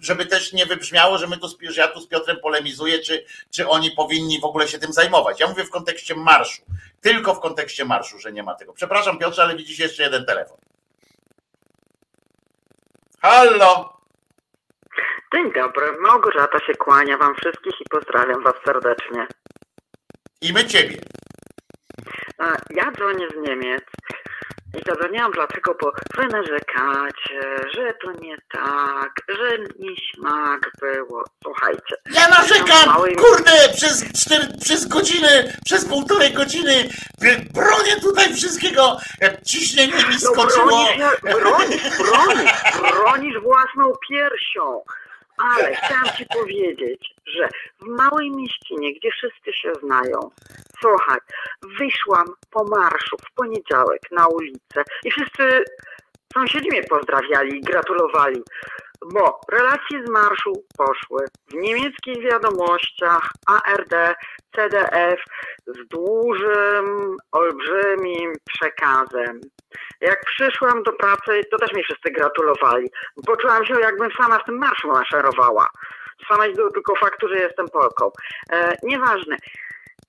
Żeby też nie wybrzmiało, że my tu, z- że ja tu z Piotrem polemizuję, czy, czy oni powinni w ogóle się tym zajmować. Ja mówię w kontekście marszu. Tylko w kontekście marszu, że nie ma tego. Przepraszam Piotrze, ale widzisz jeszcze jeden telefon. Halo! Dzień dobry, Małgorzata się kłania Wam wszystkich i pozdrawiam Was serdecznie. I my ciebie. A, Ja dzwonię z Niemiec i zadzwoniłam dlatego, bo Wy narzekacie, że to nie tak, że nie śmak było. Słuchajcie, Ja narzekam, Małej- kurde, przez, cztery, przez godzinę, przez półtorej godziny bronię tutaj wszystkiego. Ciśnienie mi no skoczyło. bronisz, ja- bronisz, bronisz, bronisz własną piersią. Ale chciałam Ci powiedzieć, że w małej mieścinie, gdzie wszyscy się znają, słuchaj, wyszłam po marszu w poniedziałek na ulicę i wszyscy Sąsiedzi mnie pozdrawiali i gratulowali, bo relacje z marszu poszły w niemieckich wiadomościach ARD, CDF z dużym, olbrzymim przekazem. Jak przyszłam do pracy, to też mi wszyscy gratulowali. Poczułam się, jakbym sama w tym marszu maszerowała. Był tylko faktu, że jestem Polką. E, nieważne.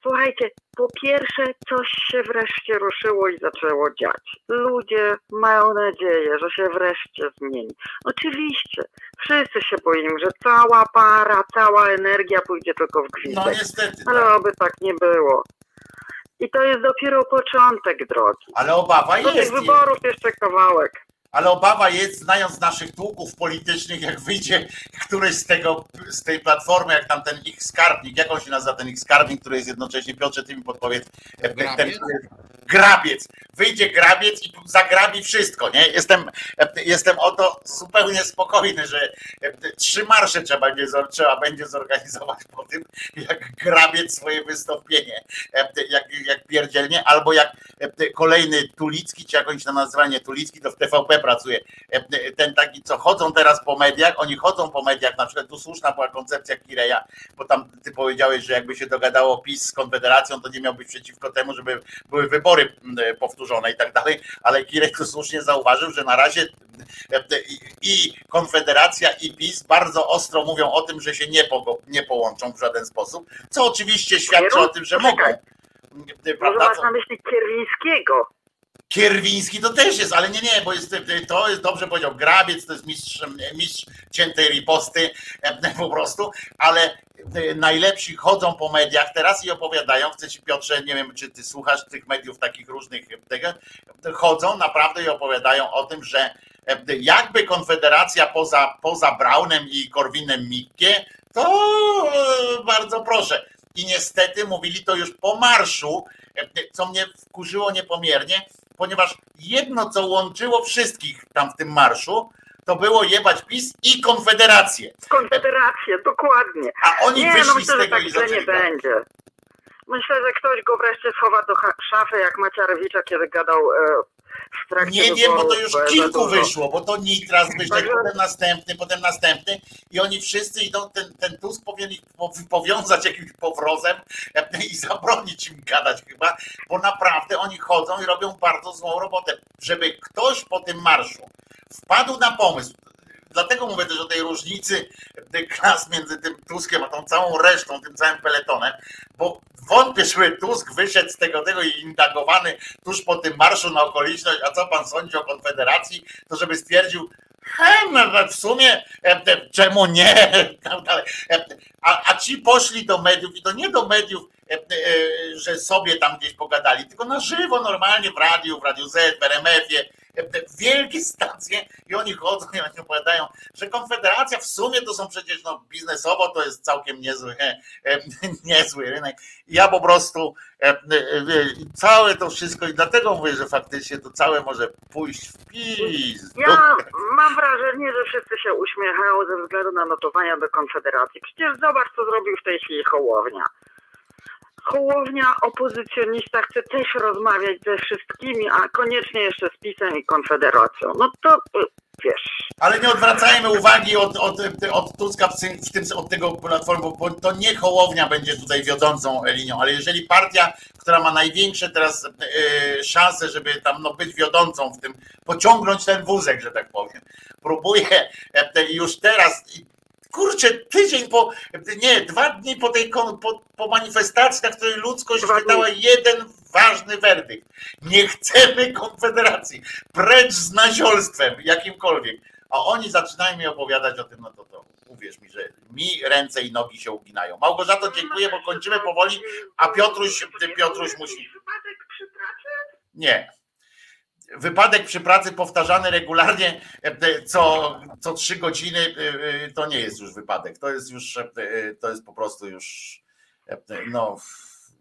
Słuchajcie, po pierwsze, coś się wreszcie ruszyło i zaczęło dziać. Ludzie mają nadzieję, że się wreszcie zmieni. Oczywiście, wszyscy się boimy, że cała para, cała energia pójdzie tylko w gwizdek. No niestety. Ale Tak. oby tak nie było. I to jest dopiero początek drogi. Ale obawa Do tych jest. wyborów jeszcze kawałek. Ale obawa jest, znając naszych tłuków politycznych, jak wyjdzie któryś z tego, z tej platformy, jak tam ten ich skarbnik, jak on się nazywa ten ich skarbnik, który jest jednocześnie, Piotrze, ty mi podpowiedz, e, ten, ten Grabiec? Wyjdzie grabiec i zagrabi wszystko, nie? Jestem, jestem o to zupełnie spokojny, że e, trzy marsze trzeba będzie, trzeba będzie zorganizować po tym, jak grabiec swoje wystąpienie, e, jak, jak pierdzielnie, albo jak e, kolejny Tulicki, czy jak on się tam nazywa, nie Tulicki, to w TVP pracuje, ten taki, co chodzą teraz po mediach, oni chodzą po mediach, na przykład tu słuszna była koncepcja Kireja, bo tam ty powiedziałeś, że jakby się dogadało PiS z Konfederacją, to nie miał być przeciwko temu, żeby były wybory m, powtórzone i tak dalej, ale Kirej tu słusznie zauważył, że na razie e, i- i Konfederacja i PiS bardzo ostro mówią o tym, że się nie, pogo- nie połączą w żaden sposób, co oczywiście świadczy o tym, że mogą. Czekaj. Może Prawda? masz na myśli Kierwińskiego. Kierwiński to też jest, ale nie, nie, bo jest, to jest dobrze powiedział, Grabiec to jest mistrz, mistrz ciętej riposty e, po prostu, ale e, najlepsi chodzą po mediach teraz i opowiadają, chcę ci Piotrze, nie wiem czy ty słuchasz tych mediów takich różnych, tego, chodzą naprawdę i opowiadają o tym, że e, jakby Konfederacja poza, poza Braunem i Korwinem Mikke, to e, bardzo proszę. I niestety mówili to już po marszu, e, co mnie wkurzyło niepomiernie, ponieważ jedno, co łączyło wszystkich tam w tym marszu, to było jebać PiS i Konfederację. Konfederację, dokładnie. A oni Nie, no wyszli myślę, z że tego tak i nie będzie. Myślę, że ktoś go wreszcie schowa do szafy, jak Maciarewicza, kiedy gadał e, w trakcie Nie wiem, bo to już kilku wyszło, bo to Nitras wyszedł, Także- potem następny, potem następny i oni wszyscy idą, ten, ten Tusk powinien ich po- powiązać jakimś powrozem <laughs> i zabronić im gadać chyba, bo naprawdę oni chodzą i robią bardzo złą robotę. Żeby ktoś po tym marszu wpadł na pomysł, dlatego mówię też o tej różnicy klas między tym Tuskiem a tą całą resztą, tym całym peletonem, bo wątpię, żeby Tusk wyszedł z tego tego i indagowany tuż po tym marszu na okoliczność, a co pan sądzi o Konfederacji, to żeby stwierdził, he, w sumie czemu nie, <laughs> a, a ci poszli do mediów i to nie do mediów, e, że sobie tam gdzieś pogadali, tylko na żywo, normalnie w radiu, w Radiu Z, w RMF-ie, wielkie stacje i oni chodzą i oni opowiadają, że Konfederacja w sumie to są przecież no, biznesowo to jest całkiem niezły, e, <laughs> niezły rynek. Ja po prostu e, e, całe to wszystko i dlatego mówię, że faktycznie to całe może pójść w pis. Ja mam wrażenie, że wszyscy się uśmiechają ze względu na notowania do Konfederacji. Przecież zobacz, co zrobił w tej chwili Hołownia. Hołownia, opozycjonista, chce też rozmawiać ze wszystkimi, a koniecznie jeszcze z PiSem i Konfederacją. No to y, wiesz. Ale nie odwracajmy uwagi od, od, od Tuska w tym, od tego platformy, bo- to nie Hołownia będzie tutaj wiodącą linią, ale jeżeli partia, która ma największe teraz e, szanse, żeby tam no, być wiodącą w tym, pociągnąć ten wózek, że tak powiem, próbuje e, już teraz kurczę, tydzień po, nie, dwa dni po tej kon- po, po manifestacji, na której ludzkość Dwa dni. wydała jeden ważny werdykt. Nie chcemy konfederacji. Precz z naziolstwem, jakimkolwiek. A oni zaczynają mi opowiadać o tym, no to, to uwierz mi, że mi ręce i nogi się uginają. Małgorzato, dziękuję, bo kończymy powoli, a Piotruś, ty Piotruś musi. Nie. Wypadek przy pracy powtarzany regularnie e, co, co trzy godziny e, e, to nie jest już wypadek. To jest już, e, to jest po prostu już, e, no,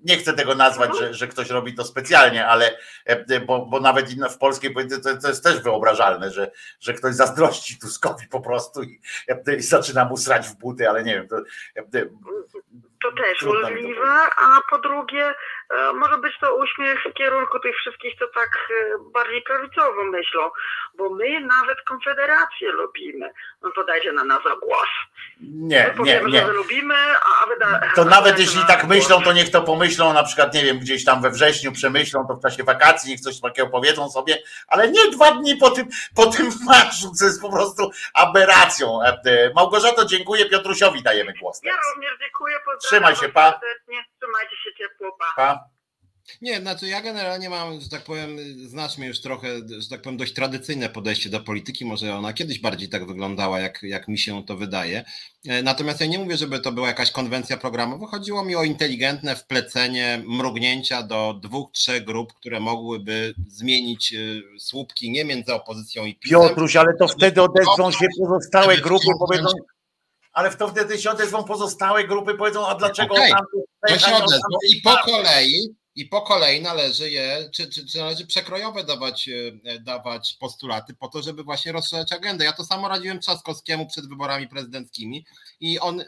nie chcę tego nazwać, że, że ktoś robi to specjalnie, ale e, bo, bo nawet w polskiej polityce to jest też wyobrażalne, że, że ktoś zazdrości Tuskowi po prostu i, e, i zaczyna mu srać w buty, ale nie wiem, to, e, to też możliwe, a po drugie e, może być to uśmiech w kierunku tych wszystkich, co tak e, bardziej prawicowo myślą, bo my nawet Konfederację lubimy. No to dajcie na nas głos. Nie, my powiemy, nie, nie. że lubimy, a wy da, To nawet jeśli tak myślą, to niech to pomyślą, na przykład, nie wiem, gdzieś tam we wrześniu przemyślą, to w czasie wakacji, niech coś takiego powiedzą sobie, ale nie dwa dni po tym, po tym <laughs> marszu, co jest po prostu aberracją. E, e, Małgorzato, dziękuję, Piotrusiowi dajemy głos Ja teraz. również dziękuję, Trzymaj się, pa. serdecznie, trzymajcie się ciepło, pa. Pa. Nie, znaczy ja generalnie mam, że tak powiem, znasz mnie już trochę, że tak powiem, dość tradycyjne podejście do polityki. Może ona kiedyś bardziej tak wyglądała, jak, jak mi się to wydaje. E, Natomiast ja nie mówię, żeby to była jakaś konwencja programowa. Chodziło mi o inteligentne wplecenie mrugnięcia do dwóch, trzech grup, które mogłyby zmienić e, słupki nie między opozycją i PiSem. Piotruś, ale to wtedy odezwą się pozostałe grupy, powiedzą, ale w to wtedy się odezwą pozostałe grupy, powiedzą, a dlaczego Okej, tamty To się odezwą i po tak. kolei, i po kolei należy je, czy, czy, czy należy przekrojowe dawać, e, dawać postulaty po to, żeby właśnie rozszerzać agendę. Ja to samo radziłem Trzaskowskiemu przed wyborami prezydenckimi i on e,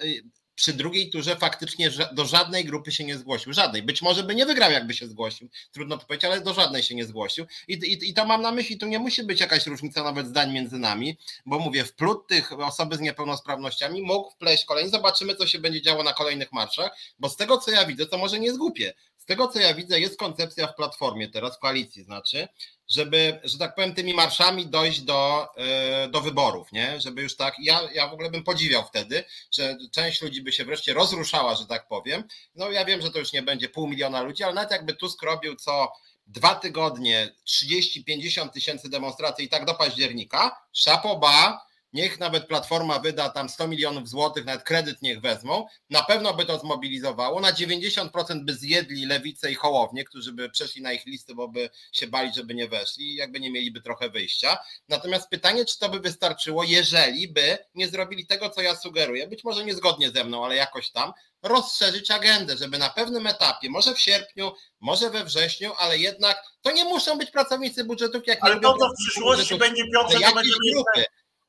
przy drugiej turze faktycznie do żadnej grupy się nie zgłosił. Żadnej. Być może by nie wygrał, jakby się zgłosił. Trudno to powiedzieć, ale do żadnej się nie zgłosił. I, i, I to mam na myśli, tu nie musi być jakaś różnica nawet zdań między nami, bo mówię, wplód tych osoby z niepełnosprawnościami mógł wpleść kolejny. Zobaczymy, co się będzie działo na kolejnych marszach, bo z tego, co ja widzę, to może nie jest głupie. Z tego, co ja widzę, jest koncepcja w platformie teraz, w koalicji znaczy, żeby, że tak powiem, tymi marszami dojść do, e, do wyborów, nie? Żeby już tak, ja, ja w ogóle bym podziwiał wtedy, że część ludzi by się wreszcie rozruszała, że tak powiem. No ja wiem, że to już nie będzie pół miliona ludzi, ale nawet jakby Tusk robił co dwa tygodnie 30-50 tysięcy demonstracji i tak do października, szapoba, niech nawet Platforma wyda tam 100 milionów złotych, nawet kredyt niech wezmą, na pewno by to zmobilizowało, na 90% by zjedli lewicę i hołownię, którzy by przeszli na ich listy, bo by się bali, żeby nie weszli i jakby nie mieliby trochę wyjścia. Natomiast pytanie, czy to by wystarczyło, jeżeli by nie zrobili tego, co ja sugeruję, być może niezgodnie ze mną, ale jakoś tam, rozszerzyć agendę, żeby na pewnym etapie, może w sierpniu, może we wrześniu, ale jednak to nie muszą być pracownicy budżetówki, jak nie Ale lubią to, co w przyszłości budżetówki, będzie, ale to będziemy grupy.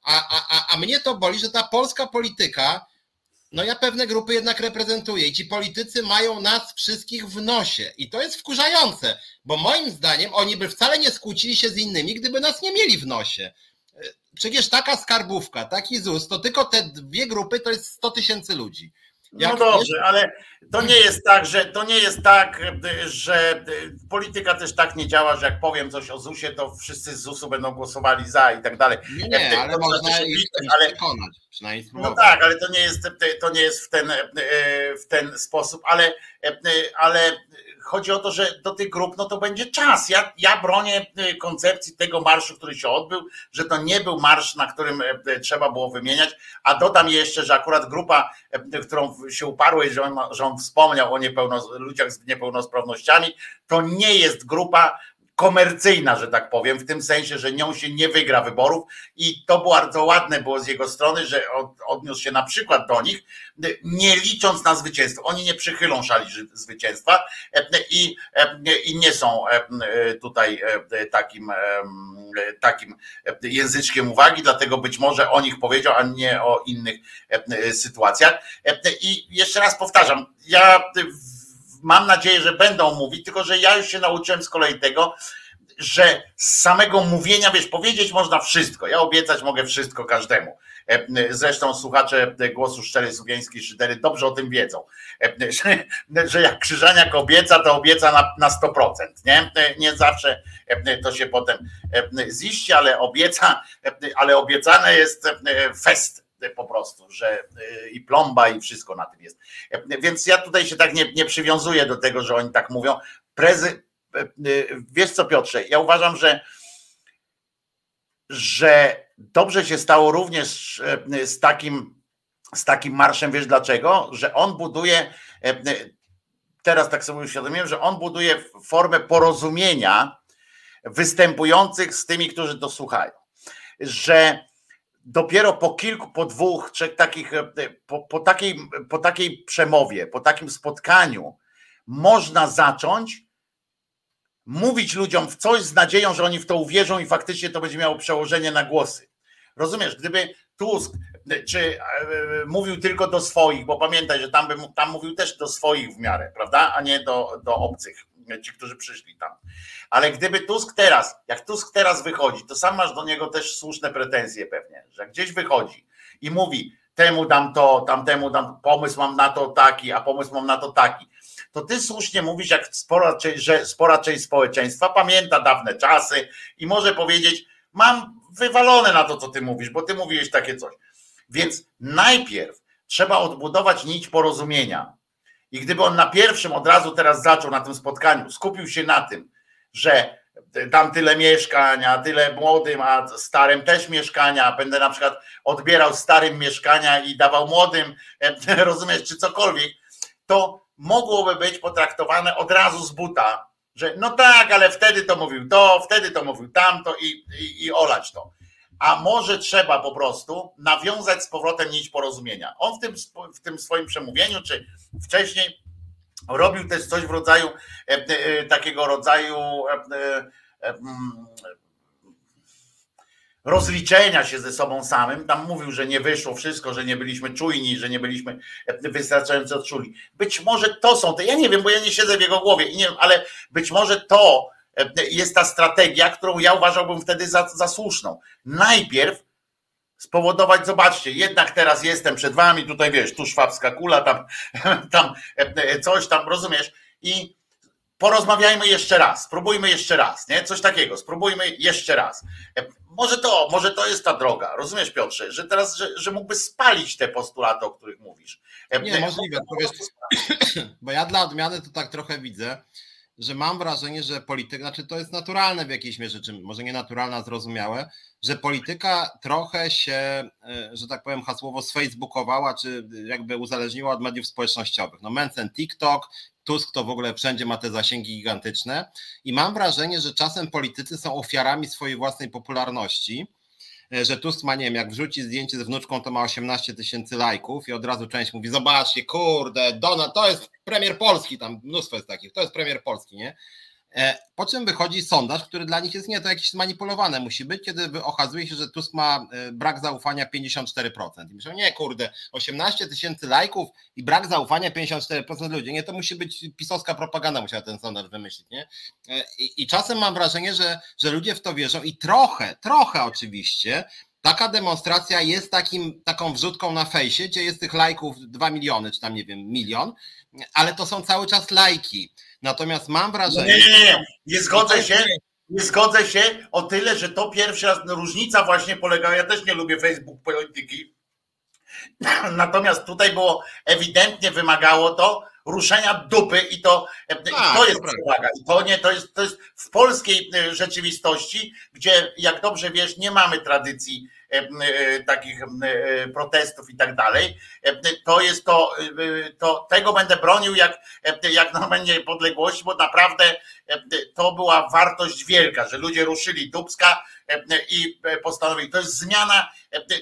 A, a, a, mnie to boli, że ta polska polityka, no ja pewne grupy jednak reprezentuję i ci politycy mają nas wszystkich w nosie i to jest wkurzające, bo moim zdaniem oni by wcale nie skłócili się z innymi, gdyby nas nie mieli w nosie. Przecież taka skarbówka, taki ZUS, to tylko te dwie grupy to jest 100 tysięcy ludzi. No Jak dobrze, ale to nie jest tak, że to nie jest tak, że polityka też tak nie działa, że jak powiem coś o ZUS-ie, to wszyscy z ZUS-u będą głosowali za i tak dalej. Nie, nie, ale To można znaczy się ich, liczyć, ale przekonać, przynajmniej No tak, ale to nie jest, to nie jest w, ten, w ten sposób, ale, ale chodzi o to, że do tych grup no to będzie czas. Ja, ja bronię koncepcji tego marszu, który się odbył, że to nie był marsz, na którym trzeba było wymieniać, a dodam jeszcze, że akurat grupa, którą się uparłeś, że on, że on wspomniał o ludziach z niepełnosprawnościami, to nie jest grupa komercyjna, że tak powiem, w tym sensie, że nią się nie wygra wyborów i to bardzo ładne było z jego strony, że odniósł się na przykład do nich, nie licząc na zwycięstwo. Oni nie przychylą szali zwycięstwa i, i nie są tutaj takim, takim języczkiem uwagi, dlatego być może o nich powiedział, a nie o innych sytuacjach. I jeszcze raz powtarzam, ja mam nadzieję, że będą mówić, tylko że ja już się nauczyłem z kolei tego, że z samego mówienia, wiesz, powiedzieć można wszystko. Ja obiecać mogę wszystko każdemu. Zresztą słuchacze głosu Szczery Sugieńskiej Szydery dobrze o tym wiedzą, że, <laughs> że jak Krzyżaniak obieca, to obieca na, na 100%. Nie? nie zawsze to się potem ziści, ale obieca, ale obiecane jest fest po prostu, że i plomba i wszystko na tym jest. Więc ja tutaj się tak nie, nie przywiązuję do tego, że oni tak mówią. Prezy... Wiesz co Piotrze, ja uważam, że że dobrze się stało również z takim z takim marszem, wiesz dlaczego? Że on buduje teraz tak sobie uświadomiłem, że on buduje formę porozumienia występujących z tymi, którzy to słuchają. Że dopiero po kilku, po dwóch, trzech takich, po, po, takiej, po takiej przemowie, po takim spotkaniu można zacząć mówić ludziom w coś z nadzieją, że oni w to uwierzą i faktycznie to będzie miało przełożenie na głosy. Rozumiesz, gdyby Tusk czy mówił tylko do swoich, bo pamiętaj, że tam, by, tam mówił też do swoich w miarę, prawda, a nie do, do obcych, ci, którzy przyszli tam. Ale gdyby Tusk teraz, jak Tusk teraz wychodzi, to sam masz do niego też słuszne pretensje pewnie, że gdzieś wychodzi i mówi, temu dam to, tamtemu dam, pomysł mam na to taki, a pomysł mam na to taki. To ty słusznie mówisz, jak spora, że spora część społeczeństwa pamięta dawne czasy i może powiedzieć, mam wywalone na to, co ty mówisz, bo ty mówiłeś takie coś. Więc najpierw trzeba odbudować nić porozumienia. I gdyby on na pierwszym od razu teraz zaczął na tym spotkaniu, skupił się na tym, że tam tyle mieszkania, tyle młodym, a starym też mieszkania, będę na przykład odbierał starym mieszkania i dawał młodym, <laughs> rozumiesz, czy cokolwiek, to mogłoby być potraktowane od razu z buta, że no tak, ale wtedy to mówił to, wtedy to mówił tamto i, i, i olać to. A może trzeba po prostu nawiązać z powrotem nić porozumienia. On w tym, w tym swoim przemówieniu, czy wcześniej robił też coś w rodzaju e, e, takiego rodzaju e, mm, rozliczenia się ze sobą samym. Tam mówił, że nie wyszło wszystko, że nie byliśmy czujni, że nie byliśmy wystarczająco czuli. Być może to są te, ja nie wiem, bo ja nie siedzę w jego głowie nie ale być może to jest ta strategia, którą ja uważałbym wtedy za, za słuszną. Najpierw spowodować, zobaczcie, jednak teraz jestem przed wami, tutaj wiesz, tu szwabska kula, tam, <laughs> tam coś tam, rozumiesz? I porozmawiajmy jeszcze raz, spróbujmy jeszcze raz, nie? Coś takiego, spróbujmy jeszcze raz. Może to, może to jest ta droga, rozumiesz Piotrze, że teraz, że, że mógłby spalić te postulaty, o których mówisz. Nie, możliwe, bo, wiesz, <coughs> bo ja dla odmiany to tak trochę widzę, że mam wrażenie, że polityka, znaczy to jest naturalne w jakiejś mierze, czy może nie naturalne, zrozumiałe, że polityka trochę się, e, że tak powiem, hasłowo sfacebookowała, czy jakby uzależniła od mediów społecznościowych. No Mencen TikTok, Tusk to w ogóle wszędzie ma te zasięgi gigantyczne i mam wrażenie, że czasem politycy są ofiarami swojej własnej popularności że Tusk ma, nie wiem, jak wrzuci zdjęcie z wnuczką, to ma 18 tysięcy lajków i od razu część mówi, zobaczcie, kurde, Donald, to jest premier Polski, tam mnóstwo jest takich, to jest premier Polski, nie? E, po czym wychodzi sondaż, który dla nich jest nie, to jakieś zmanipulowane musi być, kiedy okazuje się, że Tusk ma e, brak zaufania 54%. I myślą, nie kurde, 18 tysięcy lajków i brak zaufania 54% ludzi. Nie, to musi być pisowska propaganda, musiała ten sondaż wymyślić, nie? E, I, i czasem mam wrażenie, że, że ludzie w to wierzą i trochę, trochę oczywiście Taka demonstracja jest takim, taką wrzutką na fejsie, gdzie jest tych lajków 2 miliony, czy tam nie wiem, milion, ale to są cały czas lajki. Natomiast mam wrażenie. Nie, nie, nie, nie zgodzę się. Nie zgodzę się o tyle, że to pierwszy raz no, różnica właśnie polega. Ja też nie lubię Facebook polityki. <laughs> Natomiast tutaj było ewidentnie wymagało to ruszenia dupy i to, i tak, to jest przewaga. To nie, to jest, to jest w polskiej e, rzeczywistości, gdzie jak dobrze wiesz, nie mamy tradycji E, e, takich e, protestów i tak dalej, to jest to, to tego będę bronił jak, jak normalnie podległości, bo naprawdę to była wartość wielka, że ludzie ruszyli Dubska i postanowili, to jest zmiana,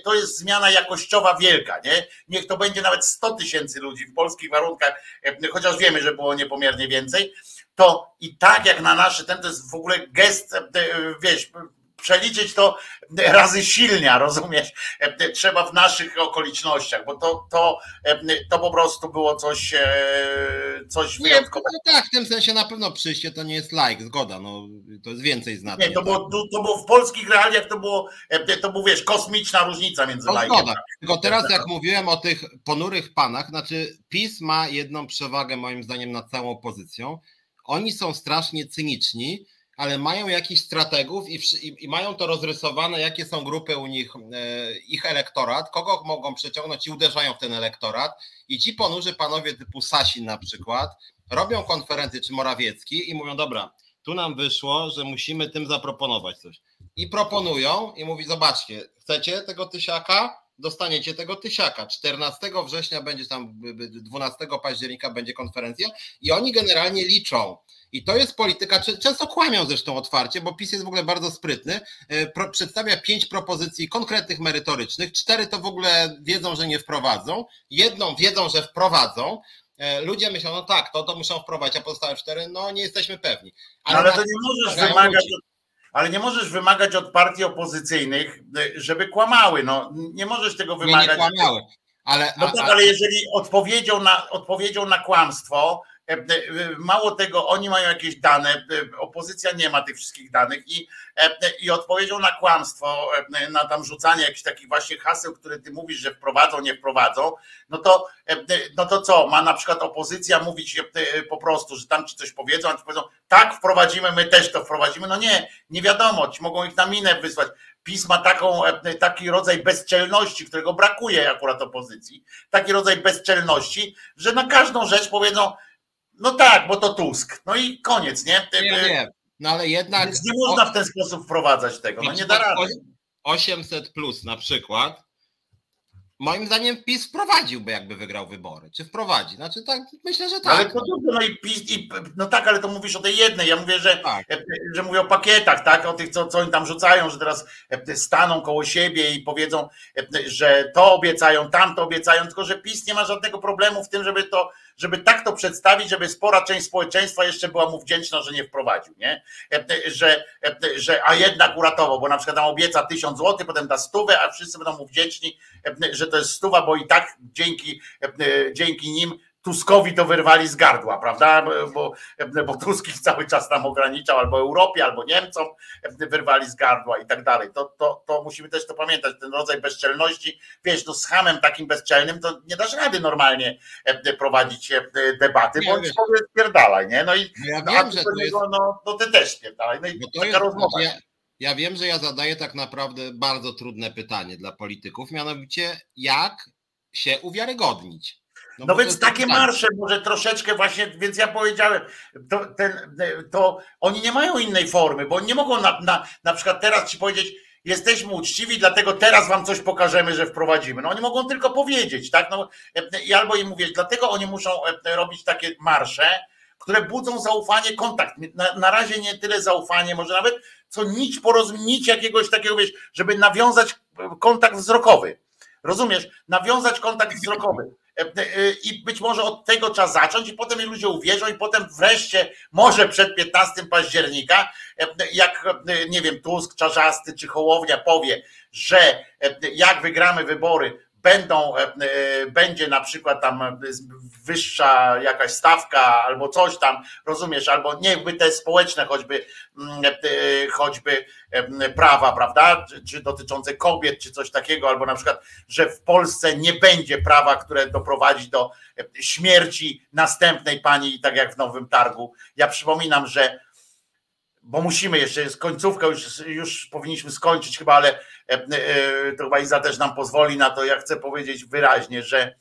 to jest zmiana jakościowa wielka, nie? Niech to będzie nawet 100 tysięcy ludzi w polskich warunkach, chociaż wiemy, że było niepomiernie więcej, to i tak jak na nasze, ten to jest w ogóle gest, wiesz, przeliczyć to razy silnia, rozumiesz? Trzeba w naszych okolicznościach, bo to, to, to po prostu było coś, e, coś wyjątkowego. No tak, w tym sensie na pewno przyjście to nie jest like, zgoda, no to jest więcej znaczenia. Nie, to było, to, to było w polskich realiach, to było, to było, wiesz, kosmiczna różnica między no, lajkiem. Zgoda. Tylko teraz jak mówiłem o tych ponurych panach, znaczy PiS ma jedną przewagę moim zdaniem nad całą opozycją. Oni są strasznie cyniczni, ale mają jakichś strategów i, i, i, mają to rozrysowane, jakie są grupy u nich, e, ich elektorat, kogo mogą przeciągnąć i uderzają w ten elektorat. I ci ponurzy panowie typu Sasin na przykład robią konferencję czy Morawiecki i mówią, dobra, tu nam wyszło, że musimy tym zaproponować coś. I proponują i mówi, zobaczcie, chcecie tego tysiaka? Dostaniecie tego tysiaka. 14 września będzie tam, 12 października będzie konferencja i oni generalnie liczą, i to jest polityka, często kłamią zresztą otwarcie, bo PiS jest w ogóle bardzo sprytny. E, przedstawia pięć propozycji konkretnych, merytorycznych, cztery to w ogóle wiedzą, że nie wprowadzą, jedną wiedzą, że wprowadzą. E, ludzie myślą, no tak, to, to muszą wprowadzić, a pozostałe cztery, no nie jesteśmy pewni. Ale, no, ale to nie możesz wymagać. ale nie możesz wymagać od partii opozycyjnych, żeby kłamały. No, nie możesz tego wymagać. Nie, nie kłamały. Ale, no tak, ale jeżeli odpowiedzią na, odpowiedzią na kłamstwo, E, e, mało tego, oni mają jakieś dane, e, opozycja nie ma tych wszystkich danych i, i odpowiedzią na kłamstwo, na tam rzucanie jakichś takich właśnie haseł, które ty mówisz, że wprowadzą, nie wprowadzą, no to, no to co, ma na przykład opozycja mówić po prostu, że tam ci coś powiedzą, a ci powiedzą, tak wprowadzimy, my też to wprowadzimy, no nie, nie wiadomo, ci mogą ich na minę wysłać. PiS ma taką, taki rodzaj bezczelności, którego brakuje akurat opozycji, taki rodzaj bezczelności, że na każdą rzecz powiedzą, no tak, bo to Tusk. No i koniec, nie? Nie, nie. No ale jednak. Więc nie można w ten sposób wprowadzać tego. No nie da rady. 800 plus na przykład Moim zdaniem PiS wprowadziłby, jakby wygrał wybory. Czy wprowadzi? Znaczy tak, myślę, że tak. Ale to no i PiS, i, no tak, ale to mówisz o tej jednej. Ja mówię, że, tak. E, że mówię o pakietach, tak? O tych, co, co oni tam rzucają, że teraz e, staną koło siebie i powiedzą, e, że to obiecają, tamto obiecają, tylko że PiS nie ma żadnego problemu w tym, żeby to, żeby tak to przedstawić, żeby spora część społeczeństwa jeszcze była mu wdzięczna, że nie wprowadził, nie? Że, że a jednak uratował, bo na przykład tam obieca tysiąc złotych, potem da stówę, a wszyscy będą mu wdzięczni, że to jest stuwa, bo i tak dzięki, e, dzięki nim Tuskowi to wyrwali z gardła, prawda? Bo, bo Tusk ich cały czas tam ograniczał, albo Europie, albo Niemcom wyrwali z gardła i tak dalej. To, to, to musimy też to pamiętać, ten rodzaj bezczelności, wiesz, no z hamem takim bezczelnym to nie dasz rady normalnie prowadzić e, debaty, bo on powie spierdalaj, nie? No i no ja wiem, że to jest... no, no ty też spierdalaj. No i taka jest, rozmowa. Ja ja wiem, że ja zadaję tak naprawdę bardzo trudne pytanie dla polityków, mianowicie jak się uwiarygodnić. No, no więc takie marsze może troszeczkę właśnie, więc ja powiedziałem, to, ten, to oni nie mają innej formy, bo nie mogą na, na, na przykład teraz ci powiedzieć, jesteśmy uczciwi, dlatego teraz wam coś pokażemy, że wprowadzimy. No oni mogą tylko powiedzieć, tak? No, I albo im mówić, dlatego oni muszą robić takie marsze, które budzą zaufanie, kontakt. Na, na razie nie tyle zaufanie, może nawet co nić porozumieć jakiegoś takiego, wiesz, żeby nawiązać kontakt wzrokowy. Rozumiesz? Nawiązać kontakt wzrokowy. E, e, I być może od tego trzeba zacząć, i potem ludzie uwierzą, i potem wreszcie, może przed 15 października, e, jak nie wiem, Tusk, Czarzasty czy Hołownia powie, że jak wygramy wybory, będą, e, e, będzie na przykład tam wyższa jakaś stawka albo coś tam, rozumiesz, albo niechby te społeczne choćby, mm, e, choćby prawa, prawda, czy dotyczące kobiet, czy coś takiego, albo na przykład, że w Polsce nie będzie prawa, które doprowadzi do śmierci następnej pani, tak jak w Nowym Targu. Ja przypominam, że bo musimy jeszcze, jest końcówka, już, już powinniśmy skończyć chyba, ale to chyba Iza też nam pozwoli na to, ja chcę powiedzieć wyraźnie, że,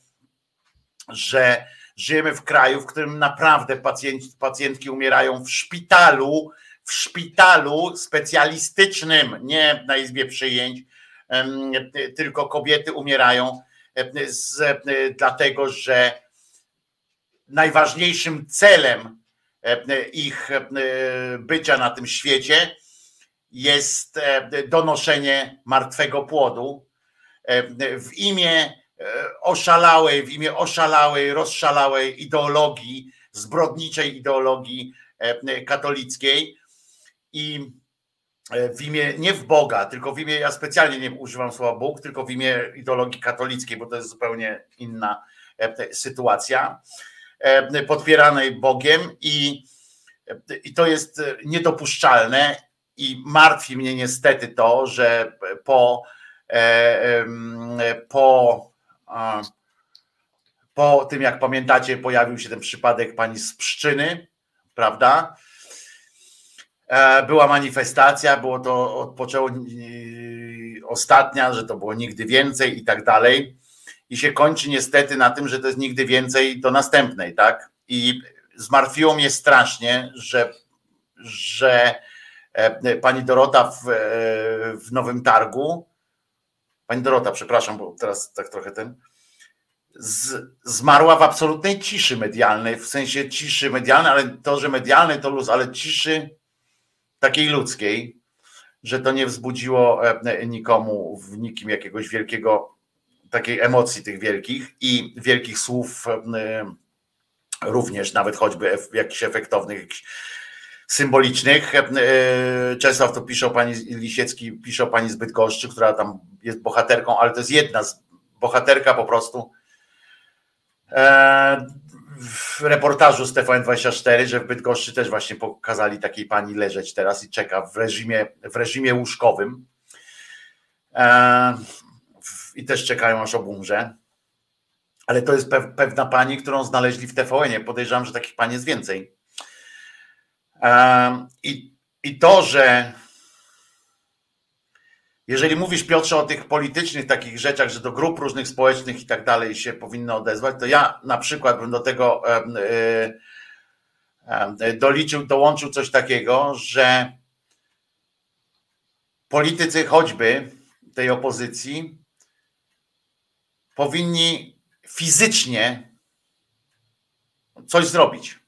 że żyjemy w kraju, w którym naprawdę pacjenci, pacjentki umierają w szpitalu, w szpitalu specjalistycznym, nie na izbie przyjęć, tylko kobiety umierają z, dlatego, że najważniejszym celem ich bycia na tym świecie jest e, donoszenie martwego płodu. E, w imię e, oszalałej, w imię oszalałej, rozszalałej ideologii, zbrodniczej ideologii katolickiej. I w imię, nie w Boga, tylko w imię, ja specjalnie nie używam słowa Bóg, tylko w imię ideologii katolickiej, bo to jest zupełnie inna sytuacja, podpieranej Bogiem. I, i to jest niedopuszczalne i martwi mnie niestety to, że po, e, po, po tym, jak pamiętacie, pojawił się ten przypadek pani z Pszczyny, prawda? E, była manifestacja, było to odpoczęło ostatnia, że to było nigdy więcej i tak dalej. I się kończy niestety na tym, że to jest nigdy więcej do następnej, tak? I zmartwiło mnie strasznie, że, że pani Dorota w, e, w Nowym Targu, pani Dorota, przepraszam, bo teraz tak trochę ten, z, zmarła w absolutnej ciszy medialnej, w sensie ciszy medialnej, ale to, że medialnej to luz, ale ciszy takiej ludzkiej, że to nie wzbudziło e, nikomu w nikim jakiegoś wielkiego, takiej emocji tych wielkich i wielkich słów również, nawet choćby jakichś efektownych, jakichś symbolicznych. Czesław to pisze o pani Lisiecki, pisze o pani z Bydgoszczy, która tam jest bohaterką, ale to jest jedna z bohaterka po prostu w reportażu z TVN24, że w Bydgoszczy też właśnie pokazali takiej pani leżeć teraz i czeka w reżimie, w reżimie łóżkowym. I też czekają aż obumrze. Ale to jest pewna pani, którą znaleźli w TVN-ie. Podejrzewam, że takich pani jest więcej. I, I to, że jeżeli mówisz Piotrze o tych politycznych takich rzeczach, że do grup różnych społecznych i tak dalej się powinno odezwać, to ja na przykład bym do tego doliczył, dołączył coś takiego, że politycy choćby tej opozycji powinni fizycznie coś zrobić.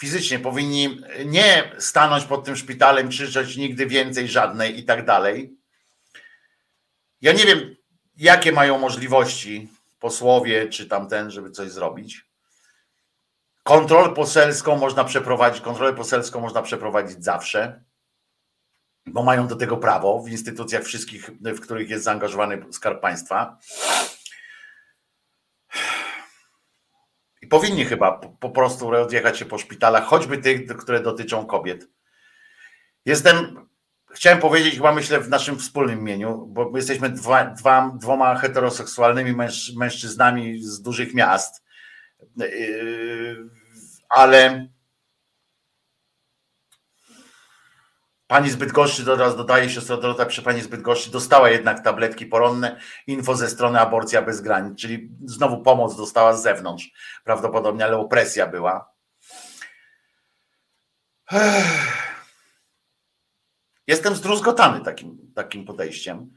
Fizycznie powinni nie stanąć pod tym szpitalem, krzyczeć nigdy więcej żadnej i tak dalej. Ja nie wiem, jakie mają możliwości posłowie czy tamten, żeby coś zrobić. Kontrolę poselską można przeprowadzić, kontrolę poselską można przeprowadzić zawsze, bo mają do tego prawo w instytucjach wszystkich, w których jest zaangażowany Skarb Państwa. I powinni chyba po prostu rozjechać się po szpitalach, choćby tych, które dotyczą kobiet. Jestem, chciałem powiedzieć, chyba myślę w naszym wspólnym imieniu, bo my jesteśmy dwa, dwa, dwoma heteroseksualnymi męż, mężczyznami z dużych miast, yy, ale Pani z Bydgoszczy, teraz dodaje siostra Dorota, przy pani z Bydgoszczy dostała jednak tabletki poronne, info ze strony Aborcja Bez Granic, czyli znowu pomoc dostała z zewnątrz. Prawdopodobnie, ale opresja była. Jestem zdruzgotany takim, takim podejściem.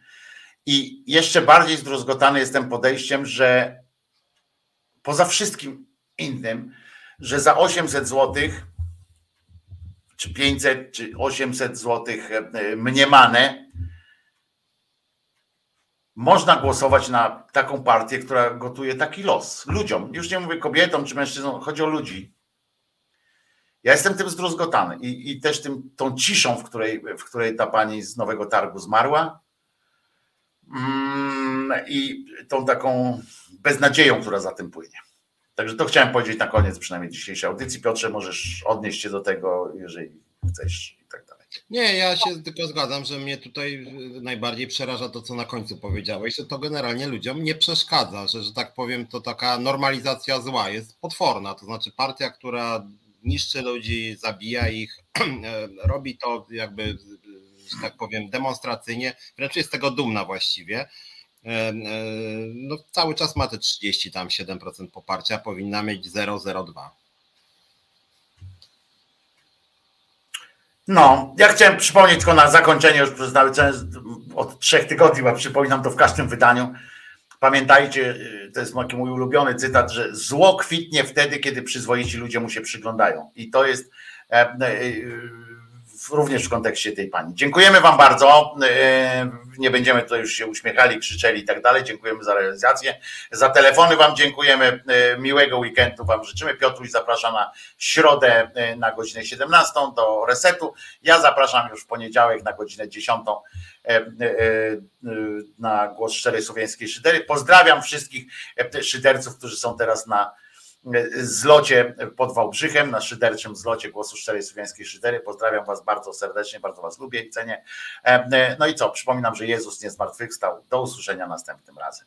I jeszcze bardziej zdruzgotany jestem podejściem, że poza wszystkim innym, że za 800 złotych czy 500, czy 800 złotych e, mniemane, można głosować na taką partię, która gotuje taki los ludziom. Już nie mówię kobietom czy mężczyznom, chodzi o ludzi. Ja jestem tym zdruzgotany i, i też tym, tą ciszą, w której, w której ta pani z Nowego Targu zmarła mm, i tą taką beznadzieją, która za tym płynie. Także to chciałem powiedzieć na koniec przynajmniej dzisiejszej audycji. Piotrze, możesz odnieść się do tego, jeżeli chcesz i tak dalej. Nie, ja się tylko zgadzam, że mnie tutaj najbardziej przeraża to, co na końcu powiedziałeś, że to generalnie ludziom nie przeszkadza, że, że tak powiem, to taka normalizacja zła jest potworna. To znaczy partia, która niszczy ludzi, zabija ich, <clears throat> robi to jakby, że tak powiem, demonstracyjnie, wręcz jest z tego dumna właściwie no, cały czas ma te 30 tam 7% poparcia, powinna mieć 0,02. No, ja chciałem przypomnieć tylko na zakończenie, już przez od trzech tygodni, bo przypominam to w każdym wydaniu. Pamiętajcie, to jest mój ulubiony cytat, że zło kwitnie wtedy, kiedy przyzwoici ludzie mu się przyglądają. I to jest e, e, również w kontekście tej pani. Dziękujemy Wam bardzo. E, nie będziemy tutaj już się uśmiechali, krzyczeli i tak dalej. Dziękujemy za realizację. Za telefony Wam dziękujemy. E, miłego weekendu Wam życzymy. Piotruś zaprasza na środę e, na godzinę 17 do resetu. Ja zapraszam już w poniedziałek na godzinę 10 na głos szczerej słowiańskiej szydery. Pozdrawiam wszystkich szyderców, którzy są teraz na zlocie pod Wałbrzychem, na szyderczym zlocie głosu Szczerej Słowiańskiej Szydery. Pozdrawiam Was bardzo serdecznie, bardzo Was lubię i cenię. No i co, przypominam, że Jezus nie zmartwychwstał. Do usłyszenia następnym razem.